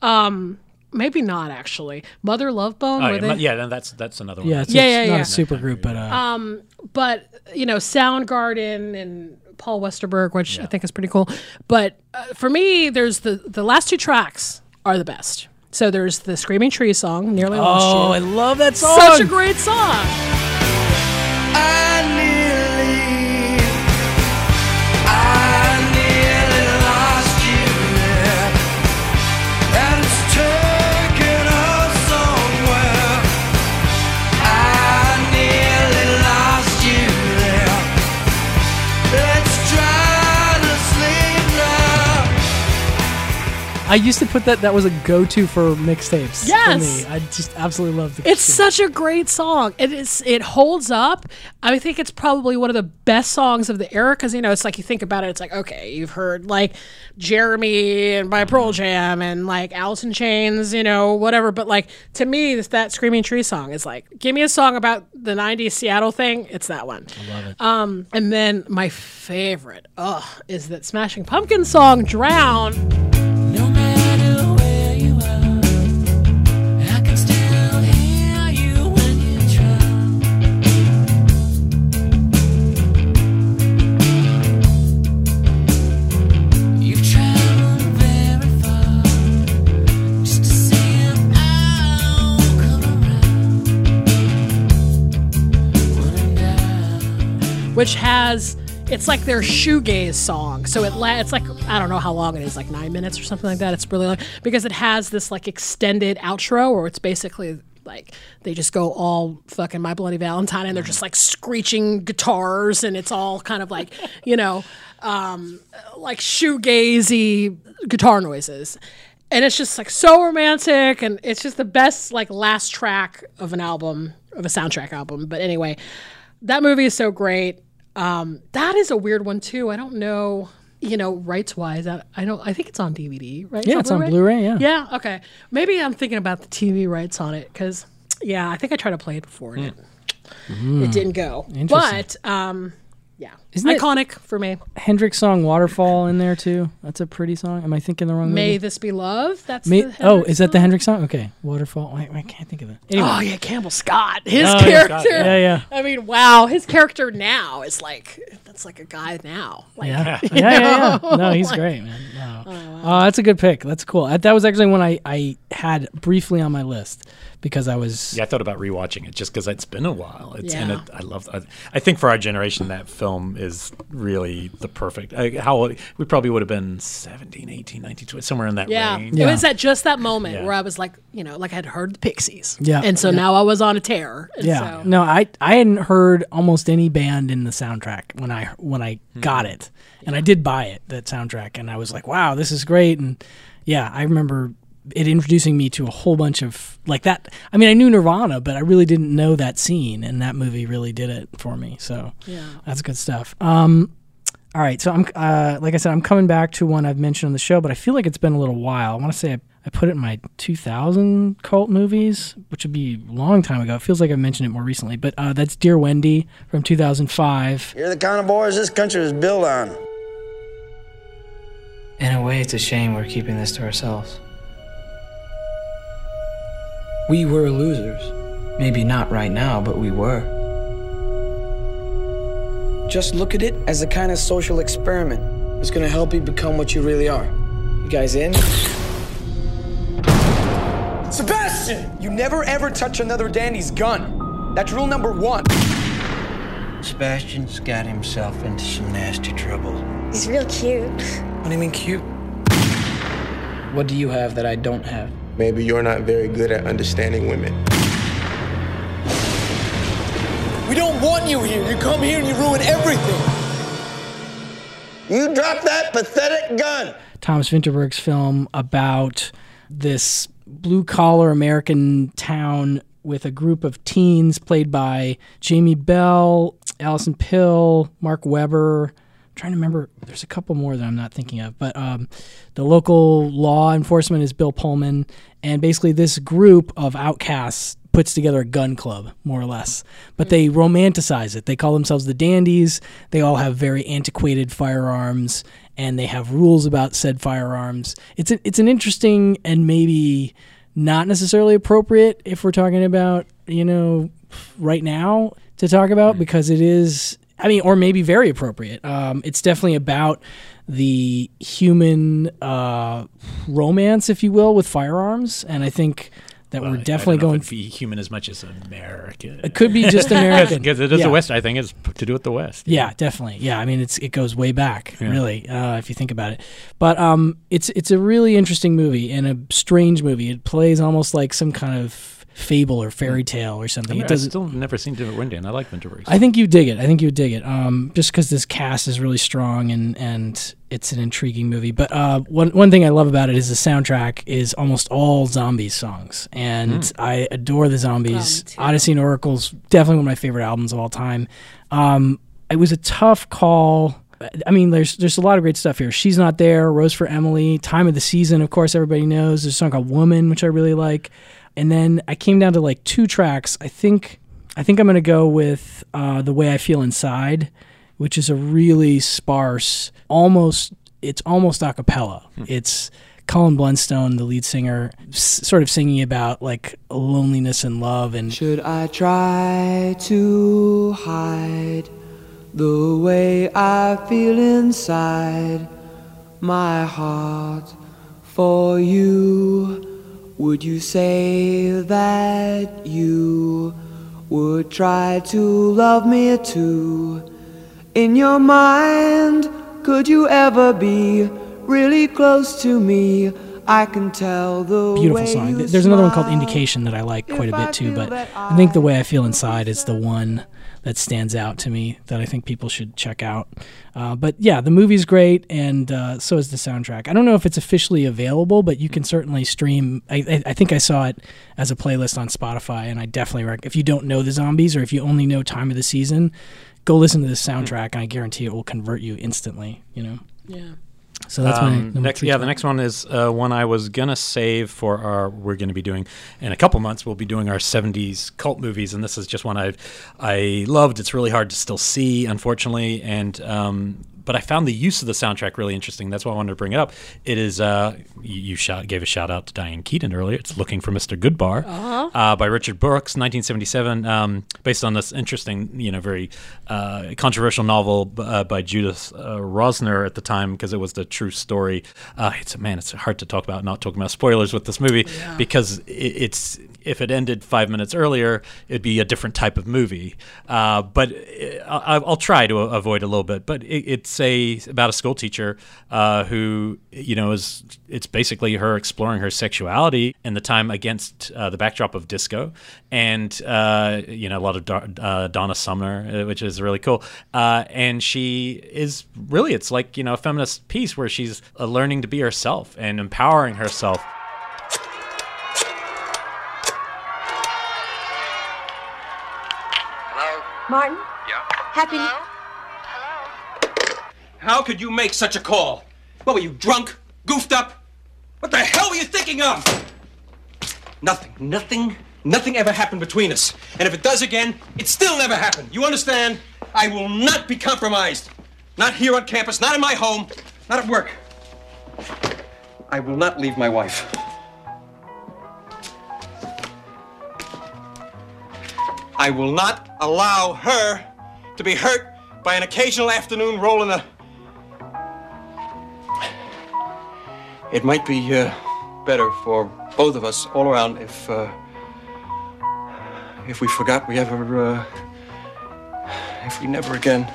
um, maybe not actually. Mother Love Bone. Oh, yeah, yeah, then that's that's another one. Yeah, it's, Yeah, it's yeah, not yeah. a super group, but uh, Um, but you know, Soundgarden and Paul Westerberg, which I think is pretty cool. But uh, for me, there's the the last two tracks are the best. So there's the Screaming Tree song, "Nearly Lost You." oh, I love that song. Such a great song. I used to put that. That was a go-to for mixtapes. Yes. for me. I just absolutely love the. It's such a great song. It is. It holds up. I think it's probably one of the best songs of the era because you know it's like you think about it. It's like okay, you've heard like Jeremy and by Pearl Jam and like Alice in Chains, you know, whatever. But like to me, this, that Screaming Tree song is like, give me a song about the '90s Seattle thing. It's that one. I love it. Um, and then my favorite, ugh, is that Smashing Pumpkins song "Drown." Which has it's like their shoegaze song. So it la- it's like I don't know how long it is, like nine minutes or something like that. It's really long because it has this like extended outro where it's basically like they just go all fucking My Bloody Valentine and they're just like screeching guitars and it's all kind of like [laughs] you know um, like shoegazy guitar noises. And it's just like so romantic, and it's just the best like last track of an album of a soundtrack album. But anyway, that movie is so great. Um, that is a weird one too. I don't know, you know, rights wise. I, I don't. I think it's on DVD, right? Yeah, it's on Blu-ray, yeah. Yeah. Okay. Maybe I'm thinking about the TV rights on it because, yeah, I think I tried to play it before and it, Mm. it didn't go. Interesting. But um, yeah, Isn't it- iconic for me. Hendrix song "Waterfall" in there too. That's a pretty song. Am I thinking the wrong? May movie? this be love. That's May- the oh, Hendrix is that the Hendrix song? Okay, "Waterfall." Wait, I can't think of it. Anyway. Oh yeah, Campbell Scott. His Oh, yeah, character. Scott, yeah, yeah. I mean, wow, his character now is like that's like a guy now. Like, yeah, [laughs] yeah, yeah, yeah. No, he's great, man. No. Uh, that's a good pick. That's cool. Uh, That was actually one I, I had briefly on my list because I was. Yeah, I thought about rewatching it just because it's been a while. It's and it, I love. I, I think for our generation, that film is really the perfect. I, how old- we probably would have been 17, 18, 19, 20, somewhere in that Yeah. range. It was at just that moment Yeah. where I was like, you know, like I had heard the Pixies. Yeah. And so Yeah. now I was on a tear. And Yeah. So, No, I I hadn't heard almost any band in the soundtrack when I when I hmm. got it, and I did buy it that soundtrack, and I was like, wow, this is great, and yeah, I remember it introducing me to a whole bunch of like that. I mean, I knew Nirvana, but I really didn't know that scene, and that movie really did it for me. So Yeah. that's good stuff. Um, all right, so I'm uh, like I said, I'm coming back to one I've mentioned on the show, but I feel like it's been a little while. I want to say I, I put it in my 2000 cult movies, which would be a long time ago. It feels like I mentioned it more recently, but uh, that's Dear Wendy from 2005. You're the kind of boys this country is built on. In a way, it's a shame we're keeping this to ourselves. We were losers. Maybe not right now, but we were. Just look at it as a kind of social experiment. It's gonna help you become what you really are. You guys in? Sebastian! You never ever touch another dandy's gun. That's rule number one. Sebastian's got himself into some nasty trouble. He's real cute. What do you mean cute? What do you have that I don't have? Maybe you're not very good at understanding women. We don't want you here. You come here and you ruin everything. You drop that pathetic gun. Thomas Vinterberg's film about this blue collar American town with a group of teens played by Jamie Bell, Alison Pill, Mark Webber. Trying to remember, there's a couple more that I'm not thinking of, but um, the local law enforcement is Bill Pullman, and basically this group of outcasts puts together a gun club, more or less. But they romanticize it. They call themselves the Dandies. They all have very antiquated firearms, and they have rules about said firearms. It's a, it's an interesting and maybe not necessarily appropriate if we're talking about you know right now to talk about because it is. I mean, or maybe very appropriate. Um, it's definitely about the human uh, romance, if you will, with firearms, and I think that we're definitely know going. it'd be human as much as American. It could be just [laughs] American. because it is Yeah. the West. I think it's to do with the West. Yeah, definitely. Yeah, I mean it's it goes way back, Yeah. really, uh, if you think about it. But um, it's it's a really interesting movie and a strange movie. It plays almost like some kind of fable or fairy tale or something. I've It doesn't. still never seen Dear Wendy, and I like Winterberg. I think you dig it. I think you would dig it. Um, just because this cast is really strong and and it's an intriguing movie. But uh, one one thing I love about it is the soundtrack is almost all zombies songs, and Mm. I adore the zombies. Odessey and Oracle's definitely one of my favorite albums of all time. Um, it was a tough call. I mean, there's there's a lot of great stuff here. She's not there. Rose for Emily. Time of the season, of course, everybody knows. There's a song called Woman, which I really like. And then I came down to like two tracks. I think I think I'm gonna go with uh, the way I feel inside, which is a really sparse, almost it's almost a cappella. It's Colin Blunstone, the lead singer, s- sort of singing about like loneliness and love and Should I try to hide the way I feel inside my heart for you? Would you say that you would try to love me too? In your mind, could you ever be really close to me? I can tell the beautiful song. There's another one called. Indication that I like quite a bit too, but I think the way I feel inside is the one that stands out to me that I think people should check out. Uh, but yeah, the movie's great, and uh, so is the soundtrack. I don't know if it's officially available, but you can certainly stream. I, I, think I saw it as a playlist on Spotify, and I definitely rec- if you don't know the zombies or if you only know time of the season, go listen to this soundtrack, and I guarantee it will convert you instantly. You know. Yeah. So that's my Um, number next. Yeah, the next one is uh, one I was gonna save for our. We're gonna be doing in a couple months. We'll be doing our '70s cult movies, and this is just one I I loved. It's really hard to still see, unfortunately, and um, but I found the use of the soundtrack really interesting. That's why I wanted to bring it up. It is uh, you, you shout, gave a shout out to Diane Keaton earlier. It's "Looking for Mr. Goodbar" Uh-huh. uh, by Richard Brooks, 1977, um, based on this interesting, you know, very uh, controversial novel uh, by Judith uh, Rossner at the time because it was the true story. Uh, it's man, it's hard to talk about not talking about spoilers with this movie because it, it's if it ended five minutes earlier, it'd be a different type of movie. Uh, but uh, I, I'll try to avoid a little bit. But it, it's a about a school teacher uh, who you know is it's basically her exploring her sexuality in the time against uh, the backdrop of disco, and uh, you know a lot of Dar- uh, Donna Summer, uh, which is really cool. And she is really it's like you know a feminist piece where she's learning to be herself and empowering herself. Martin? Yeah? Happy. How could you make such a call? What were you, drunk? Goofed up? What the hell were you thinking of? Nothing, nothing, nothing ever happened between us. And if it does again, it still never happened. You understand? I will not be compromised. Not here on campus, not in my home, not at work. I will not leave my wife. I will not allow her to be hurt by an occasional afternoon roll in the. It might be uh, better for both of us all around if uh, if we forgot we ever uh, if we never again.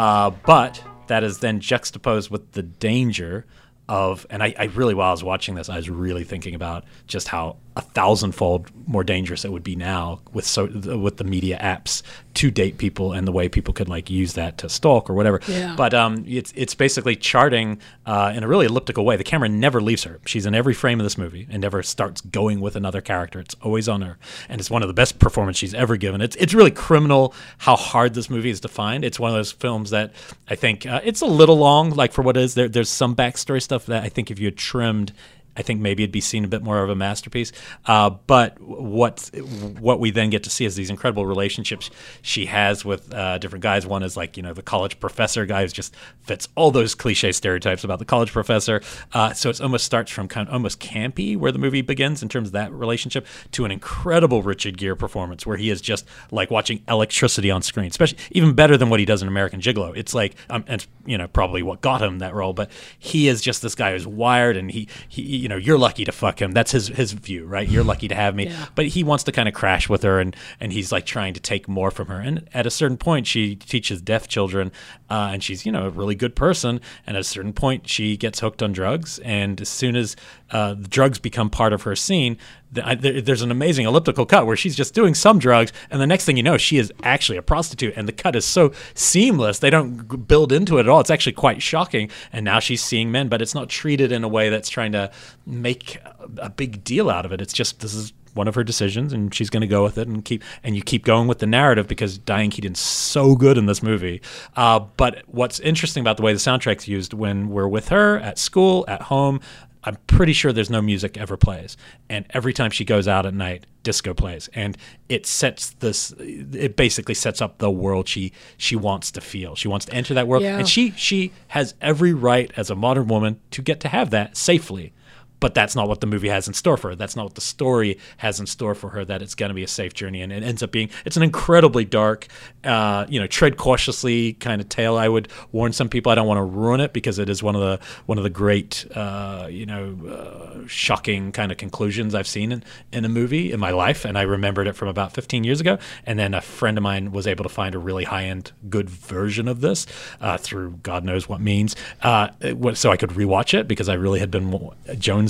Uh, but that is then juxtaposed with the danger of, and I, I really, while I was watching this, I was really thinking about just how a thousandfold more dangerous it would be now with so with the media apps to date people and the way people could like use that to stalk or whatever. Yeah. But um, it's it's basically charting uh, in a really elliptical way. The camera never leaves her. She's in every frame of this movie and never starts going with another character. It's always on her, and it's one of the best performances she's ever given. It's it's really criminal how hard this movie is to find. It's one of those films that I think uh, it's a little long, like for what it is. There, there's some backstory stuff that I think if you had trimmed. I think maybe it'd be seen a bit more of a masterpiece. Uh, but what what we then get to see is these incredible relationships she has with uh, different guys. One is like you know the college professor guy who just fits all those cliche stereotypes about the college professor. Uh, so it almost starts from kind of almost campy where the movie begins in terms of that relationship to an incredible Richard Gere performance where he is just like watching electricity on screen, especially even better than what he does in American Gigolo. It's like um, and you know probably what got him that role, but he is just this guy who's wired and he he you know you're lucky to fuck him. That's his his view, right? You're lucky to have me. Yeah. But he wants to kind of crash with her and and he's like trying to take more from her. And at a certain point, she teaches deaf children, uh, and she's you know a really good person. And at a certain point, she gets hooked on drugs, and as soon as uh, the drugs become part of her scene. There's an amazing elliptical cut where she's just doing some drugs, and the next thing you know, she is actually a prostitute, and the cut is so seamless. They don't build into it at all. It's actually quite shocking. And now she's seeing men, but it's not treated in a way that's trying to make a, a big deal out of it. It's just this is one of her decisions, and she's going to go with it and keep and you keep going with the narrative because Diane Keaton's so good in this movie. Uh, but what's interesting about the way the soundtrack's used when we're with her at school, at home. I'm pretty sure there's no music ever plays, and every time she goes out at night, disco plays, and it sets this. It basically sets up the world she she wants to feel. She wants to enter that world, Yeah. and she she has every right as a modern woman to get to have that safely. But that's not what the movie has in store for her. That's not what the story has in store for her. That it's going to be a safe journey, and it ends up being. It's an incredibly dark, uh, you know, tread cautiously kind of tale. I would warn some people. I don't want to ruin it because it is one of the one of the great, uh, you know, uh, shocking kind of conclusions I've seen in, in a movie in my life, and I remembered it from about 15 years ago. And then a friend of mine was able to find a really high end, good version of this uh, through God knows what means, uh, so I could rewatch it because I really had been wa-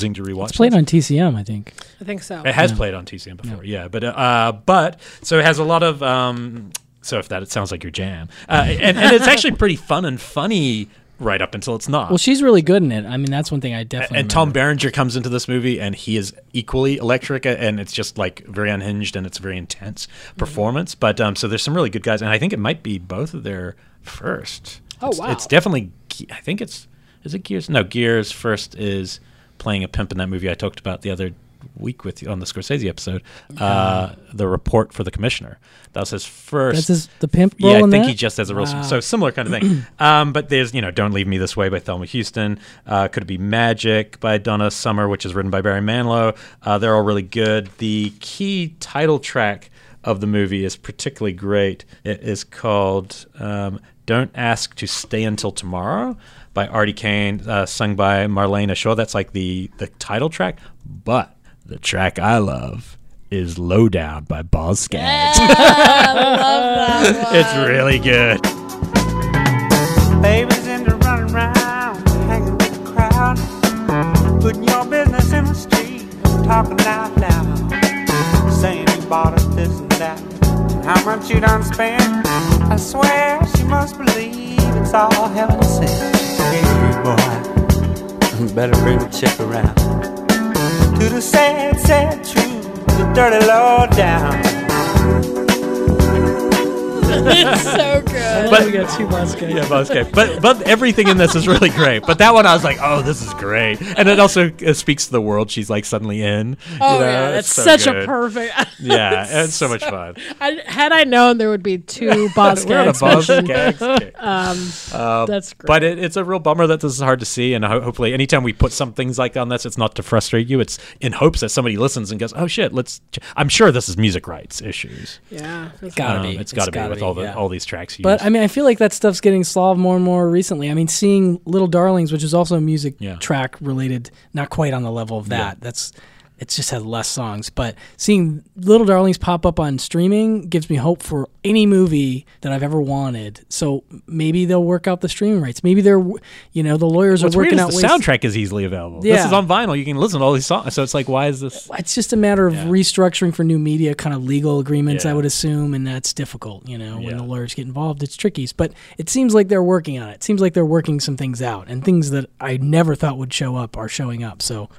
jonesing to rewatch. It's played this. on TCM, I think. I think so. It has played on TCM before, yeah. But uh, but so it has a lot of um, so if that it sounds like your jam, uh, and, and it's actually pretty fun and funny right up until it's not. Well, she's really good in it. I mean, that's one thing I definitely. and Tom Berenger comes into this movie, and he is equally electric, and it's just like very unhinged, and it's a very intense Mm-hmm. performance. But um, so there's some really good guys, and I think it might be both of their first. Oh, It's- wow. It's definitely. I think it's. Is it Gere's? No, Gere's first is playing a pimp in that movie I talked about the other week with you on the Scorsese episode. Uh, the report for the commissioner. That was his first. That's his, the pimp Yeah, I in think that? he just has a real Wow. so similar kind of thing. [clears throat] um, but there's you know "Don't Leave Me This Way" by Thelma Houston. Uh, Could it be Magic by Donna Summer, which is written by Barry Manilow. Uh, they're all really good. The key title track of the movie is particularly great. It is called um, "Don't Ask to Stay Until Tomorrow" by Artie Kane, uh, sung by Marlena Shaw. That's like the the title track, but the track I love. Is Low Down by Boz Scaggs. [laughs] it's really good. Babies into running around, hanging with the crowd, putting your business in the street, talking out loud, saying you bought us this and that, and how much you done spent. I swear she must believe it's all heaven sent. Hey boy, better bring the chick around to the sad, sad truth, the dirty low down. It's so [laughs] good. But- we got two Bosco. Yeah, Boz Scaggs. But but everything in this is really great. But that one, I was like, oh, this is great, and it also uh, speaks to the world she's like suddenly in. Oh you know? yeah, It's that's so such a perfect. Yeah, [laughs] it's so much fun. I, had I known there would be two [laughs] Boz We're on a Scaggs Boz mentioned. Um, Um, that's great. But it, it's a real bummer that this is hard to see, and ho- hopefully, anytime we put some things like on this, it's not to frustrate you. It's in hopes that somebody listens and goes, "Oh shit, let's." Ch-. I'm sure this is music rights issues. yeah, It's gotta Um, be. It's got to be gotta with all the yeah. all these tracks. Used. But I mean, I feel like that stuff's getting solved more and more recently. I mean, seeing Little Darlings, which is also a music Yeah. track related, not quite on the level of that. That's it just has less songs. But seeing Little Darlings pop up on streaming gives me hope for any movie that I've ever wanted. So maybe they'll work out the streaming rights. Maybe they're, you know, the lawyers What's are working out the soundtrack is easily available. Yeah. This is on vinyl. You can listen to all these songs. So it's like, why is this? It's just a matter of restructuring for new media, kind of legal agreements, I would assume, and that's difficult. You know, when the lawyers get involved, it's tricky. But it seems like they're working on it. It seems like they're working some things out, and things that I never thought would show up are showing up. So,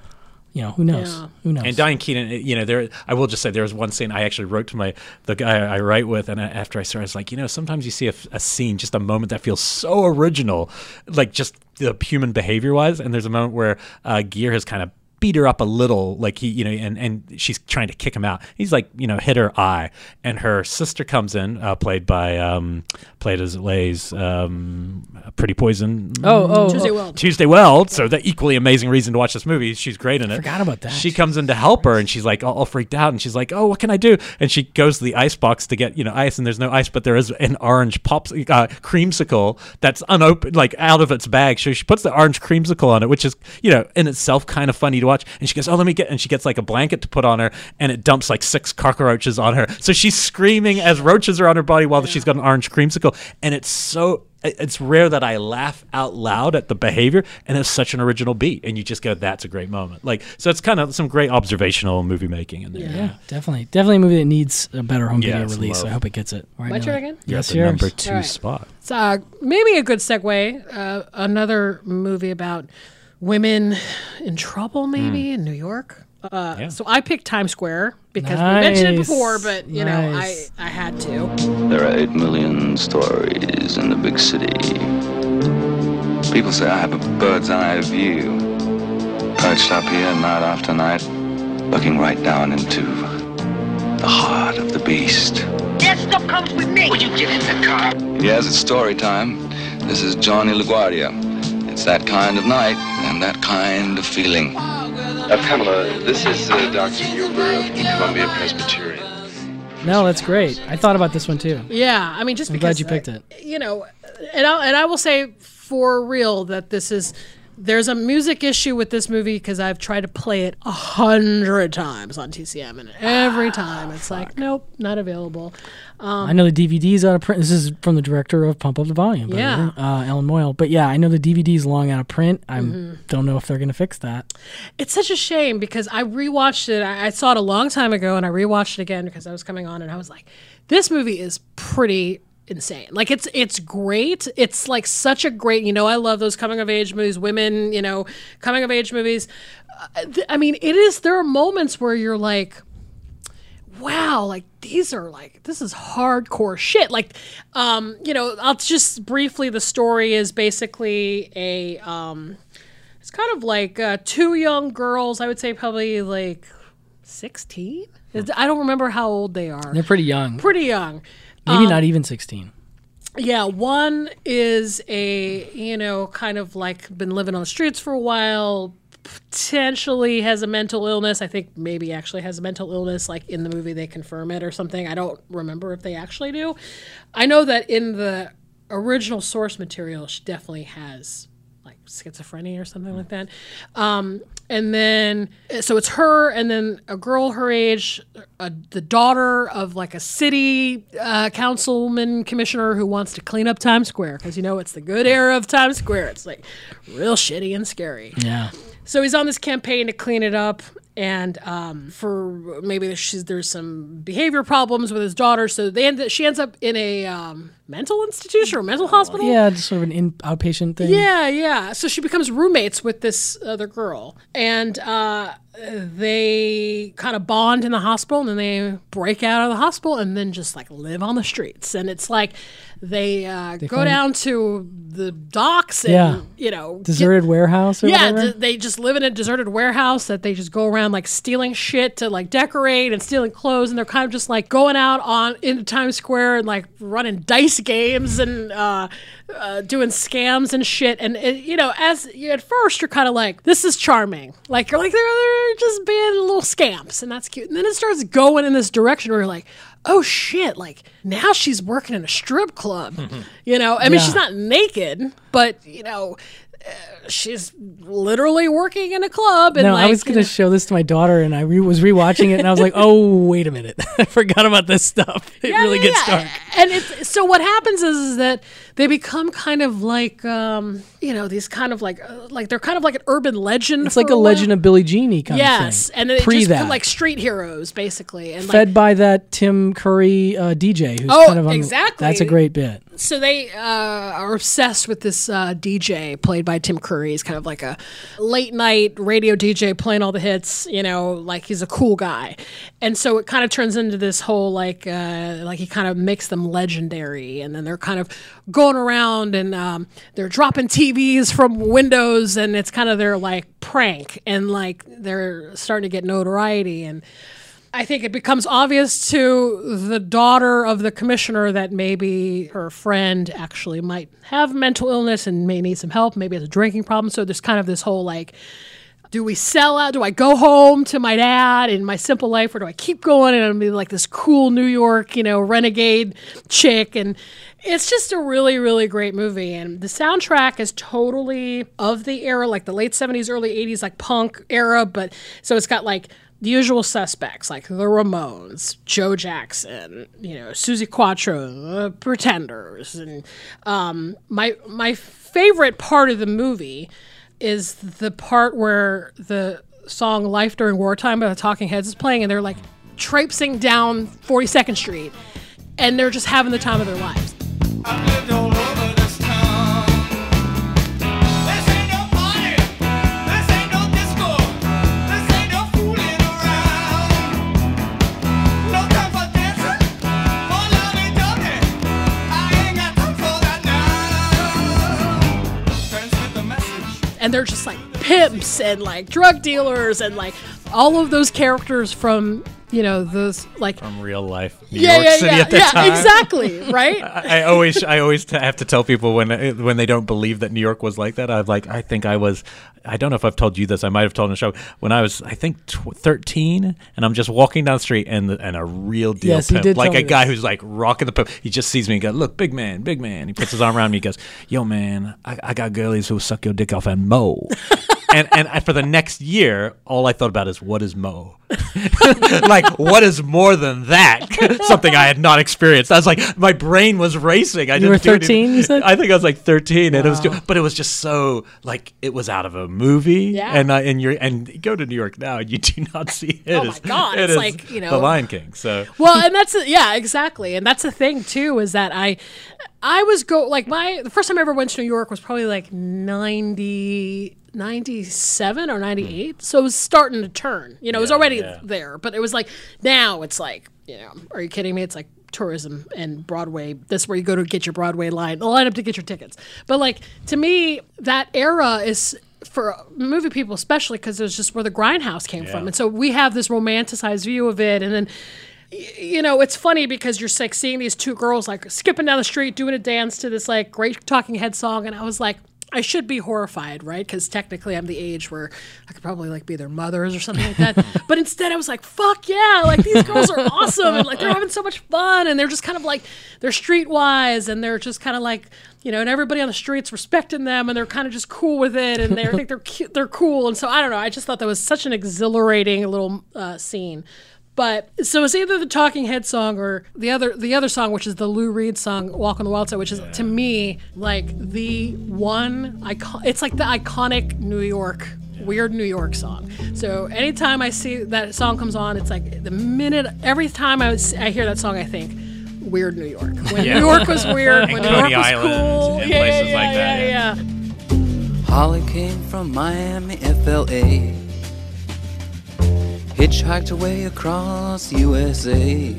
you know, who knows? Who knows? And Diane Keaton, you know, there. I will just say there was one scene I actually wrote to my the guy I write with, and I, after I started, I was like, you know, sometimes you see a, a scene, just a moment that feels so original, like just the human behavior wise. And there's a moment where uh, Gere has kind of beat her up a little, like he, you know, and and she's trying to kick him out. He's like, you know, hit her eye, and her sister comes in, uh, played by um, played as Lay's um, Pretty Poison. Oh, oh, Tuesday oh. Weld. Tuesday Weld. So the equally amazing reason to watch this movie. She's great in it. Forgot about that. She comes in to help her, and she's like all, all freaked out, and she's like, "Oh, what can I do?" And she goes to the ice box to get you know ice, and there's no ice, but there is an orange pops uh, creamsicle that's unopened, like out of its bag. So she puts the orange creamsicle on it, which is you know in itself kind of funny to watch. And she goes, "Oh, let me get," and she gets like a blanket to put on her, and it dumps like six cockroaches on her. So she's screaming as roaches are on her body while she's got an orange creamsicle, and it's so it's rare that I laugh out loud at the behavior, and it's such an original beat, and you just go, "That's a great moment." Like, so it's kind of some great observational movie making in there. Yeah, definitely, definitely a movie that needs a better home Yeah, video release. love. I hope it gets it. All My Nelly. turn again? Yes, at the number two All right. spot. It's uh, maybe a good segue. Uh, another movie about women in trouble, maybe in New York. Uh, Yeah. So I picked Times Square because we mentioned it before, but you know, I I had to. There are 8 million stories in the big city. People say I have a bird's eye view. Perched up here night after night, looking right down into the heart of the beast. That stuff comes with me. Will you get in the car? Yes, it's story time. This is Johnny LaGuardia. It's that kind of night and that kind of feeling. Uh, Pamela, this is uh, Dr. Huber of Columbia Presbyterian. No, that's great. I thought about this one too. Yeah, I mean, just I'm because glad you picked uh, it. You know, and I and I will say for real that this is there's a music issue with this movie because I've tried to play it a hundred times on TCM, and every time it's like, nope, not available. Um, I know the DVD's out of print. This is from the director of Pump Up the Volume, by Yeah. uh, Allan Moyle. But yeah, I know the DVD's long out of print. I Mhm. don't know if they're going to fix that. It's such a shame because I rewatched it. I, I saw it a long time ago, and I rewatched it again because I was coming on, and I was like, "This movie is pretty insane. Like it's it's great. It's like such a great. You know, I love those coming of age movies, women. You know, coming of age movies. Uh, I mean, it is. There are moments where you're like, wow, like these are like this is hardcore shit. Like, um, you know, I'll just briefly. The story is basically a um, it's kind of like uh, two young girls. I would say probably like sixteen. I don't remember how old they are. They're pretty young. Pretty young. Maybe Um, not even 16. yeah, one is a, you know, kind of like been living on the streets for a while, potentially has a mental illness. I think maybe actually has a mental illness. Like in the movie, they confirm it or something. I don't remember if they actually do. I know that in the original source material, she definitely has like schizophrenia or something like that. Um, and then, so it's her, and then a girl her age, uh, the daughter of like a city uh, councilman commissioner who wants to clean up Times Square because you know it's the good era of Times Square. It's like real shitty and scary. Yeah. So he's on this campaign to clean it up, and um, for maybe there's, she's, there's some behavior problems with his daughter. So they end, she ends up in a um, mental institution or mental hospital. Yeah, just sort of an in, outpatient thing. Yeah, yeah. So she becomes roommates with this other girl, and uh, they kind of bond in the hospital, and then they break out of the hospital, and then just like live on the streets. And it's like they, uh, They go down to the docks, and Yeah. you know, get- Deserted warehouse or yeah, whatever? d- they just live in a deserted warehouse that they just go around like stealing shit to like decorate and stealing clothes, and they're kind of just like going out on into Times Square and like running dice games and uh, uh, doing scams and shit. And it, you know, as you, at first you're kind of like, this is charming, like you're like they're, they're just being little scamps, and that's cute. And then it starts going in this direction where you're like. Oh shit! Like now she's working in a strip club, you know. I mean, Yeah. she's not naked, but you know, uh, she's literally working in a club. And no, like, I was going to know- show this to my daughter, and I re- was rewatching it, and I was like, "Oh, wait a minute, [laughs] I forgot about this stuff. It Yeah, really yeah, gets yeah. dark." And it's so what happens is, is that they become kind of like um, you know these kind of like uh, like they're kind of like an urban legend. It's like for a. Legend of Billie Jeannie kind yes, of thing. Yes. And then they pre just that, become like street heroes basically, and fed like by that Tim Curry uh, DJ, who's Oh, kind of on, exactly. That's a great bit. so they uh, are obsessed with this uh, DJ played by Tim Curry. He's kind of like a late night radio DJ playing all the hits. You know, like he's a cool guy, and so it kind of turns into this whole like uh, like he kind of makes them legendary, and then they're kind of going around and um, they're dropping TVs from windows, and it's kind of their like prank, and like they're starting to get notoriety and. I think it becomes obvious to the daughter of the commissioner that maybe her friend actually might have mental illness and may need some help, maybe has a drinking problem. So there's kind of this whole like, do we sell out? Do I go home to my dad in my simple life, or do I keep going and be like this cool New York, you know, renegade chick? And it's just a really, really great movie. And the soundtrack is totally of the era, like the late 70s, early 80s, like punk era. But so it's got like the usual suspects like the Ramones, Joe Jackson, you know, Suzi Quatro, Pretenders, and um, my my favorite part of the movie is the part where the song "Life During Wartime" by the Talking Heads is playing, and they're like traipsing down 42nd Street, and they're just having the time of their lives. And they're just like pimps and like drug dealers and like all of those characters from you know those like from real life New yeah York yeah City yeah at that yeah time. exactly [laughs] right I always, I always t- have to tell people when when they don't believe that New York was like that. I've like, I think I was. I don't know if I've told you this. I might have told in the show when I was, I think, tw- thirteen, and I'm just walking down the street, and the, and a real deal Yes, pimp, like a me guy this. who's like rocking the pimp. He just sees me and goes, "Look, big man, big man." He puts his arm around me. He goes, "Yo, man, I, I got girlies who suck your dick off and mow." [laughs] and and I, for the next year, all I thought about is what is mo. [laughs] like what is more than that? [laughs] Something I had not experienced. I was like, my brain was racing. I You didn't were 13, you said? I think I was like thirteen, and it was, Wow. ju- but it was just so like it was out of a movie. Yeah. And I, and you're and go to New York now, and you do not [laughs] see it. Oh my as- God, it it's is like, you know- the Lion King. So well and that's yeah exactly and that's the thing too is that i i was go like my the first time i ever went to new york was probably like 90 97 or 98 so it was starting to turn. You know it was already yeah. there but it was like now it's like you know are you kidding me? It's like tourism and broadway. That's where you go to get your broadway line line up to get your tickets. But like to me that era is for movie people especially because it was just where the grindhouse came from. And so we have this romanticized view of it. And then you know it's funny because you're like seeing these two girls like skipping down the street doing a dance to this like great talking head song and i was like I should be horrified, right? Because technically, I'm the age where I could probably like be their mothers or something like that. [laughs] but instead, I was like, "Fuck yeah!" Like these girls are awesome, and like they're having so much fun, and they're just kind of like they're streetwise, and they're just kind of like you know, and everybody on the streets respecting them, and they're kind of just cool with it, and they think they're cute, they're cool, and so I don't know. I just thought that was such an exhilarating little uh, scene. But so it's either the Talking Head song or the other the other song, which is the Lou Reed song "Walk on the Wild Side," which is to me like the one icon. It's like the iconic New York weird New York song. So anytime I see that song comes on, it's like the minute every time I, was, I hear that song, I think weird New York. When Yeah. New York was weird, And [laughs] when New Coney York was Island cool, and yeah, places yeah, like that, yeah, yeah. Holly came from Miami, FLA. Hitchhiked her way across USA.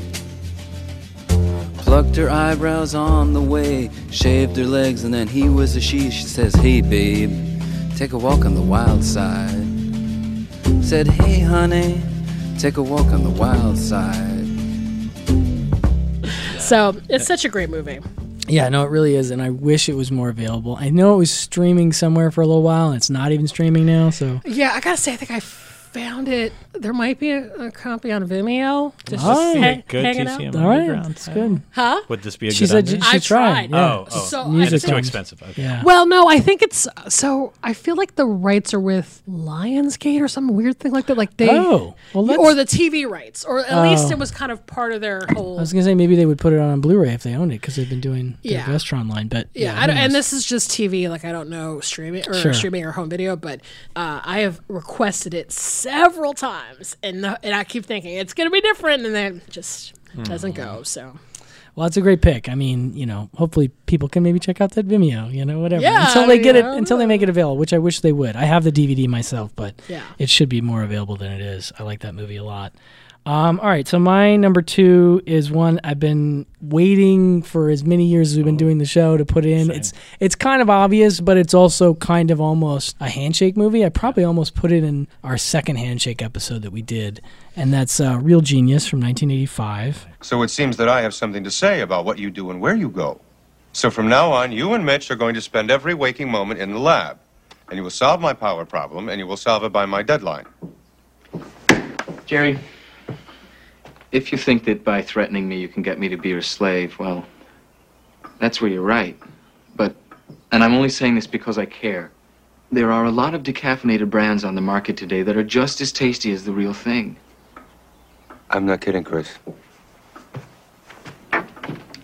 Plucked her eyebrows on the way, shaved her legs, and then he was a she. She says, Hey babe, take a walk on the wild side. Said, Hey honey, take a walk on the wild side. So it's such a great movie. Yeah, no, it really is, and I wish it was more available. I know it was streaming somewhere for a little while, and it's not even streaming now. So Yeah, I gotta say, I think I f- found it. There might be a, a copy on Vimeo. Just Oh. hang- Good hanging TCM out. All right, Underground. that's good. Huh? Would this be a She good said idea? she- she I tried. tried. Yeah. Oh, oh. So Music it's too expensive. Okay. Yeah. Well, no, I think it's so. I feel like the rights are with Lionsgate or some weird thing like that. Like they, Oh, well, or the TV rights, or at least Oh. it was kind of part of their whole. I was gonna say maybe they would put it on Blu-ray if they owned it because they've been doing the Yeah. Vestron line. But yeah, yeah, I don't, and this is just TV. Like I don't know streaming or Sure. streaming or home video, but uh, I have requested it several times, and the, and I keep thinking it's gonna be different, and then it just doesn't Hmm. go. So Well, it's a great pick. I mean, you know, hopefully people can maybe check out that Vimeo, you know, whatever. Yeah, until they get it, until they make it available, which I wish they would. I have the DVD myself, but Yeah. it should be more available than it is. I like that movie a lot. Um, all right, so my number two is one I've been waiting for as many years as we've been doing the show to put in. It's it's kind of obvious, but it's also kind of almost a handshake movie. I probably almost put it in our second handshake episode that we did, and that's uh, Real Genius from 1985. So it seems that I have something to say about what you do and where you go. So from now on, you and Mitch are going to spend every waking moment in the lab. And you will solve my power problem, and you will solve it by my deadline. Jerry, if you think that by threatening me you can get me to be your slave, well, that's where you're right. But, and I'm only saying this because I care, there are a lot of decaffeinated brands on the market today that are just as tasty as the real thing. I'm not kidding, Chris.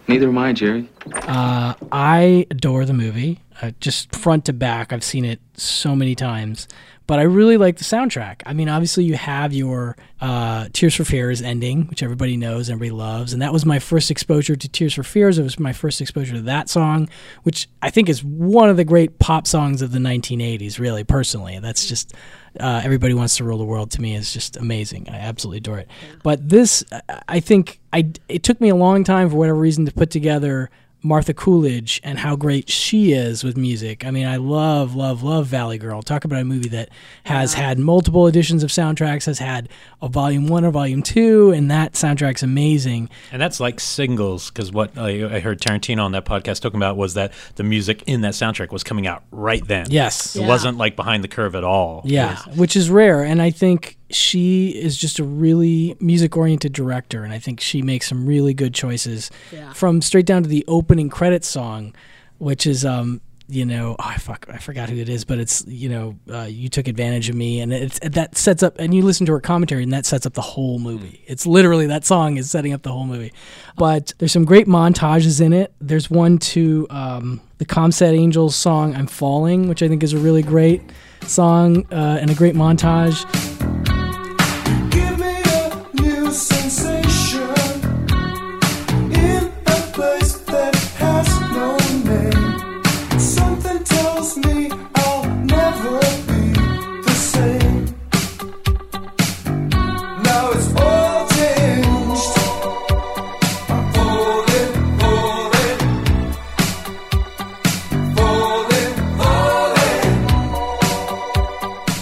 Neither am I, Jerry. Uh, I adore the movie, uh, just front to back. I've seen it so many times, but I really like the soundtrack. I mean, obviously, you have your uh, Tears for Fears ending, which everybody knows, everybody loves, and that was my first exposure to Tears for Fears. It was my first exposure to that song, which I think is one of the great pop songs of the 1980s. Really, personally, that's just uh, everybody wants to rule the world to me is just amazing. I absolutely adore it. But this, I- I think, I it took me a long time for whatever reason to put together Martha Coolidge and how great she is with music. I mean, I love, love, love Valley Girl. Talk about a movie that has had multiple editions of soundtracks, has had a volume one or volume two, and that soundtrack's amazing. And that's like singles, because what I, I heard Tarantino on that podcast talking about was that the music in that soundtrack was coming out right then. Yes. It Yeah. wasn't like behind the curve at all. Yeah, which is rare. And I think she is just a really music oriented director. And I think she makes some really good choices Yeah. from straight down to the opening credit song, which is, um, you know, oh, I fuck, I forgot who it is, but it's you know, uh, you took advantage of me, and it's that sets up, and you listen to her commentary, and that sets up the whole movie. It's literally that song is setting up the whole movie. But there's some great montages in it. There's one to um, the Comsat Angels song "I'm Falling," which I think is a really great song uh, and a great montage.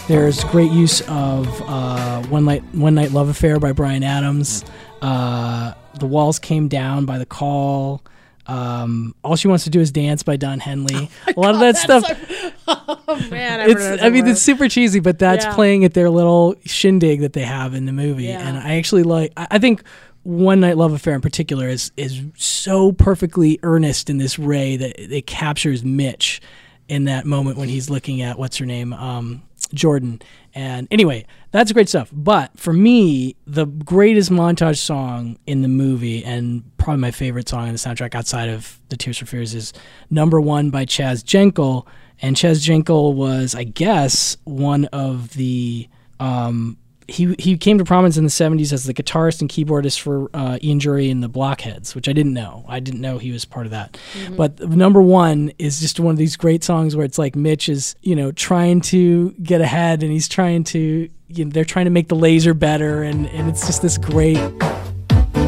There's great use of uh, "One Night One Night Love Affair" by Bryan Adams. Uh, "The Walls Came Down" by The Call. Um, "All She Wants to Do Is Dance" by Don Henley. [laughs] a lot of that stuff. [laughs] oh man, I it's, I mean, it's super cheesy, but that's Yeah. playing at their little shindig that they have in the movie, and I actually like. I, I think "One Night Love Affair" in particular is is so perfectly earnest in this way that it captures Mitch in that moment when he's looking at what's her name, um, Jordan. And anyway, that's great stuff. But for me, the greatest montage song in the movie, and probably my favorite song in the soundtrack outside of the Tears for Fears, is "Number One" by Chaz Jankel. And Chaz Jankel was, I guess, one of the um, he he came to prominence in the 70s as the guitarist and keyboardist for uh, Ian Dury and the Blockheads, which I didn't know. I didn't know he was part of that. Mhm. But number one is just one of these great songs where it's like Mitch is you know trying to get ahead and he's trying to you know, they're trying to make the laser better and and it's just this great.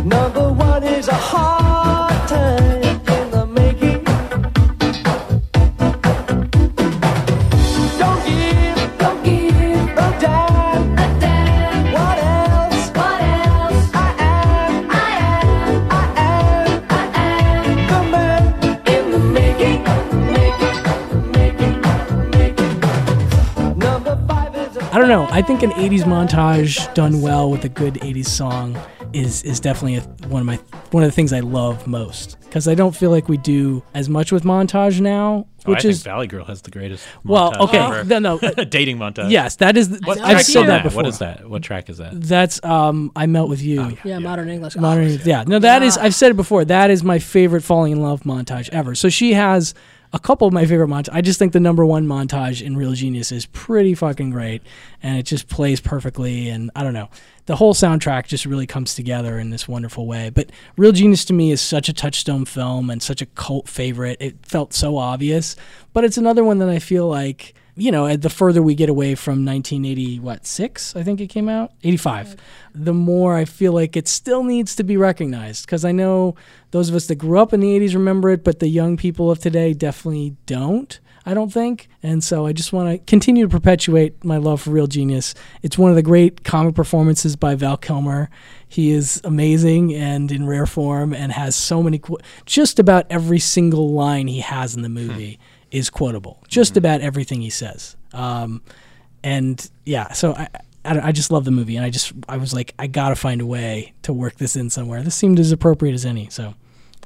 Number one is a hard time I don't don't know. I think an '80s montage done well with a good '80s song is is definitely a, one of my one of the things I love most because I don't feel like we do as much with montage now, Oh, which I is think Valley Girl has the greatest. Well, montage okay, ever. no, no, [laughs] dating montage. Yes, that is. The, What I've track said is that before. What is that? What track is that? That's um, I melt with you. yeah, modern English. Modern, yeah. No, that is. I've said it before. That is my favorite falling in love montage ever. So she has a couple of my favorite montages. I just think the number one montage in Real Genius is pretty fucking great, and it just plays perfectly. And I don't know, the whole soundtrack just really comes together in this wonderful way. But Real Genius to me is such a touchstone film and such a cult favorite. It felt so obvious, but it's another one that I feel like you know, the further we get away from 1980, what, six, I think it came out? 85. The more I feel like it still needs to be recognized. Because I know those of us that grew up in the 80s remember it, but the young people of today definitely don't, I don't think. And so I just want to continue to perpetuate my love for Real Genius. It's one of the great comic performances by Val Kilmer. He is amazing and in rare form and has so many, qu- just about every single line he has in the hmm. movie is quotable. Just about everything he says. Um, and yeah, so I, I, I just love the movie, and I just I was like, I gotta find a way to work this in somewhere. This seemed as appropriate as any, so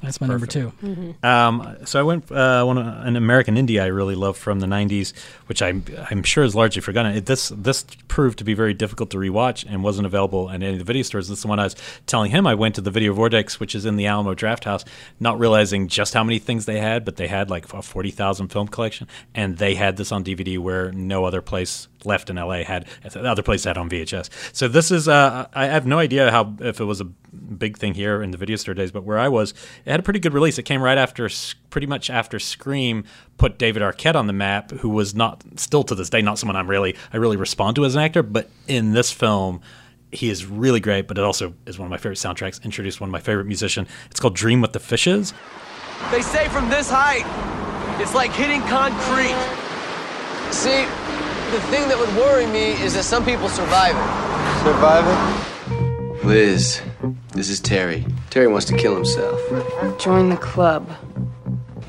that's my number 2 Um, so I went uh, one an American Indie I really love from the '90s, which I'm I'm sure is largely forgotten. It, this this proved to be very difficult to rewatch and wasn't available in any of the video stores. This is the one I was telling him. I went to the Video Vortex, which is in the Alamo Drafthouse, not realizing just how many things they had, but they had like a forty thousand film collection, and they had this on DVD where no other place left in LA had the other place had on VHS. So this is uh, I have no idea how if it was a big thing here in the video store days, but where I was, it had a pretty good release. It came right after, pretty much after Scream put David Arquette on the map, who was not still to this day not someone I'm really I really respond to as an actor, but in this film. He is really great, but it also is one of my favorite soundtracks. Introduced one of my favorite musician. It's called "Dream with the Fishes." They say from this height, it's like hitting concrete. See, the thing that would worry me is that some people survive it. Survive it? Liz, this is Terry. Terry wants to kill himself. Join the club.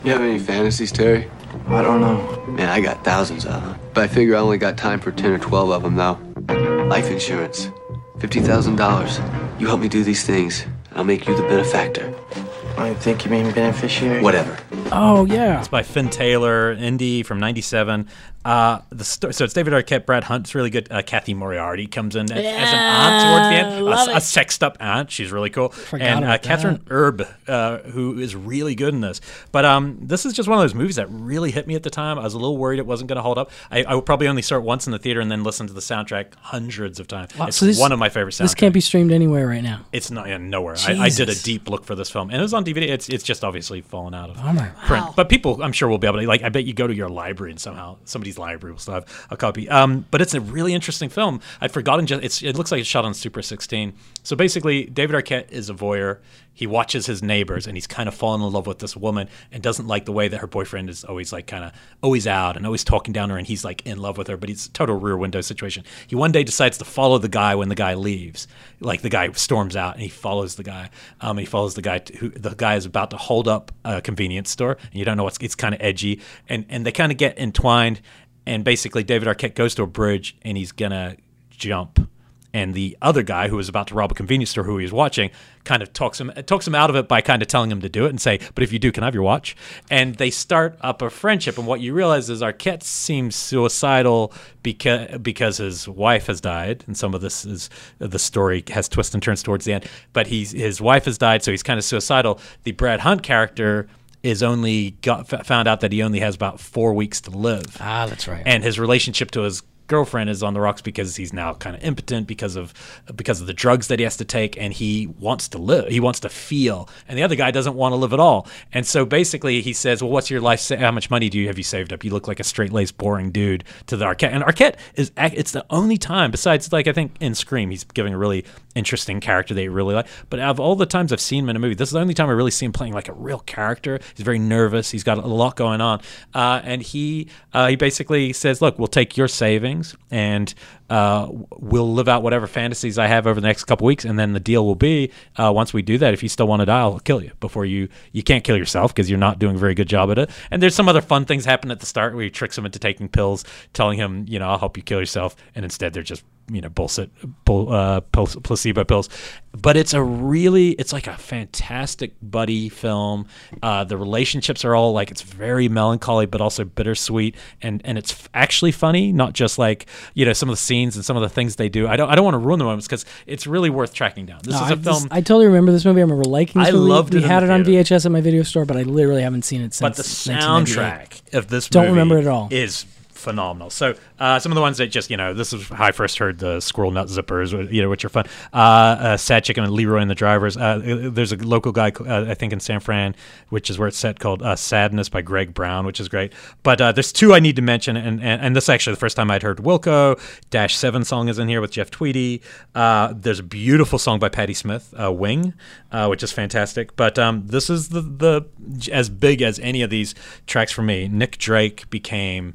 You have any fantasies, Terry? I don't know. Man, I got thousands of them. But I figure I only got time for 10 or 12 of them now. Life insurance. $50,000. You help me do these things, and I'll make you the benefactor. I think you mean beneficiary. Whatever. Oh yeah, it's by Finn Taylor, indie from '97. Uh, the so it's David Arquette, Brad Hunt's really good. Uh, Cathy Moriarty comes in as, as an aunt towards the end, a, a sexed up aunt. She's really cool. Forgot and uh, Kathryn Erbe, uh, who is really good in this. But um, this is just one of those movies that really hit me at the time. I was a little worried it wasn't going to hold up. I, I would probably only saw it once in the theater and then listen to the soundtrack hundreds of times. Wow, it's so this- one of my favorite soundtracks. This can't be streamed anywhere right now. It's not yeah, nowhere. I, I did a deep look for this film, and it was on DVD. It's it's just obviously fallen out of Bummer. print. But people, I'm sure, will be able to. Like, I bet you go to your library and somehow somebody's library will still have a copy. Um, but it's a really interesting film. I'd forgotten. Just it's it looks like it's shot on Super 16. So basically, David Arquette is a voyeur. He watches his neighbors, and he's kind of fallen in love with this woman, and doesn't like the way that her boyfriend is always like kind of always out and always talking down her, and he's like in love with her, but a total rear window situation. He one day decides to follow the guy when the guy leaves. Like the guy storms out, and he follows the guy. Um, he follows the guy to, who the guy is about to hold up a convenience store, and you don't know what's. It's kind of edgy, and and they kind of get entwined. And basically, David Arquette goes to a bridge, and he's gonna jump. And the other guy who was about to rob a convenience store who he was watching kind of talks him talks him out of it by kind of telling him to do it and say but if you do can i have your watch? And they start up a friendship. And what you realize is arquette seems suicidal because because his wife has died. And some of this is the story has twists and turns towards the end. But he's his wife has died so he's kind of suicidal. The brad hunt character is only got found out that he only has about four weeks to live. Ah, that's right. and his relationship to his girlfriend is on the rocks because he's now kind of impotent because of because of the drugs that he has to take and he wants to live. He wants to feel. And the other guy doesn't want to live at all. And so basically he says well what's your life sa- how much money do you have you saved up? You look like a straight-laced boring dude to the Arquette. And Arquette is it's the only time besides like I think in Scream he's giving a really interesting character you really like. But out of all the times I've seen him in a movie, this is the only time I really see him playing like a real character. He's very nervous. He's got a lot going on, uh, and he uh, he basically says, "Look, we'll take your savings and." Uh, we'll live out whatever fantasies I have over the next couple weeks, and then the deal will be uh, once we do that. If you still want to die, I'll kill you before you. You can't kill yourself because you're not doing a very good job at it. And there's some other fun things happen at the start where he tricks him into taking pills, telling him, you know, I'll help you kill yourself, and instead they're just you know bullshit bull, uh, pl- placebo pills but it's a really it's like a fantastic buddy film uh, the relationships are all like it's very melancholy but also bittersweet and and it's f- actually funny not just like you know some of the scenes and some of the things they do i don't i don't want to ruin the moments because it's really worth tracking down this No, is I a film just- I totally remember this movie. I remember liking this I movie. loved we it in had the it on VHS at my video store, but I literally haven't seen it since. but the soundtrack of this Don't movie remember it at all. is phenomenal. So uh, some of the ones that just you know this is how I first heard the Squirrel Nut Zippers, you know, which are fun. Uh, uh, Sad Chicken and Leroy and the Drivers. Uh, there's a local guy uh, I think in San Fran, which is where it's set, called uh, Sadness by Greg Brown, which is great. But uh, there's two I need to mention, and, and and this is actually the first time I'd heard Wilco. Dash Seven song is in here with Jeff Tweedy. Uh, there's a beautiful song by Patti Smith, uh, Wing, uh, which is fantastic. But um, this is the the as big as any of these tracks for me. Nick Drake became.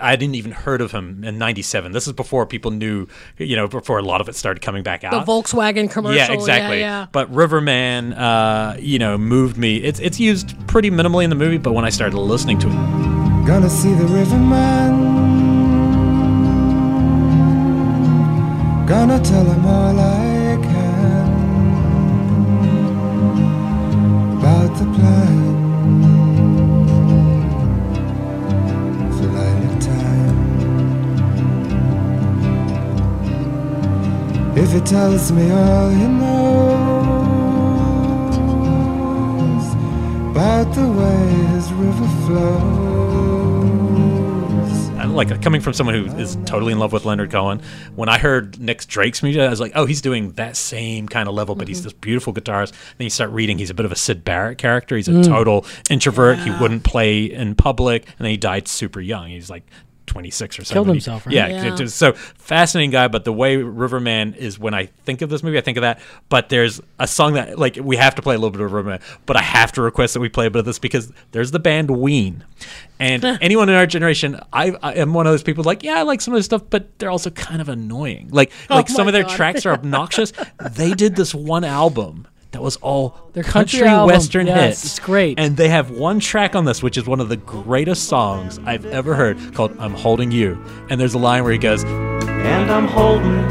I didn't even heard of him in '97. This is before people knew, you know, before a lot of it started coming back out. The. Volkswagen commercial. Yeah, exactly. Yeah, yeah. But Riverman, uh, you know, moved me. It's it's used pretty minimally in the movie, but when I started listening to it, Gonna see the riverman. Gonna tell him all I can about the plan If it tells me all he knows about the way his river flows. I- like coming from someone who is totally in love with Leonard Cohen, when I heard Nick Drake's music, I was like, oh, he's doing that same kind of level, but he's this beautiful guitarist. Then you start reading, he's a bit of a Syd Barrett character. He's a Mm. total introvert. He wouldn't play in public, and then he died super young. He's like 26 or something. Killed himself, right? Yeah, Yeah. it- so fascinating guy. But the way Riverman is, when I think of this movie, I think of that. But there's a song that like we have to play a little bit of Riverman, but I have to request that we play a bit of this because there's the band Ween, and [laughs] anyone in our generation, I, I am one of those people like, yeah, I like some of this stuff, but they're also kind of annoying. Like Oh like some of their God. tracks are obnoxious. [laughs] they did this one album. That was all Their country, country album, western yes, hits. it's great. And they have one track on this, which is one of the greatest songs I've ever heard, called "I'm Holding You." And there's a line where he goes, And I'm holding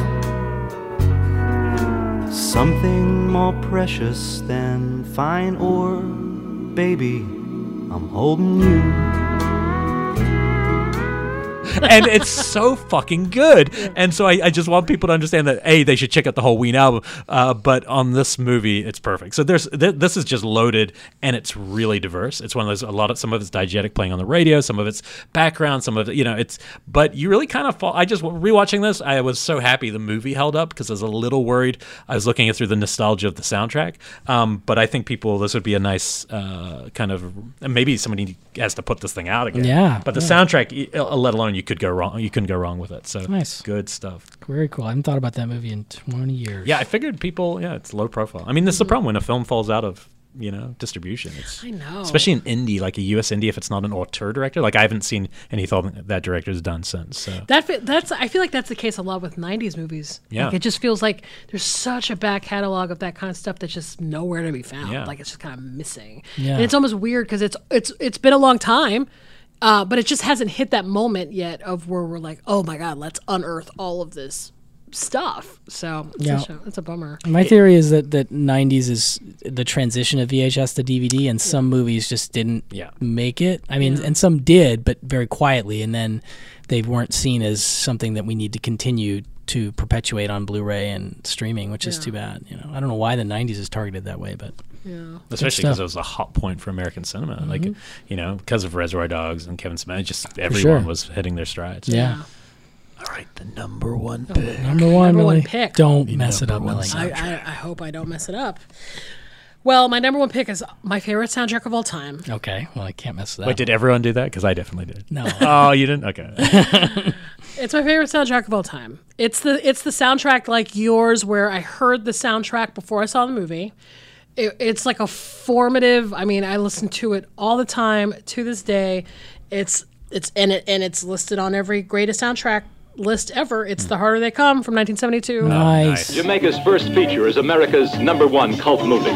something more precious than fine ore, baby. I'm holding you. [laughs] and it's so fucking good. And so I, I just want people to understand that a they should check out the whole Ween album, uh, but on this movie it's perfect. So there's th- this is just loaded and it's really diverse. It's one of those a lot of some of it's diegetic playing on the radio, some of it's background, some of it you know it's. But you really kind of fall. I just rewatching this, I was so happy the movie held up because I was a little worried. I was looking at through the nostalgia of the soundtrack, um, but I think people this would be a nice uh, kind of maybe somebody has to put this thing out again. Yeah, but the yeah. soundtrack, let alone you could go wrong. You couldn't go wrong with it. So Nice. good stuff. Very cool. I haven't thought about that movie in 20 years. Yeah, I figured people. Yeah, it's low profile. I mean, this is the mm. problem when a film falls out of you know distribution. It's, I know. especially in indie, like a U.S. indie, if it's not an auteur director. Like I haven't seen anything that that director's done since. So That that's I feel like that's the case a lot with '90s movies. Yeah. like, it just feels like there's such a back catalog of that kind of stuff that's just nowhere to be found. Yeah. Like it's just kind of missing. Yeah. and it's almost weird because it's it's it's been a long time, uh, but it just hasn't hit that moment yet of where we're like, oh my god, let's unearth all of this stuff. So it's, Yeah. a, show, it's a bummer. My theory is that that 90s is the transition of VHS to DVD, and some movies just didn't Yeah. make it. I mean, and some did, but very quietly, and then they weren't seen as something that we need to continue to perpetuate on Blu-ray and streaming, which is too bad. You know, I don't know why the 90s is targeted that way, but Yeah. especially because it was a hot point for American cinema. Like Mhm. you know, because of Reservoir Dogs and Kevin Smith, just sure. everyone was hitting their strides. Yeah. All right, the number one pick. number one, Number one pick. Don't The mess it up, number Millie. I, I, I hope I don't mess it up. Well, my number one pick is my favorite soundtrack of all time. Okay, well I can't mess with that. Wait, did everyone do that? Because I definitely did. No. [laughs] oh, you didn't? Okay. [laughs] It's my favorite soundtrack of all time. It's the it's the soundtrack like yours where I heard the soundtrack before I saw the movie. It, it's like a formative. I mean, I listen to it all the time to this day. It's it's and it and it's listed on every greatest soundtrack list ever. It's The Harder They Come from 1972. Nice. Jamaica's first feature is America's number one cult movie.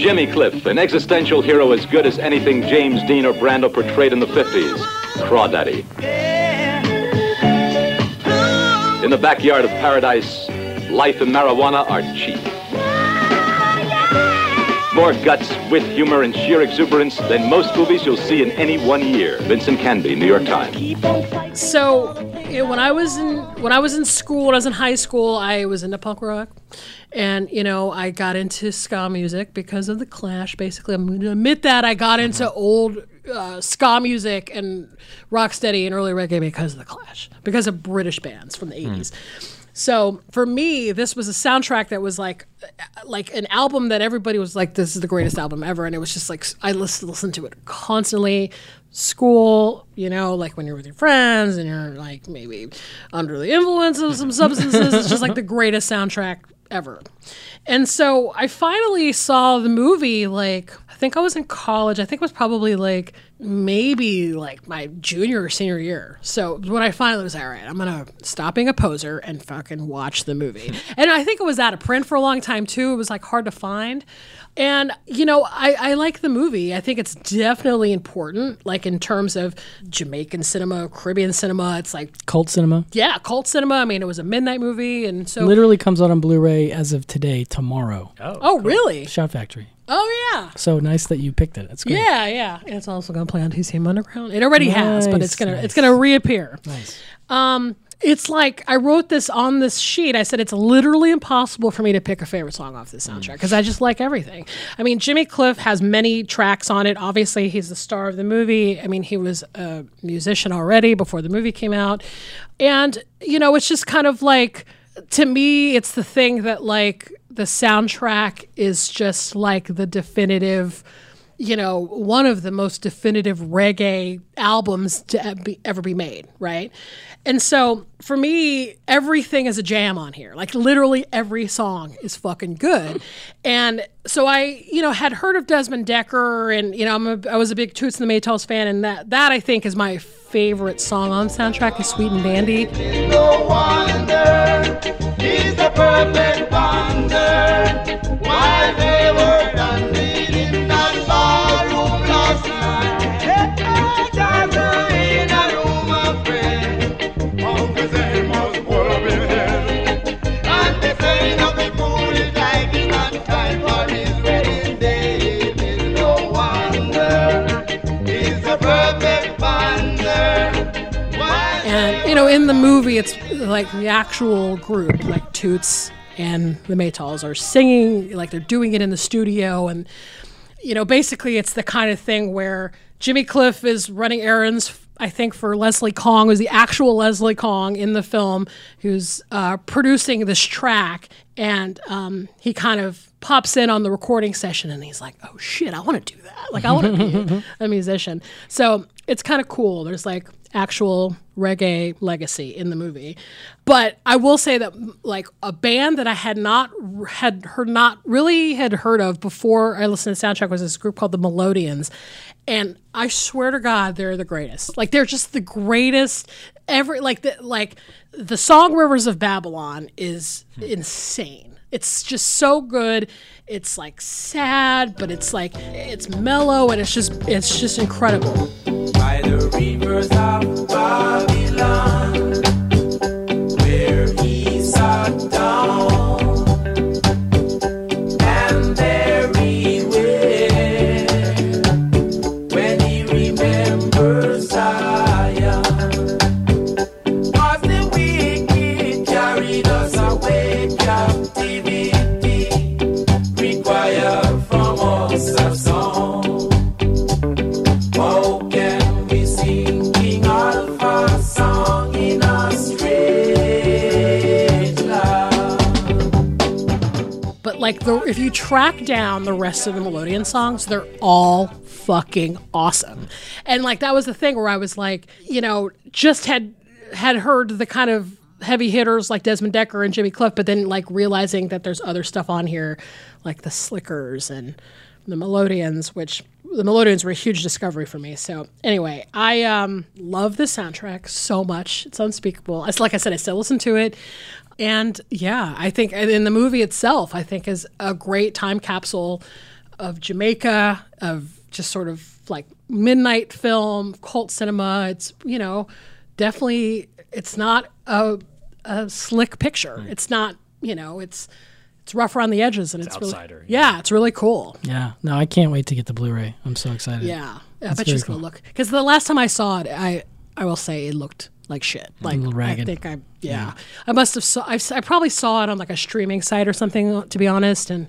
Jimmy Cliff, an existential hero as good as anything James Dean or Brando portrayed in the 50s. Crawdaddy. In the backyard of paradise, life and marijuana are cheap. More guts, wit, humor, and sheer exuberance than most movies you'll see in any one year. Vincent Canby, New York Times. So you know, when I was in when I was in school, when I was in high school, I was into punk rock, and you know I got into ska music because of the Clash. Basically, I'm going to admit that I got into old uh, ska music and rocksteady and early reggae because of the Clash, because of British bands from the '80s. So for me, this was a soundtrack that was like, like an album that everybody was like, "This is the greatest album ever," and it was just like I listened, listened to it constantly. School, you know, like when you're with your friends and you're like maybe under the influence of some substances, it's just like the greatest soundtrack ever. And so I finally saw the movie like I think I was in college. I think it was probably like maybe like my junior or senior year. So when I finally was like, all right, I'm gonna stop being a poser and fucking watch the movie. and I think it was out of print for a long time too. It was like hard to find. And you know, I, I like the movie. I think it's definitely important, like in terms of Jamaican cinema, Caribbean cinema. It's like Cult cinema. yeah, cult cinema. I mean, it was a midnight movie, and so Literally comes out on Blu-ray as of today, tomorrow. Oh, oh, really? Shout Factory. Oh yeah. So nice that you picked it. That's great. Yeah, yeah. And it's also going to play on TCM Underground. It already has, but it's gonna nice. it's gonna reappear. Nice. Um, it's like I wrote this on this sheet. I said it's literally impossible for me to pick a favorite song off this soundtrack mm. because I just like everything. I mean, Jimmy Cliff has many tracks on it. Obviously, he's the star of the movie. I mean, he was a musician already before the movie came out, and you know, it's just kind of like to me, it's the thing that like the soundtrack is just like the definitive you know, one of the most definitive reggae albums to ever be made, right? And so for me, everything is a jam on here. Like literally every song is fucking good. And so I, you know, had heard of Desmond Dekker, and you know, I'm a, I was a big Toots and the Maytals fan, and that that I think is my favorite song on the soundtrack is Sweet and Dandy. No wonder know, in the movie, it's like the actual group, like Toots and the Maytals, are singing, like they're doing it in the studio, and you know, basically, it's the kind of thing where Jimmy Cliff is running errands. I think for Leslie Kong, who's the actual Leslie Kong in the film, who's uh, producing this track, and um, he kind of pops in on the recording session, and he's like, "Oh shit, I want to do that! Like, I want to be a [laughs] musician." So it's kind of cool. There's like actual reggae legacy in the movie. But I will say that like a band that I had not had heard not really had heard of before I listened to soundtrack was this group called the Melodians. And I swear to God, they're the greatest. Like they're just the greatest. Every like the like the song Rivers of Babylon is insane. It's just so good. It's like sad, but it's like it's mellow and it's just it's just incredible. Like the if you track down the rest of the Melodian songs, they're all fucking awesome. And like that was the thing where I was like, you know, just had had heard the kind of heavy hitters like Desmond Dekker and Jimmy Cliff, but then like realizing that there's other stuff on here, like the Slickers and the Melodians, which the Melodians were a huge discovery for me. So anyway, I um, love the soundtrack so much. It's unspeakable. It's like I said, I still listen to it. And yeah, I think in the movie itself, I think is a great time capsule of Jamaica, of just sort of like midnight film, cult cinema. It's, you know, definitely it's not a, a slick picture. Hmm. It's not, you know, it's it's rough around the edges and it's, outsider, really yeah, it's really cool. Yeah. No, I can't wait to get the Blu-ray. I'm so excited. Yeah, I bet you very it's gonna look because the last time I saw it, I I will say it looked like shit. Like. I think I yeah, I must have saw I've, I probably saw it on like a streaming site or something to be honest, and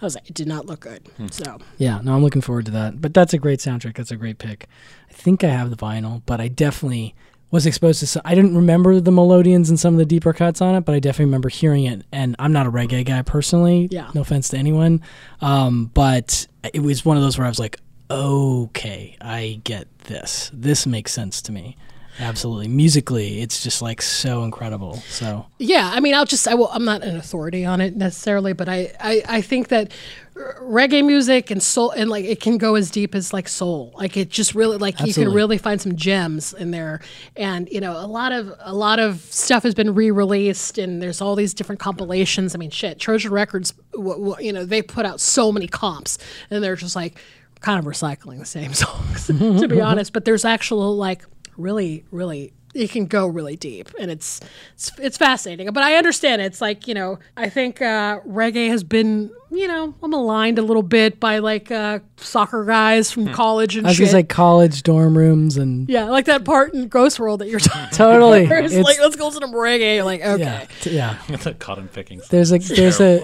I was like it did not look good. So Yeah, no, I'm looking forward to that. But that's a great soundtrack. That's a great pick. I think I have the vinyl, but I definitely was exposed to. Some, I didn't remember the melodians and some of the deeper cuts on it, but I definitely remember hearing it. And I'm not a reggae guy personally. Yeah. No offense to anyone, um, but it was one of those where I was like, okay, I get this. This makes sense to me. Absolutely. Musically, it's just like so incredible. So Yeah, I mean, I'll just I will. I'm not an authority on it necessarily, but I I, I think that reggae music and soul and like it can go as deep as like soul. Like it just really like you can really find some gems in there. And you know, a lot of a lot of stuff has been re-released, and there's all these different compilations. I mean, shit, Trojan Records, w- w- you know, they put out so many comps, and they're just like kind of recycling the same [laughs] songs, to be [laughs] honest. But there's actual like really, really it can go really deep and it's it's, it's fascinating but i understand it. it's like you know i think uh, reggae has been you know I'm aligned a little bit by like uh, soccer guys from college and Hmm. I was shit gonna college dorm rooms and yeah like that part in ghost world that you're talking Totally. [laughs] where it's, It's- like let's go to some reggae You're like okay yeah, t- yeah. [laughs] the cotton picking. There's a there's a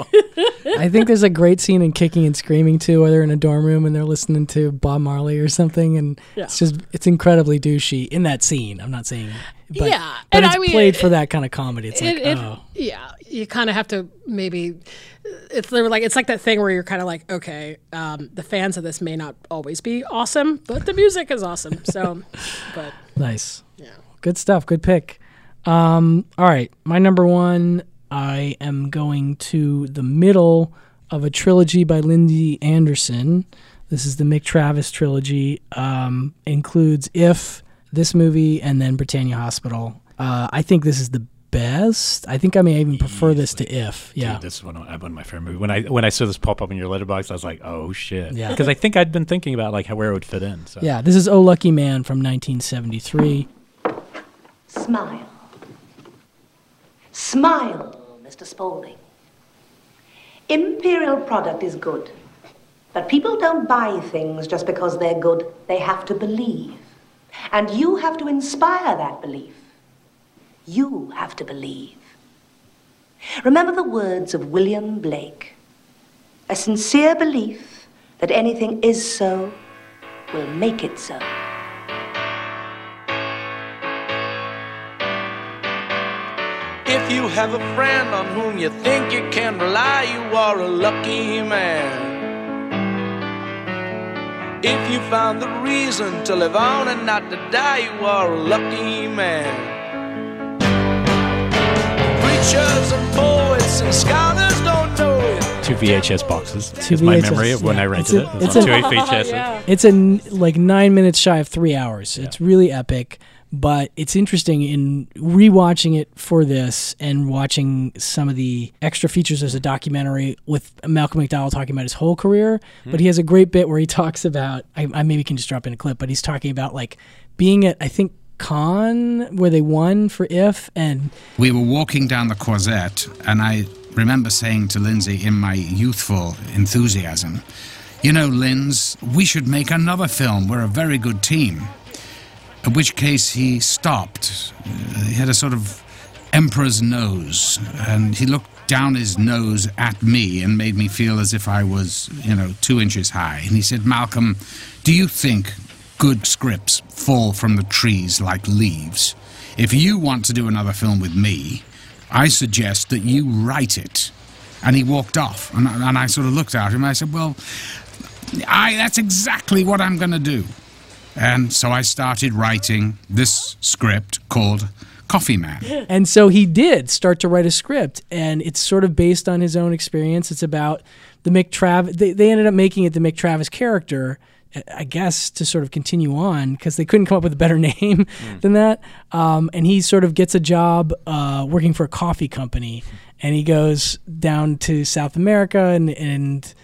I think there's a great scene in Kicking and Screaming too, where they're in a dorm room and they're listening to Bob Marley or something, and Yeah. it's just it's incredibly douchey in that scene. I'm not saying, but, Yeah, but and it's I mean, played for that kind of comedy. It's like, it, it- oh, yeah you kind of have to maybe it's like it's like that thing where you're kind of like okay um, the fans of this may not always be awesome but the music is awesome so [laughs] but nice, yeah, good stuff, good pick. Um, all right, my number one, I am going to the middle of a trilogy by Lindsay Anderson. This is the Mick Travis trilogy. Um, includes If, this movie, and then Britannia Hospital. Uh, I think this is the best. I think I may even prefer this to If. Yeah. Dude, this is one of, one of my favorite movies. When I when I saw this pop up in your Letterboxd, I was like, oh shit. Yeah. Because I think I'd been thinking about like how where it would fit in. So Yeah, this is Oh Lucky Man from 1973. Smile. Smile, Mr. Spaulding. Imperial product is good. But people don't buy things just because they're good. They have to believe. And you have to inspire that belief. You have to believe. Remember the words of William Blake. A sincere belief that anything is so will make it so. If you have a friend on whom you think you can rely, you are a lucky man. If you found the reason to live on and not to die, you are a lucky man. Preachers and poets and scholars don't know it. two VHS boxes Two is my memory of when yeah. I rented It's it. a- It was it's on a- two VHS. [laughs] It's a n- like nine minutes shy of three hours. It's really epic, but it's interesting in rewatching it for this and watching some of the extra features as a documentary with Malcolm McDowell talking about his whole career. Hmm. But he has a great bit where he [laughs] talks about. I, I maybe can just drop in a clip, but he's talking about like being at I think Cannes where they won for If and We were walking down the Croisette, and I remember saying to Lindsay in my youthful enthusiasm, You know, Linz, we should make another film. We're a very good team. At which case he stopped. He had a sort of emperor's nose, and he looked down his nose at me and made me feel as if I was, you know, two inches high. And he said, Malcolm, do you think good scripts fall from the trees like leaves? If you want to do another film with me, I suggest that you write it. And he walked off. And, I- and I sort of looked at him and I said, Well, I, that's exactly what I'm going to do. And so I started writing this script called Coffee Man. [laughs] and so he did start to write a script, and it's sort of based on his own experience. It's about the Mick Travis. They, they ended up making it the Mick Travis character, I guess, to sort of continue on because they couldn't come up with a better [laughs] name than that. Um, and he sort of gets a job uh, working for a coffee company, and he goes down to South America and and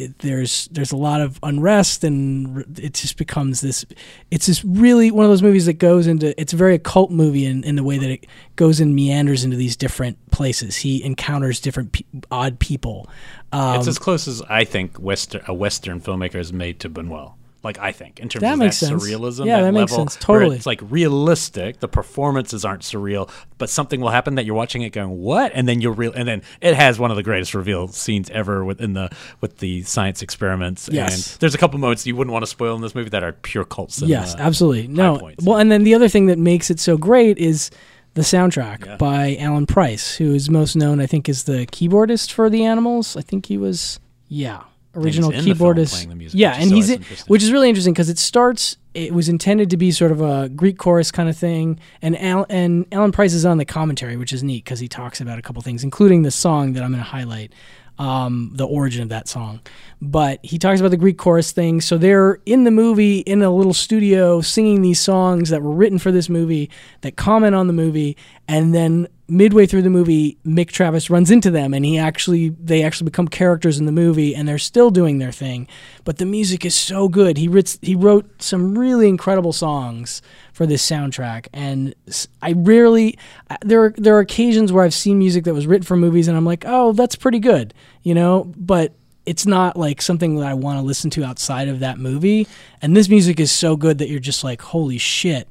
it, there's there's a lot of unrest and it just becomes this it's just really one of those movies that goes into it's a very occult movie in, in the way that it goes and meanders into these different places he encounters different pe- odd people um, it's as close as I think Western, a Western filmmaker has made to Buñuel. Like I think in terms That of makes that sense. surrealism, Yeah, that, that makes level sense. Totally. It's like realistic. The performances aren't surreal, but something will happen that you're watching it going, "What?" And then you'll real, and then it has one of the greatest reveal scenes ever within the with the science experiments. Yes. And there's a couple moments you wouldn't want to spoil in this movie that are pure cult cinema. yes absolutely no points. well and then the other thing that makes it so great is the soundtrack Yeah. by alan price who is most known i think as the keyboardist for the animals i think he was yeah original in the film keyboardist playing the music, yeah and always he's in, which is really interesting because it starts it was intended to be sort of a greek chorus kind of thing and Al, and alan price is on the commentary which is neat because he talks about a couple things including the song that i'm going to highlight um, the origin of that song. But he talks about the Greek chorus thing. So they're in the movie in a little studio singing these songs that were written for this movie that comment on the movie. And then midway through the movie, Mick Travis runs into them and he actually, they actually become characters in the movie and they're still doing their thing. But the music is so good. He wrote, he wrote some really incredible songs for this soundtrack and I rarely there are there are occasions where I've seen music that was written for movies and I'm like, "Oh, that's pretty good." You know, but it's not like something that I want to listen to outside of that movie. And this music is so good that you're just like, "Holy shit.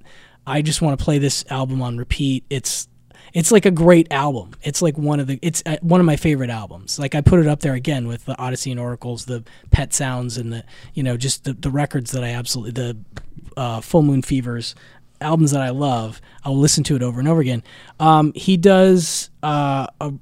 I just want to play this album on repeat." It's it's like a great album. It's like one of the it's uh, one of my favorite albums. Like I put it up there again with the Odessey and Oracles, the Pet Sounds, and the you know just the the records that I absolutely the uh, Full Moon Fevers albums that I love. I'll listen to it over and over again. Um, he does uh, a,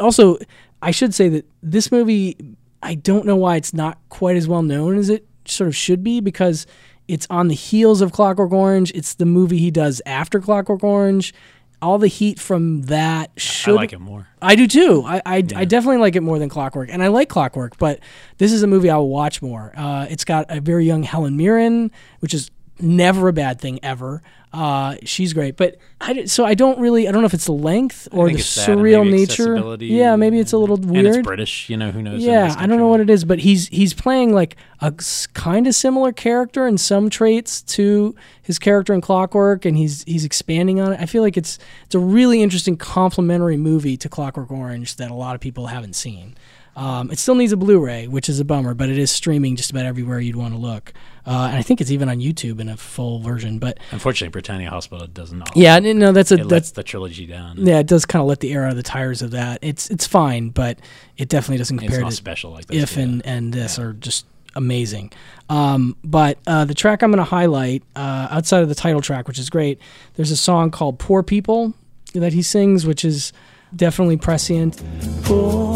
also. I should say that this movie, I don't know why it's not quite as well known as it sort of should be because it's on the heels of Clockwork Orange. It's the movie he does after Clockwork Orange. All the heat from that should. I like it more. I do too. I I, I definitely like it more than Clockwork, and I like Clockwork, but this is a movie I'll watch more. Uh, it's got a very young Helen Mirren, which is never a bad thing ever. Uh, she's great, but I so I don't really I don't know if it's the length or the surreal nature. Yeah, maybe it's a little weird. And it's British, you know, who knows? Yeah, I don't know what it is, but he's he's playing like a kind of similar character in some traits to his character in Clockwork, and he's he's expanding on it. I feel like it's it's a really interesting complementary movie to Clockwork Orange that a lot of people haven't seen. Um, it still needs a Blu-ray, which is a bummer, but it is streaming just about everywhere you'd want to look, uh, and I think it's even on YouTube in a full version. But Unfortunately, Britannia Hospital does not. yeah, no, that's a that's the trilogy down. yeah, it does kind of let the air out of the tires of that. It's it's fine, but it definitely doesn't It's compare not to special like this, If and and this are just amazing. Um, but uh, the track I'm going to highlight uh, outside of the title track, which is great, there's a song called "Poor People" that he sings, which is definitely prescient. Poor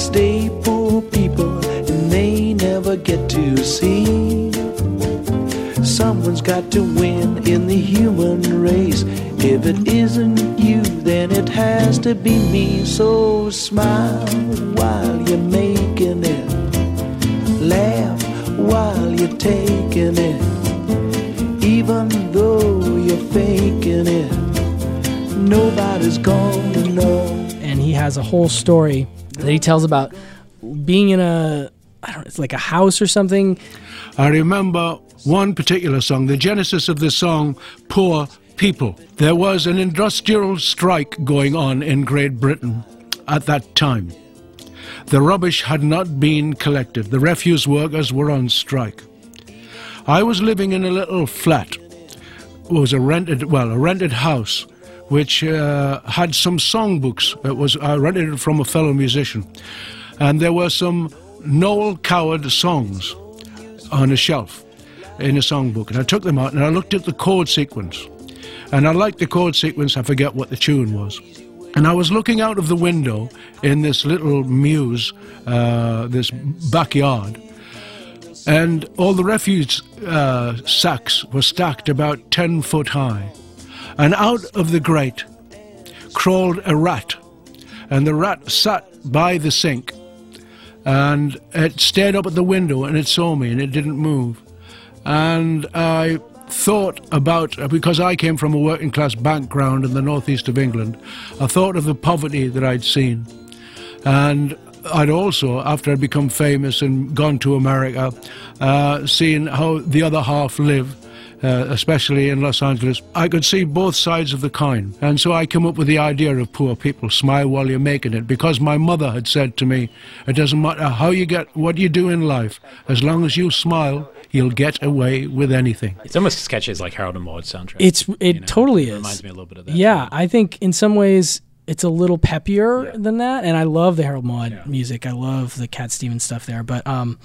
stay poor people and they never get to see. Someone's got to win in the human race. If it isn't you, then it has to be me. So smile while you're making it. Laugh while you're taking it. Even though you're faking it, nobody's gonna know. and he has a whole story that he tells about being in a I don't know, it's like a house or something. I remember one particular song, the genesis of the song, Poor People. There was an industrial strike going on in Great Britain at that time. The rubbish had not been collected, the refuse workers were on strike. I was living in a little flat. It was a rented, well, a rented house, which uh, had some songbooks. It was I rented it from a fellow musician, and there were some Noel Coward songs on a shelf in a songbook, and I took them out and I looked at the chord sequence, and I liked the chord sequence. I forget what the tune was, And I was looking out of the window in this little mews, uh, this backyard, and all the refuse uh, sacks were stacked about 10 foot high. And out of the grate crawled a rat, and the rat sat by the sink, and it stared up at the window and it saw me and it didn't move. And I thought about, because I came from a working class background in the northeast of England, I thought of the poverty that I'd seen. And I'd also, after I'd become famous and gone to America, uh, seen how the other half live. Uh, especially in Los Angeles, I could see both sides of the coin. And so I came up with the idea of poor people, smile while you're making it, because my mother had said to me, it doesn't matter how you get, what you do in life, as long as you smile, you'll get away with anything. It's almost as catchy as like Harold and Maude soundtrack. It's it totally is. reminds me a little bit of that. Yeah, I think in some ways it's a little peppier than that, and I love the Harold Maude music. I love the Cat Stevens stuff there, but um,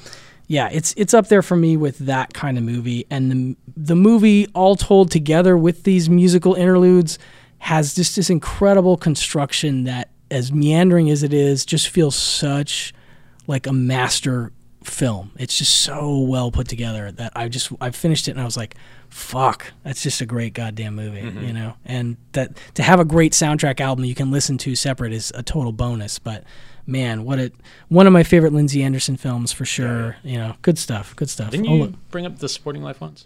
yeah, it's it's up there for me with that kind of movie, and the the movie all told together with these musical interludes has just this incredible construction that, as meandering as it is, just feels such like a master film. It's just so well put together that I just I finished it and I was like, fuck, that's just a great goddamn movie, Mhm. you know. And that to have a great soundtrack album you can listen to separate is a total bonus. But man, what it one of my favorite Lindsay Anderson films for sure. You know, good stuff, good stuff. Didn't you bring up the Sporting Life once?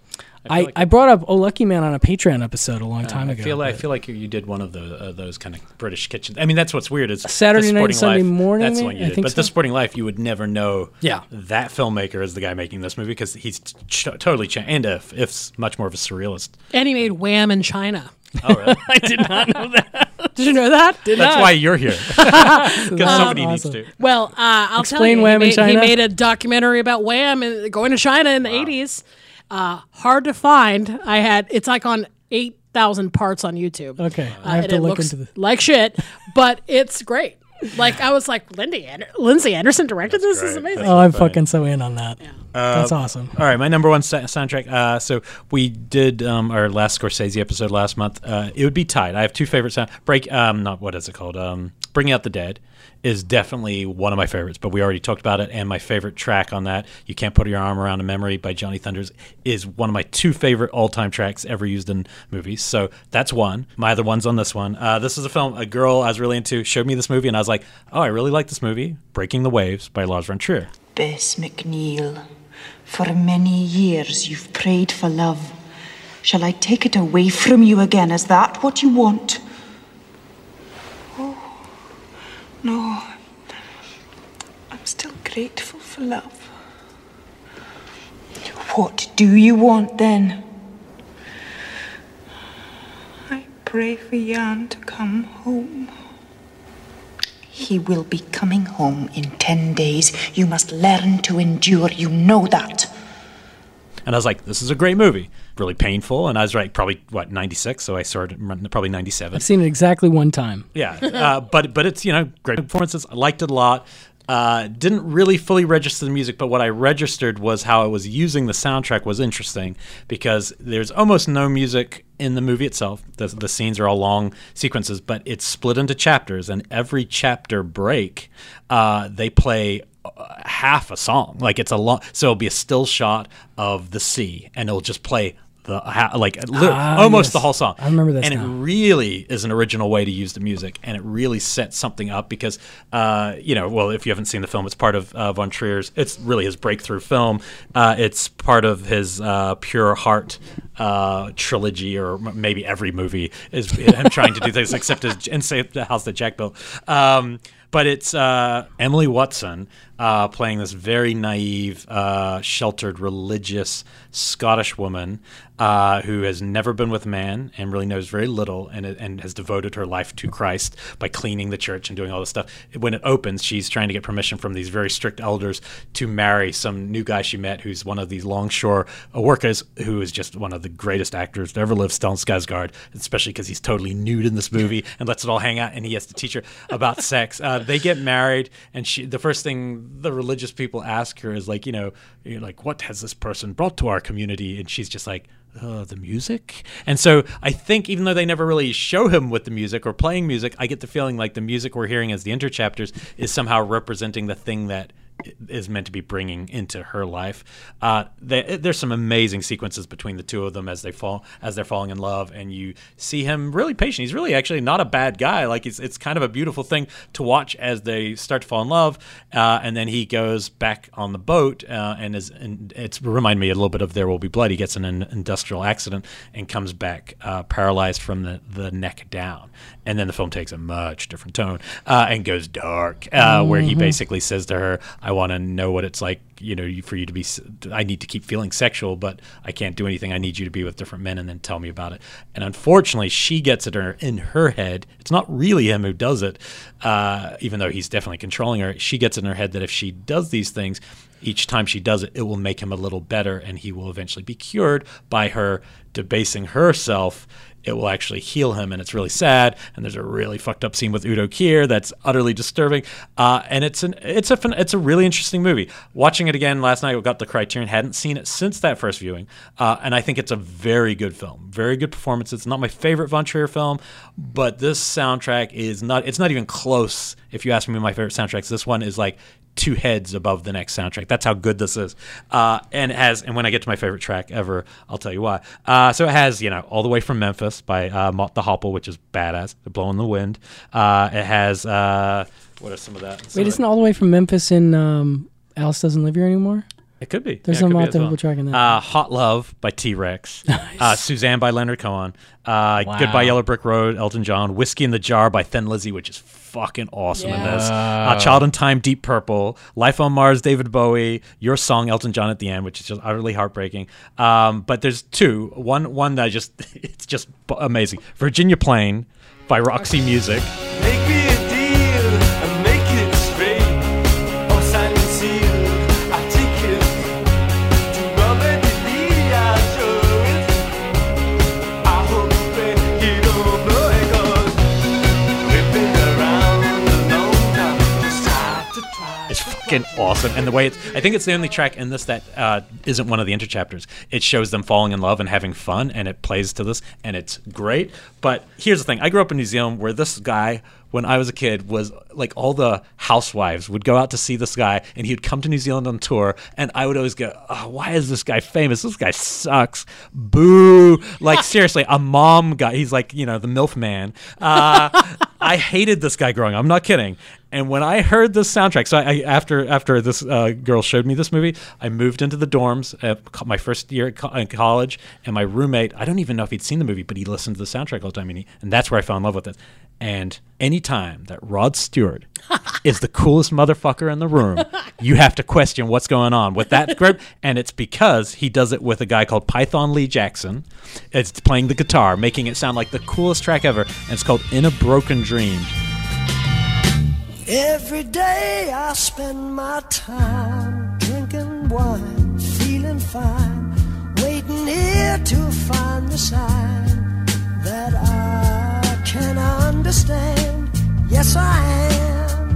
I, I, brought up Oh Lucky Man on a Patreon episode a long Uh, time I ago. feel like, I feel like you did one of those uh, those kind of British kitchen. I mean, that's what's weird. Is Saturday the night, Sporting Sunday morning, That's the maybe? one you I did. think but the. Sporting Life, you would never know. Yeah. that filmmaker is the guy making this movie because he's ch- totally changed. And if, if much more of a surrealist. And he made Wham in China. Oh, really? [laughs] I did not know that. [laughs] Did you know that? That's why you're here. [laughs] Because somebody needs to. Well, uh, I'll Explain tell you, Wham in he, made, he China? made a documentary about Wham and going to China in the '80s. Uh, hard to find. I had it's like on eight thousand parts on YouTube. Okay, Uh, I have and to it look looks into the- like shit, but it's great. Like I was like, Lindy Ander- Lindsay Anderson directed this. This is amazing. Oh, I'm fucking so in on that. Uh, That's awesome. All right, my number one sa- soundtrack. Uh, so we did um, our last Scorsese episode last month. Uh, it would be tied. I have two favorite sound break. Um, not what is it called? Um, Bringing Out the Dead is definitely one of my favorites. But we already talked about it, and my favorite track on that, "You Can't Put Your Arm Around a Memory" by Johnny Thunders, is one of my two favorite all-time tracks ever used in movies. So that's one. My other one's on this one. Uh, this is a film a girl I was really into showed me this movie, and I was like, "Oh, I really like this movie." Breaking the Waves by Lars von Trier. Bess McNeil, for many years you've prayed for love. Shall I take it away from you again? Is that what you want? Oh, no. I'm still grateful for love. What do you want then? I pray for Jan to come home. He will be coming home in ten days. You must learn to endure. You know that. And I was like, this is a great movie. Really painful. And I was right, probably, what, 96? So I saw it probably 97. I've seen it exactly one time. Yeah. Uh, but, but it's, you know, great performances. I liked it a lot. Uh, didn't really fully register the music, but what I registered was how it was using the soundtrack was interesting because there's almost no music in the movie itself. The, the scenes are all long sequences, but it's split into chapters, and every chapter break, uh, they play uh, half a song. Like it's a long, so it'll be a still shot of the sea, and it'll just play the like li- Ah, almost yes. the whole song. I remember this and now. it really is an original way to use the music, and it really sets something up because, uh, you know, well, if you haven't seen the film, it's part of uh, Von Trier's. It's really his breakthrough film. Uh, it's part of his uh, Pure Heart uh, trilogy, or m- maybe every movie is him trying to do things except his and say the house that Jack built. Um, but it's uh, Emily Watson uh, playing this very naive, uh, sheltered, religious Scottish woman uh, who has never been with man and really knows very little and, and has devoted her life to Christ by cleaning the church and doing all this stuff. When it opens, she's trying to get permission from these very strict elders to marry some new guy she met who's one of these longshore workers who is just one of the greatest actors to ever live, Stellan Skarsgård, especially because he's totally nude in this movie and lets it all hang out and he has to teach her about sex. Uh, they get married, and she. The first thing the religious people ask her is like, you know, like, what has this person brought to our community? And she's just like. Uh, the music, and so I think even though they never really show him with the music or playing music, I get the feeling like the music we're hearing as the interchapters is somehow representing the thing that is meant to be bringing into her life. Uh, they, there's some amazing sequences between the two of them as they fall as they're falling in love, and you see him really patient. He's really actually not a bad guy. Like it's it's kind of a beautiful thing to watch as they start to fall in love, uh, and then he goes back on the boat uh, and is and it's remind me a little bit of There Will Be Blood. He gets in an industrial accident and comes back uh, paralyzed from the the neck down, and then the film takes a much different tone uh, and goes dark, uh, where he Mhm. basically says to her, "I want to know what it's like, you know, for you to be. I need to keep feeling sexual, but I can't do anything. I need you to be with different men, and then tell me about it." And unfortunately, she gets it in her, in her head. It's not really him who does it, uh, even though he's definitely controlling her. She gets in her head that if she does these things. Each time she does it, it will make him a little better, and he will eventually be cured by her debasing herself it will actually heal him, and it's really sad. And there's a really fucked up scene with Udo Kier that's utterly disturbing. Uh, and it's an it's a fun, it's a really interesting movie. Watching it again last night, we got the Criterion. Hadn't seen it since that first viewing, uh, and I think it's a very good film. Very good performance. It's not my favorite Von Trier film, but this soundtrack is not. It's not even close. If you ask me, my favorite soundtracks. This one is like two heads above the next soundtrack. That's how good this is. Uh, and it has, and when I get to my favorite track ever, I'll tell you why. Uh, so it has, you know, all the way from Memphis by uh, Mott the Hoople, which is badass. The Blow in the Wind. Uh, it has, uh, what are some of that? Some Wait, isn't all the way from Memphis in um, Alice Doesn't Live Here anymore? It could be. There's Yeah, a it could be lot of well. people tracking that. Uh, Hot Love by T Rex. [laughs] uh, Suzanne by Leonard Cohen. Uh, Wow. Goodbye Yellow Brick Road, Elton John. Whiskey in the Jar by Thin Lizzy, which is fucking awesome in this. Yeah. Uh, Child in Time, Deep Purple. Life on Mars, David Bowie. Your Song, Elton John at the end, which is just utterly heartbreaking. Um, but there's two. One, one that I just, [laughs] it's just amazing. Virginia Plain by Roxy Music. Fucking awesome, and the way it's. I think it's the only track in this that uh, isn't one of the interchapters. It shows them falling in love and having fun, and it plays to this, and it's great. But here's the thing: I grew up in New Zealand, where this guy, when I was a kid, was like all the housewives would go out to see this guy, and he would come to New Zealand on tour, and I would always go, oh, "Why is this guy famous? This guy sucks." Boo! Like [laughs] seriously, a mom guy. He's like you know the milf man. Uh, I hated this guy growing up. I'm not kidding. And when I heard this soundtrack, so I, I after after this uh, girl showed me this movie, I moved into the dorms at co- my first year at co- in college, and my roommate, I don't even know if he'd seen the movie, but he listened to the soundtrack all the time, and, he, and that's where I fell in love with it. And anytime that Rod Stewart [laughs] is the coolest motherfucker in the room, [laughs] you have to question what's going on with that group, and it's because he does it with a guy called Python Lee Jackson. It's playing the guitar, making it sound like the coolest track ever, and it's called "In a Broken Dream." Every day I spend my time drinking wine, feeling fine, waiting here to find the sign that I can understand. Yes, I am.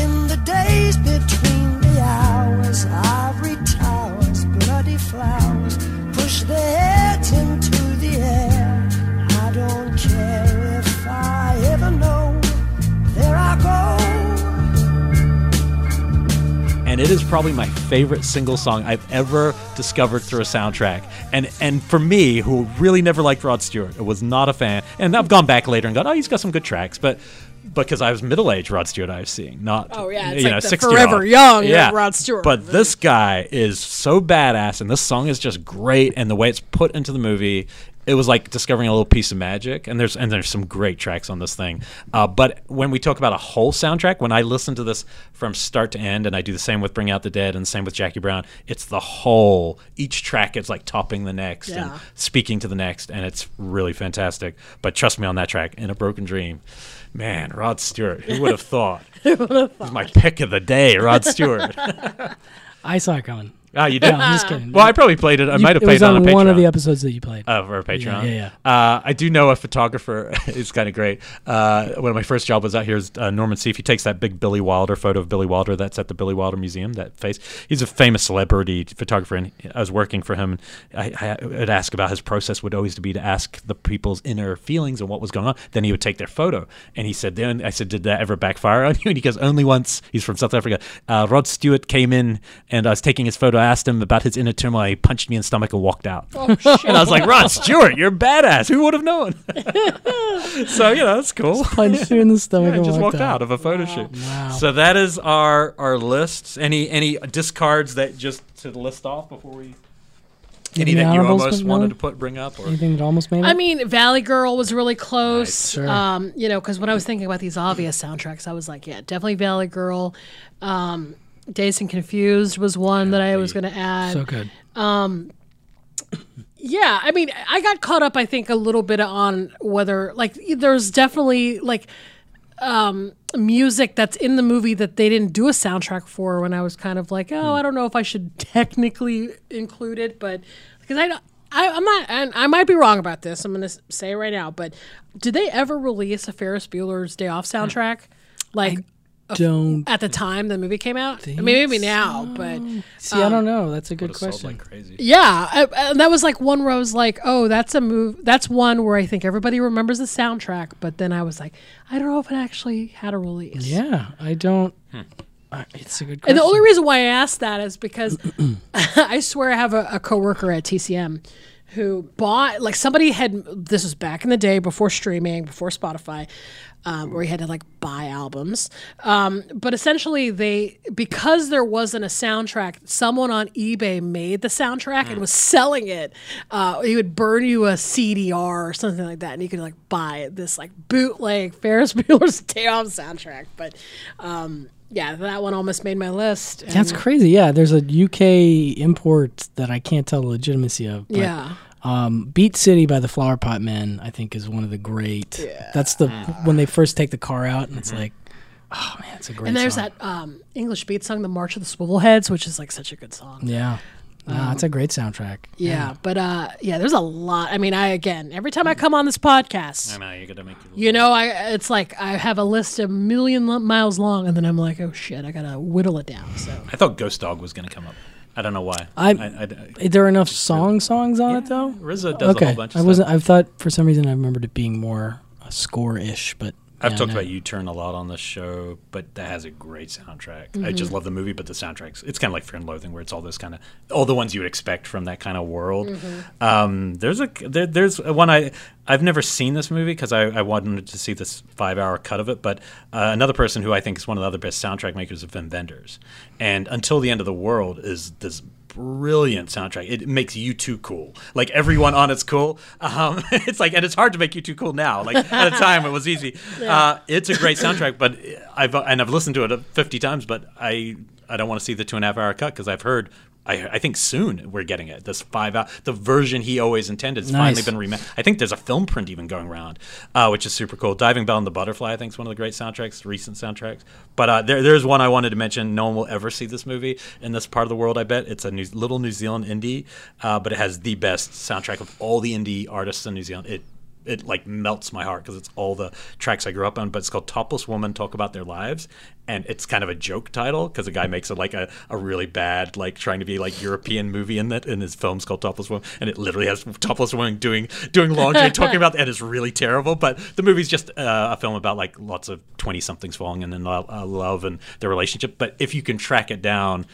In the days between the hours, ivory towers, bloody flowers push their heads into the air. I don't care and it is probably my favorite single song I've ever discovered through a soundtrack. And and for me, who really never liked Rod Stewart, I was not a fan, and I've gone back later and gone, oh, he's got some good tracks, but. Because I was middle aged Rod Stewart, I was seeing not Oh, yeah, it's you like know the 60 forever young yeah. Rod Stewart But this guy is so badass, and this song is just great, and the way it's put into the movie, it was like discovering a little piece of magic. And there's and there's some great tracks on this thing. Uh, but when we talk about a whole soundtrack, when I listen to this from start to end, and I do the same with Bring Out the Dead, and the same with Jackie Brown, it's the whole. Each track is like topping the next Yeah. and speaking to the next, and it's really fantastic. But trust me on that track, In a Broken Dream. Man, Rod Stewart. Who would have [laughs] thought? Who would have He's my pick of the day, Rod Stewart. [laughs] I saw it coming. Ah, you did. No, [laughs] I'm just kidding. Well, I probably played it. I You- might have it played was it on, on a one of the episodes that you played. Oh, for a Patreon. Yeah, yeah, Uh, I do know a photographer. it's kind of great. Uh, one of my first job was out here is uh, Norman Seeff. He takes that big Billy Wilder photo of Billy Wilder that's at the Billy Wilder Museum. That face. He's a famous celebrity photographer, and I was working for him. And I, I would ask about his process. Would always be to ask the people's inner feelings and what was going on. Then he would take their photo, and he said, "Then I said, did that ever backfire on you?" [laughs] And he goes, "Only once." He's from South Africa. Uh, Rod Stewart came in, and I was taking his photo. I asked him about his inner turmoil. He punched me in the stomach and walked out. Oh, shit. [laughs] and I was like, Rod Stewart, you're badass. Who would have known? [laughs] so you know that's cool. punched you in the stomach Yeah, and just walked walked out. out. of a photo shoot. Wow. So that is our our lists. Any any discards that just to list off before we. Any Any that you honorables, almost wanted to put bring up or Anything that almost made it? I mean, Valley Girl was really close. Sure. Um, you know, because when I was thinking about these obvious soundtracks, I was like, yeah, definitely Valley Girl. Um, Dazed and Confused was one that I was going to add. So good. Um, yeah, I mean, I got caught up. I think a little bit on whether like there's definitely like um, music that's in the movie that they didn't do a soundtrack for. When I was kind of like, oh, I don't know if I should [laughs] technically include it, but because I. I, I'm not, and I might be wrong about this. I'm going to say it right now, but did they ever release a Ferris Bueller's Day Off soundtrack? Like, don't at the time the movie came out. I mean, maybe now, but See, I um, don't know. That's a good question. yeah, I, and that was like one where I was like, "Oh, that's a move. That's one where I think everybody remembers the soundtrack." But then I was like, "I don't know if it actually had a release." Yeah, I don't. I- it's a good question. And the only reason why I asked that is because [clears throat] I swear I have a, a coworker at TCM who bought like somebody had this was back in the day before streaming, before Spotify, um, where you had to like buy albums. Um, but essentially, they because there wasn't a soundtrack, someone on eBay made the soundtrack and was selling it. Uh, he would burn you a CDR or something like that, and you could like buy this like bootleg Ferris [laughs] Bueller's Day Off soundtrack. But um, yeah, that one almost made my list. That's crazy. Yeah, there's a UK import that I can't tell the legitimacy of. but, Yeah. Um, Beat City by the Flower Pot Men, I think, is one of the great. That's the when they first take the car out, and it's like, oh man, it's a great. and there's song. that um, English beat song, "The March of the Swivelheads," which is like such a good song. Yeah, no, it's a great soundtrack. Yeah, but uh, yeah, there's a lot. I mean, I again, every time I come on this podcast, I know you got to make. you know, I it's like I have a list a million miles long, and then I'm like, oh shit, I gotta whittle it down. So I thought Ghost Dog was going to come up. I don't know why. I, I, I- there enough song songs on it though? RZA does a okay. whole bunch of I wasn't. I thought for some reason I remembered it being more a score-ish, but I've yeah, talked about U Turn a lot on this show, but that has a great soundtrack. I Mhm. just love the movie, but the soundtracks, it's kind of like Fear and Loathing, where it's all this kind of, all the ones you would expect from that kind of world. Mhm. Um, there's a, there, there's one I, I've never seen this movie because I, I wanted to see this five hour cut of it, but uh, another person who I think is one of the other best soundtrack makers of Wim Wenders. And Until the End of the World is this brilliant soundtrack. It makes you too cool. Like everyone on it's cool. Um, [laughs] it's like, and it's hard to make you too cool now. Like at a time it was easy. [laughs] Yeah. Uh, it's a great soundtrack, but I've and I've listened to it 50 times, but I I don't want to see the two and a half hour cut because I've heard. I, I think soon we're getting it. This five hour, the version he always intended has finally been remade. I think there's a film print even going around, uh, which is super cool. Diving Bell and the Butterfly, I think, is one of the great soundtracks, recent soundtracks. But uh, there, there's one I wanted to mention. No one will ever see this movie in this part of the world. I bet it's a new, little New Zealand indie, uh, but it has the best soundtrack of all the indie artists in New Zealand. It it like melts my heart because it's all the tracks I grew up on. But it's called Topless Woman Talk About Their Lives, and it's kind of a joke title because the guy makes it like a, a really bad, like trying to be like European movie in that. in his film's called Topless Woman, and it literally has topless women doing doing laundry, talking about, and it's really terrible. But the movie's just uh, a film about like lots of twenty somethings falling in uh, love and their relationship. But if you can track it down,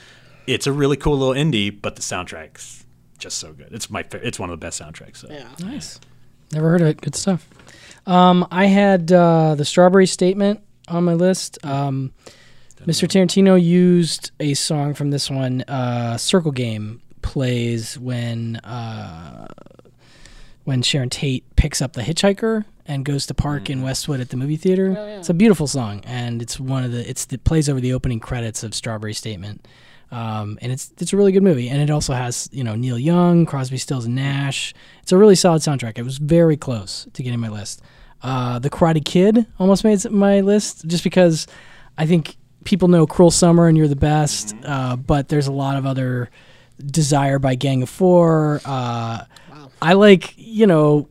it's a really cool little indie. But the soundtrack's just so good. It's my it's one of the best soundtracks. So. Yeah. Nice. Never heard of it. Good stuff. Um, I had uh, the Strawberry Statement on my list. Um, Mr. Tarantino used a song from this one. Uh, Circle Game plays when uh, when Sharon Tate picks up the hitchhiker and goes to park in Westwood at the movie theater. It's a beautiful song, and it's one of the it's it plays over the opening credits of Strawberry Statement. Um, and it's it's a really good movie, and it also has you know Neil Young, Crosby, Stills, Nash. It's a really solid soundtrack. It was very close to getting my list. Uh, the Karate Kid almost made my list just because I think people know Cruel Summer and You're the Best, uh, but there's a lot of other Desire by Gang of Four. Uh, I like you know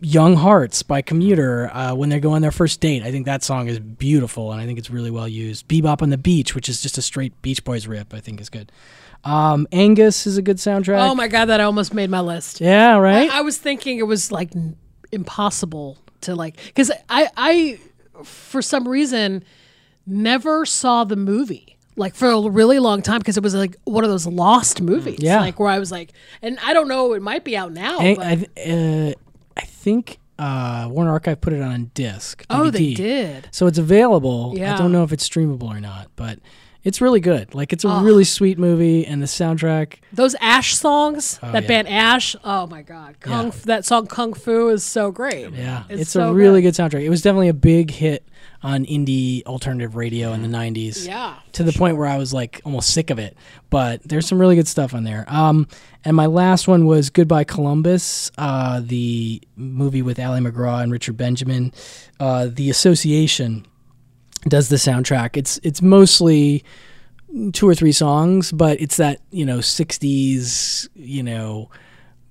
Young Hearts by Commuter uh, when they go on their first date. I think that song is beautiful and I think it's really well used. Bebop on the Beach, which is just a straight Beach Boys rip, I think is good. Um, Angus is a good soundtrack. Oh my god, that almost made my list. Yeah, right. I, I was thinking it was like n- impossible to like because I I for some reason never saw the movie like for a really long time because it was like one of those lost movies. Yeah. like where I was like, and I don't know, it might be out now. An- but, I, th- uh, I think uh, Warner Archive put it on disc. Oh, they did. So it's available. Yeah. I don't know if it's streamable or not, but it's really good. Like it's a Oh. really sweet movie, and the soundtrack. those Ash songs, Oh, that yeah. band Ash. Oh my god, Kung F- that song Kung Fu is so great. Yeah, it's, it's, so a really good. soundtrack. It was definitely a big hit on indie alternative radio in the '90s. Yeah, to the point where I was like almost sick of it. But there's some really good stuff on there. Um, and my last one was Goodbye Columbus, uh, the movie with Ali MacGraw and Richard Benjamin. Uh, the Association does the soundtrack. It's it's mostly two or three songs, but it's that you know '60s you know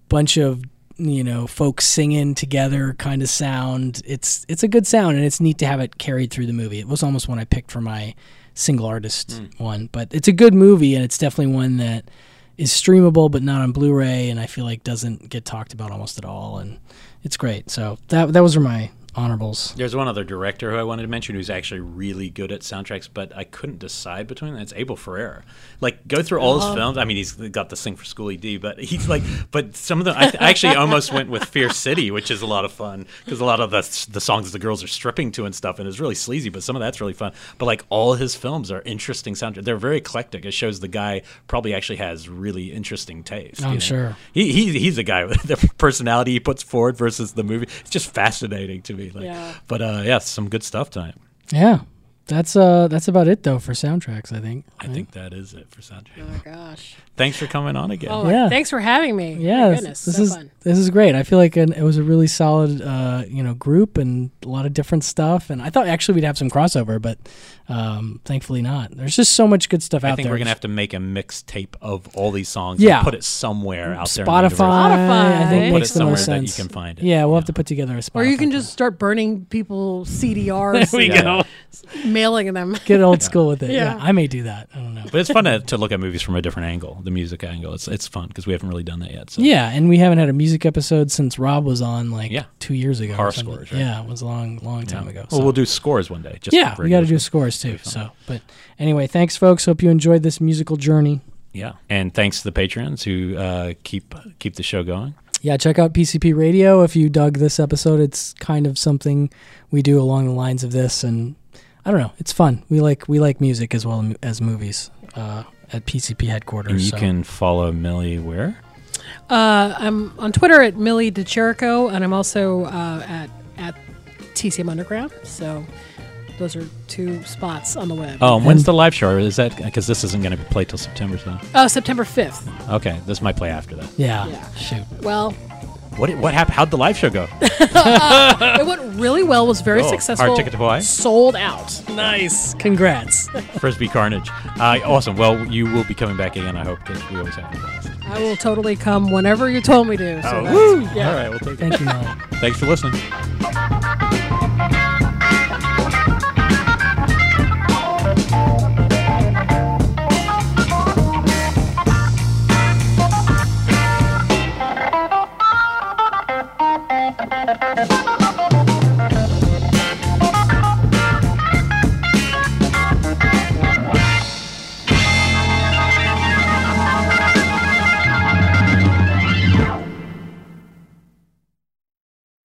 bunch of you know folks singing together kind of sound. It's it's a good sound, and it's neat to have it carried through the movie. It was almost one I picked for my single artist hmm. one, but it's a good movie, and it's definitely one that is streamable but not on Blu-ray, and I feel like doesn't get talked about almost at all, and it's great. So that that was my honorables. There's one other director who I wanted to mention who's actually really good at soundtracks, but I couldn't decide between them. It's Abel Ferrara. Like, go through all his. Oh. films. I mean, he's got this thing for Schoolly D, but he's like, but some of them, I, I actually almost went with Fierce City, which is a lot of fun because a lot of the the songs the girls are stripping to and stuff, and it's really sleazy, but some of that's really fun. But like, all his films are interesting soundtracks. They're very eclectic. It shows the guy probably actually has really interesting taste. I'm you know? sure. He, he he's a guy with [laughs] the personality he puts forward versus the movie. It's just fascinating to me. Like, Yeah. But uh, yeah, some good stuff tonight. Yeah, that's uh that's about it though for soundtracks. I think. I think that is it for soundtracks. Oh my gosh. Thanks for coming on again. Oh, Yeah. thanks for having me. Yeah, My this- goodness, this so is fun. this is great. I feel like an, it was a really solid, uh, you know, group and a lot of different stuff. And I thought actually we'd have some crossover, but um, thankfully not. There's just so much good stuff I out think there. we're gonna have to make a mixtape of all these songs. Yeah. and put it somewhere out there. in the Spotify. I think put makes it the somewhere most that you can find it. Yeah, we'll have to put together a Spotify. Or you can just start burning people [laughs] CDRs. There we and go. [laughs] Mailing them. get old [laughs] school with it. Yeah. Yeah. I may do that. I don't know. But it's fun to, to look at movies from a different angle, the music angle. It's it's fun because we haven't really done that yet. So. Yeah, and we haven't had a music episode since Rob was on like Yeah. two years ago. Horror scores, right? Yeah, it was a long, long time ago. Well, so. we'll do scores one day. Just yeah, we got to do scores too. So, but anyway, thanks, folks. Hope you enjoyed this musical journey. Yeah, and thanks to the patrons who uh, keep keep the show going. Yeah, check out PCP Radio if you dug this episode. It's kind of something we do along the lines of this, and I don't know, it's fun. We like we like music as well as movies uh, at PCP headquarters. And you so. can follow Millie where? Uh, I'm on Twitter at Millie De Chirico, and I'm also uh, at at TCM Underground. So those are two spots on the web. Oh, and when's the live show? Or Is that because this isn't going to play till September? So Oh, September 5th. okay, this might play after that. yeah, Yeah. shoot. Well, What what happened? How'd the live show go? [laughs] uh, it went really well. Was very Oh, successful. hard ticket to Hawaii? Sold out. Nice. Congrats. [laughs] Frisbee Carnage. Uh, awesome. Well, you will be coming back again, I hope, because we always have a blast. I will totally come whenever you told me to. So Oh, woo! Yeah. All right, we'll take Thank you, Molly. Thanks for listening.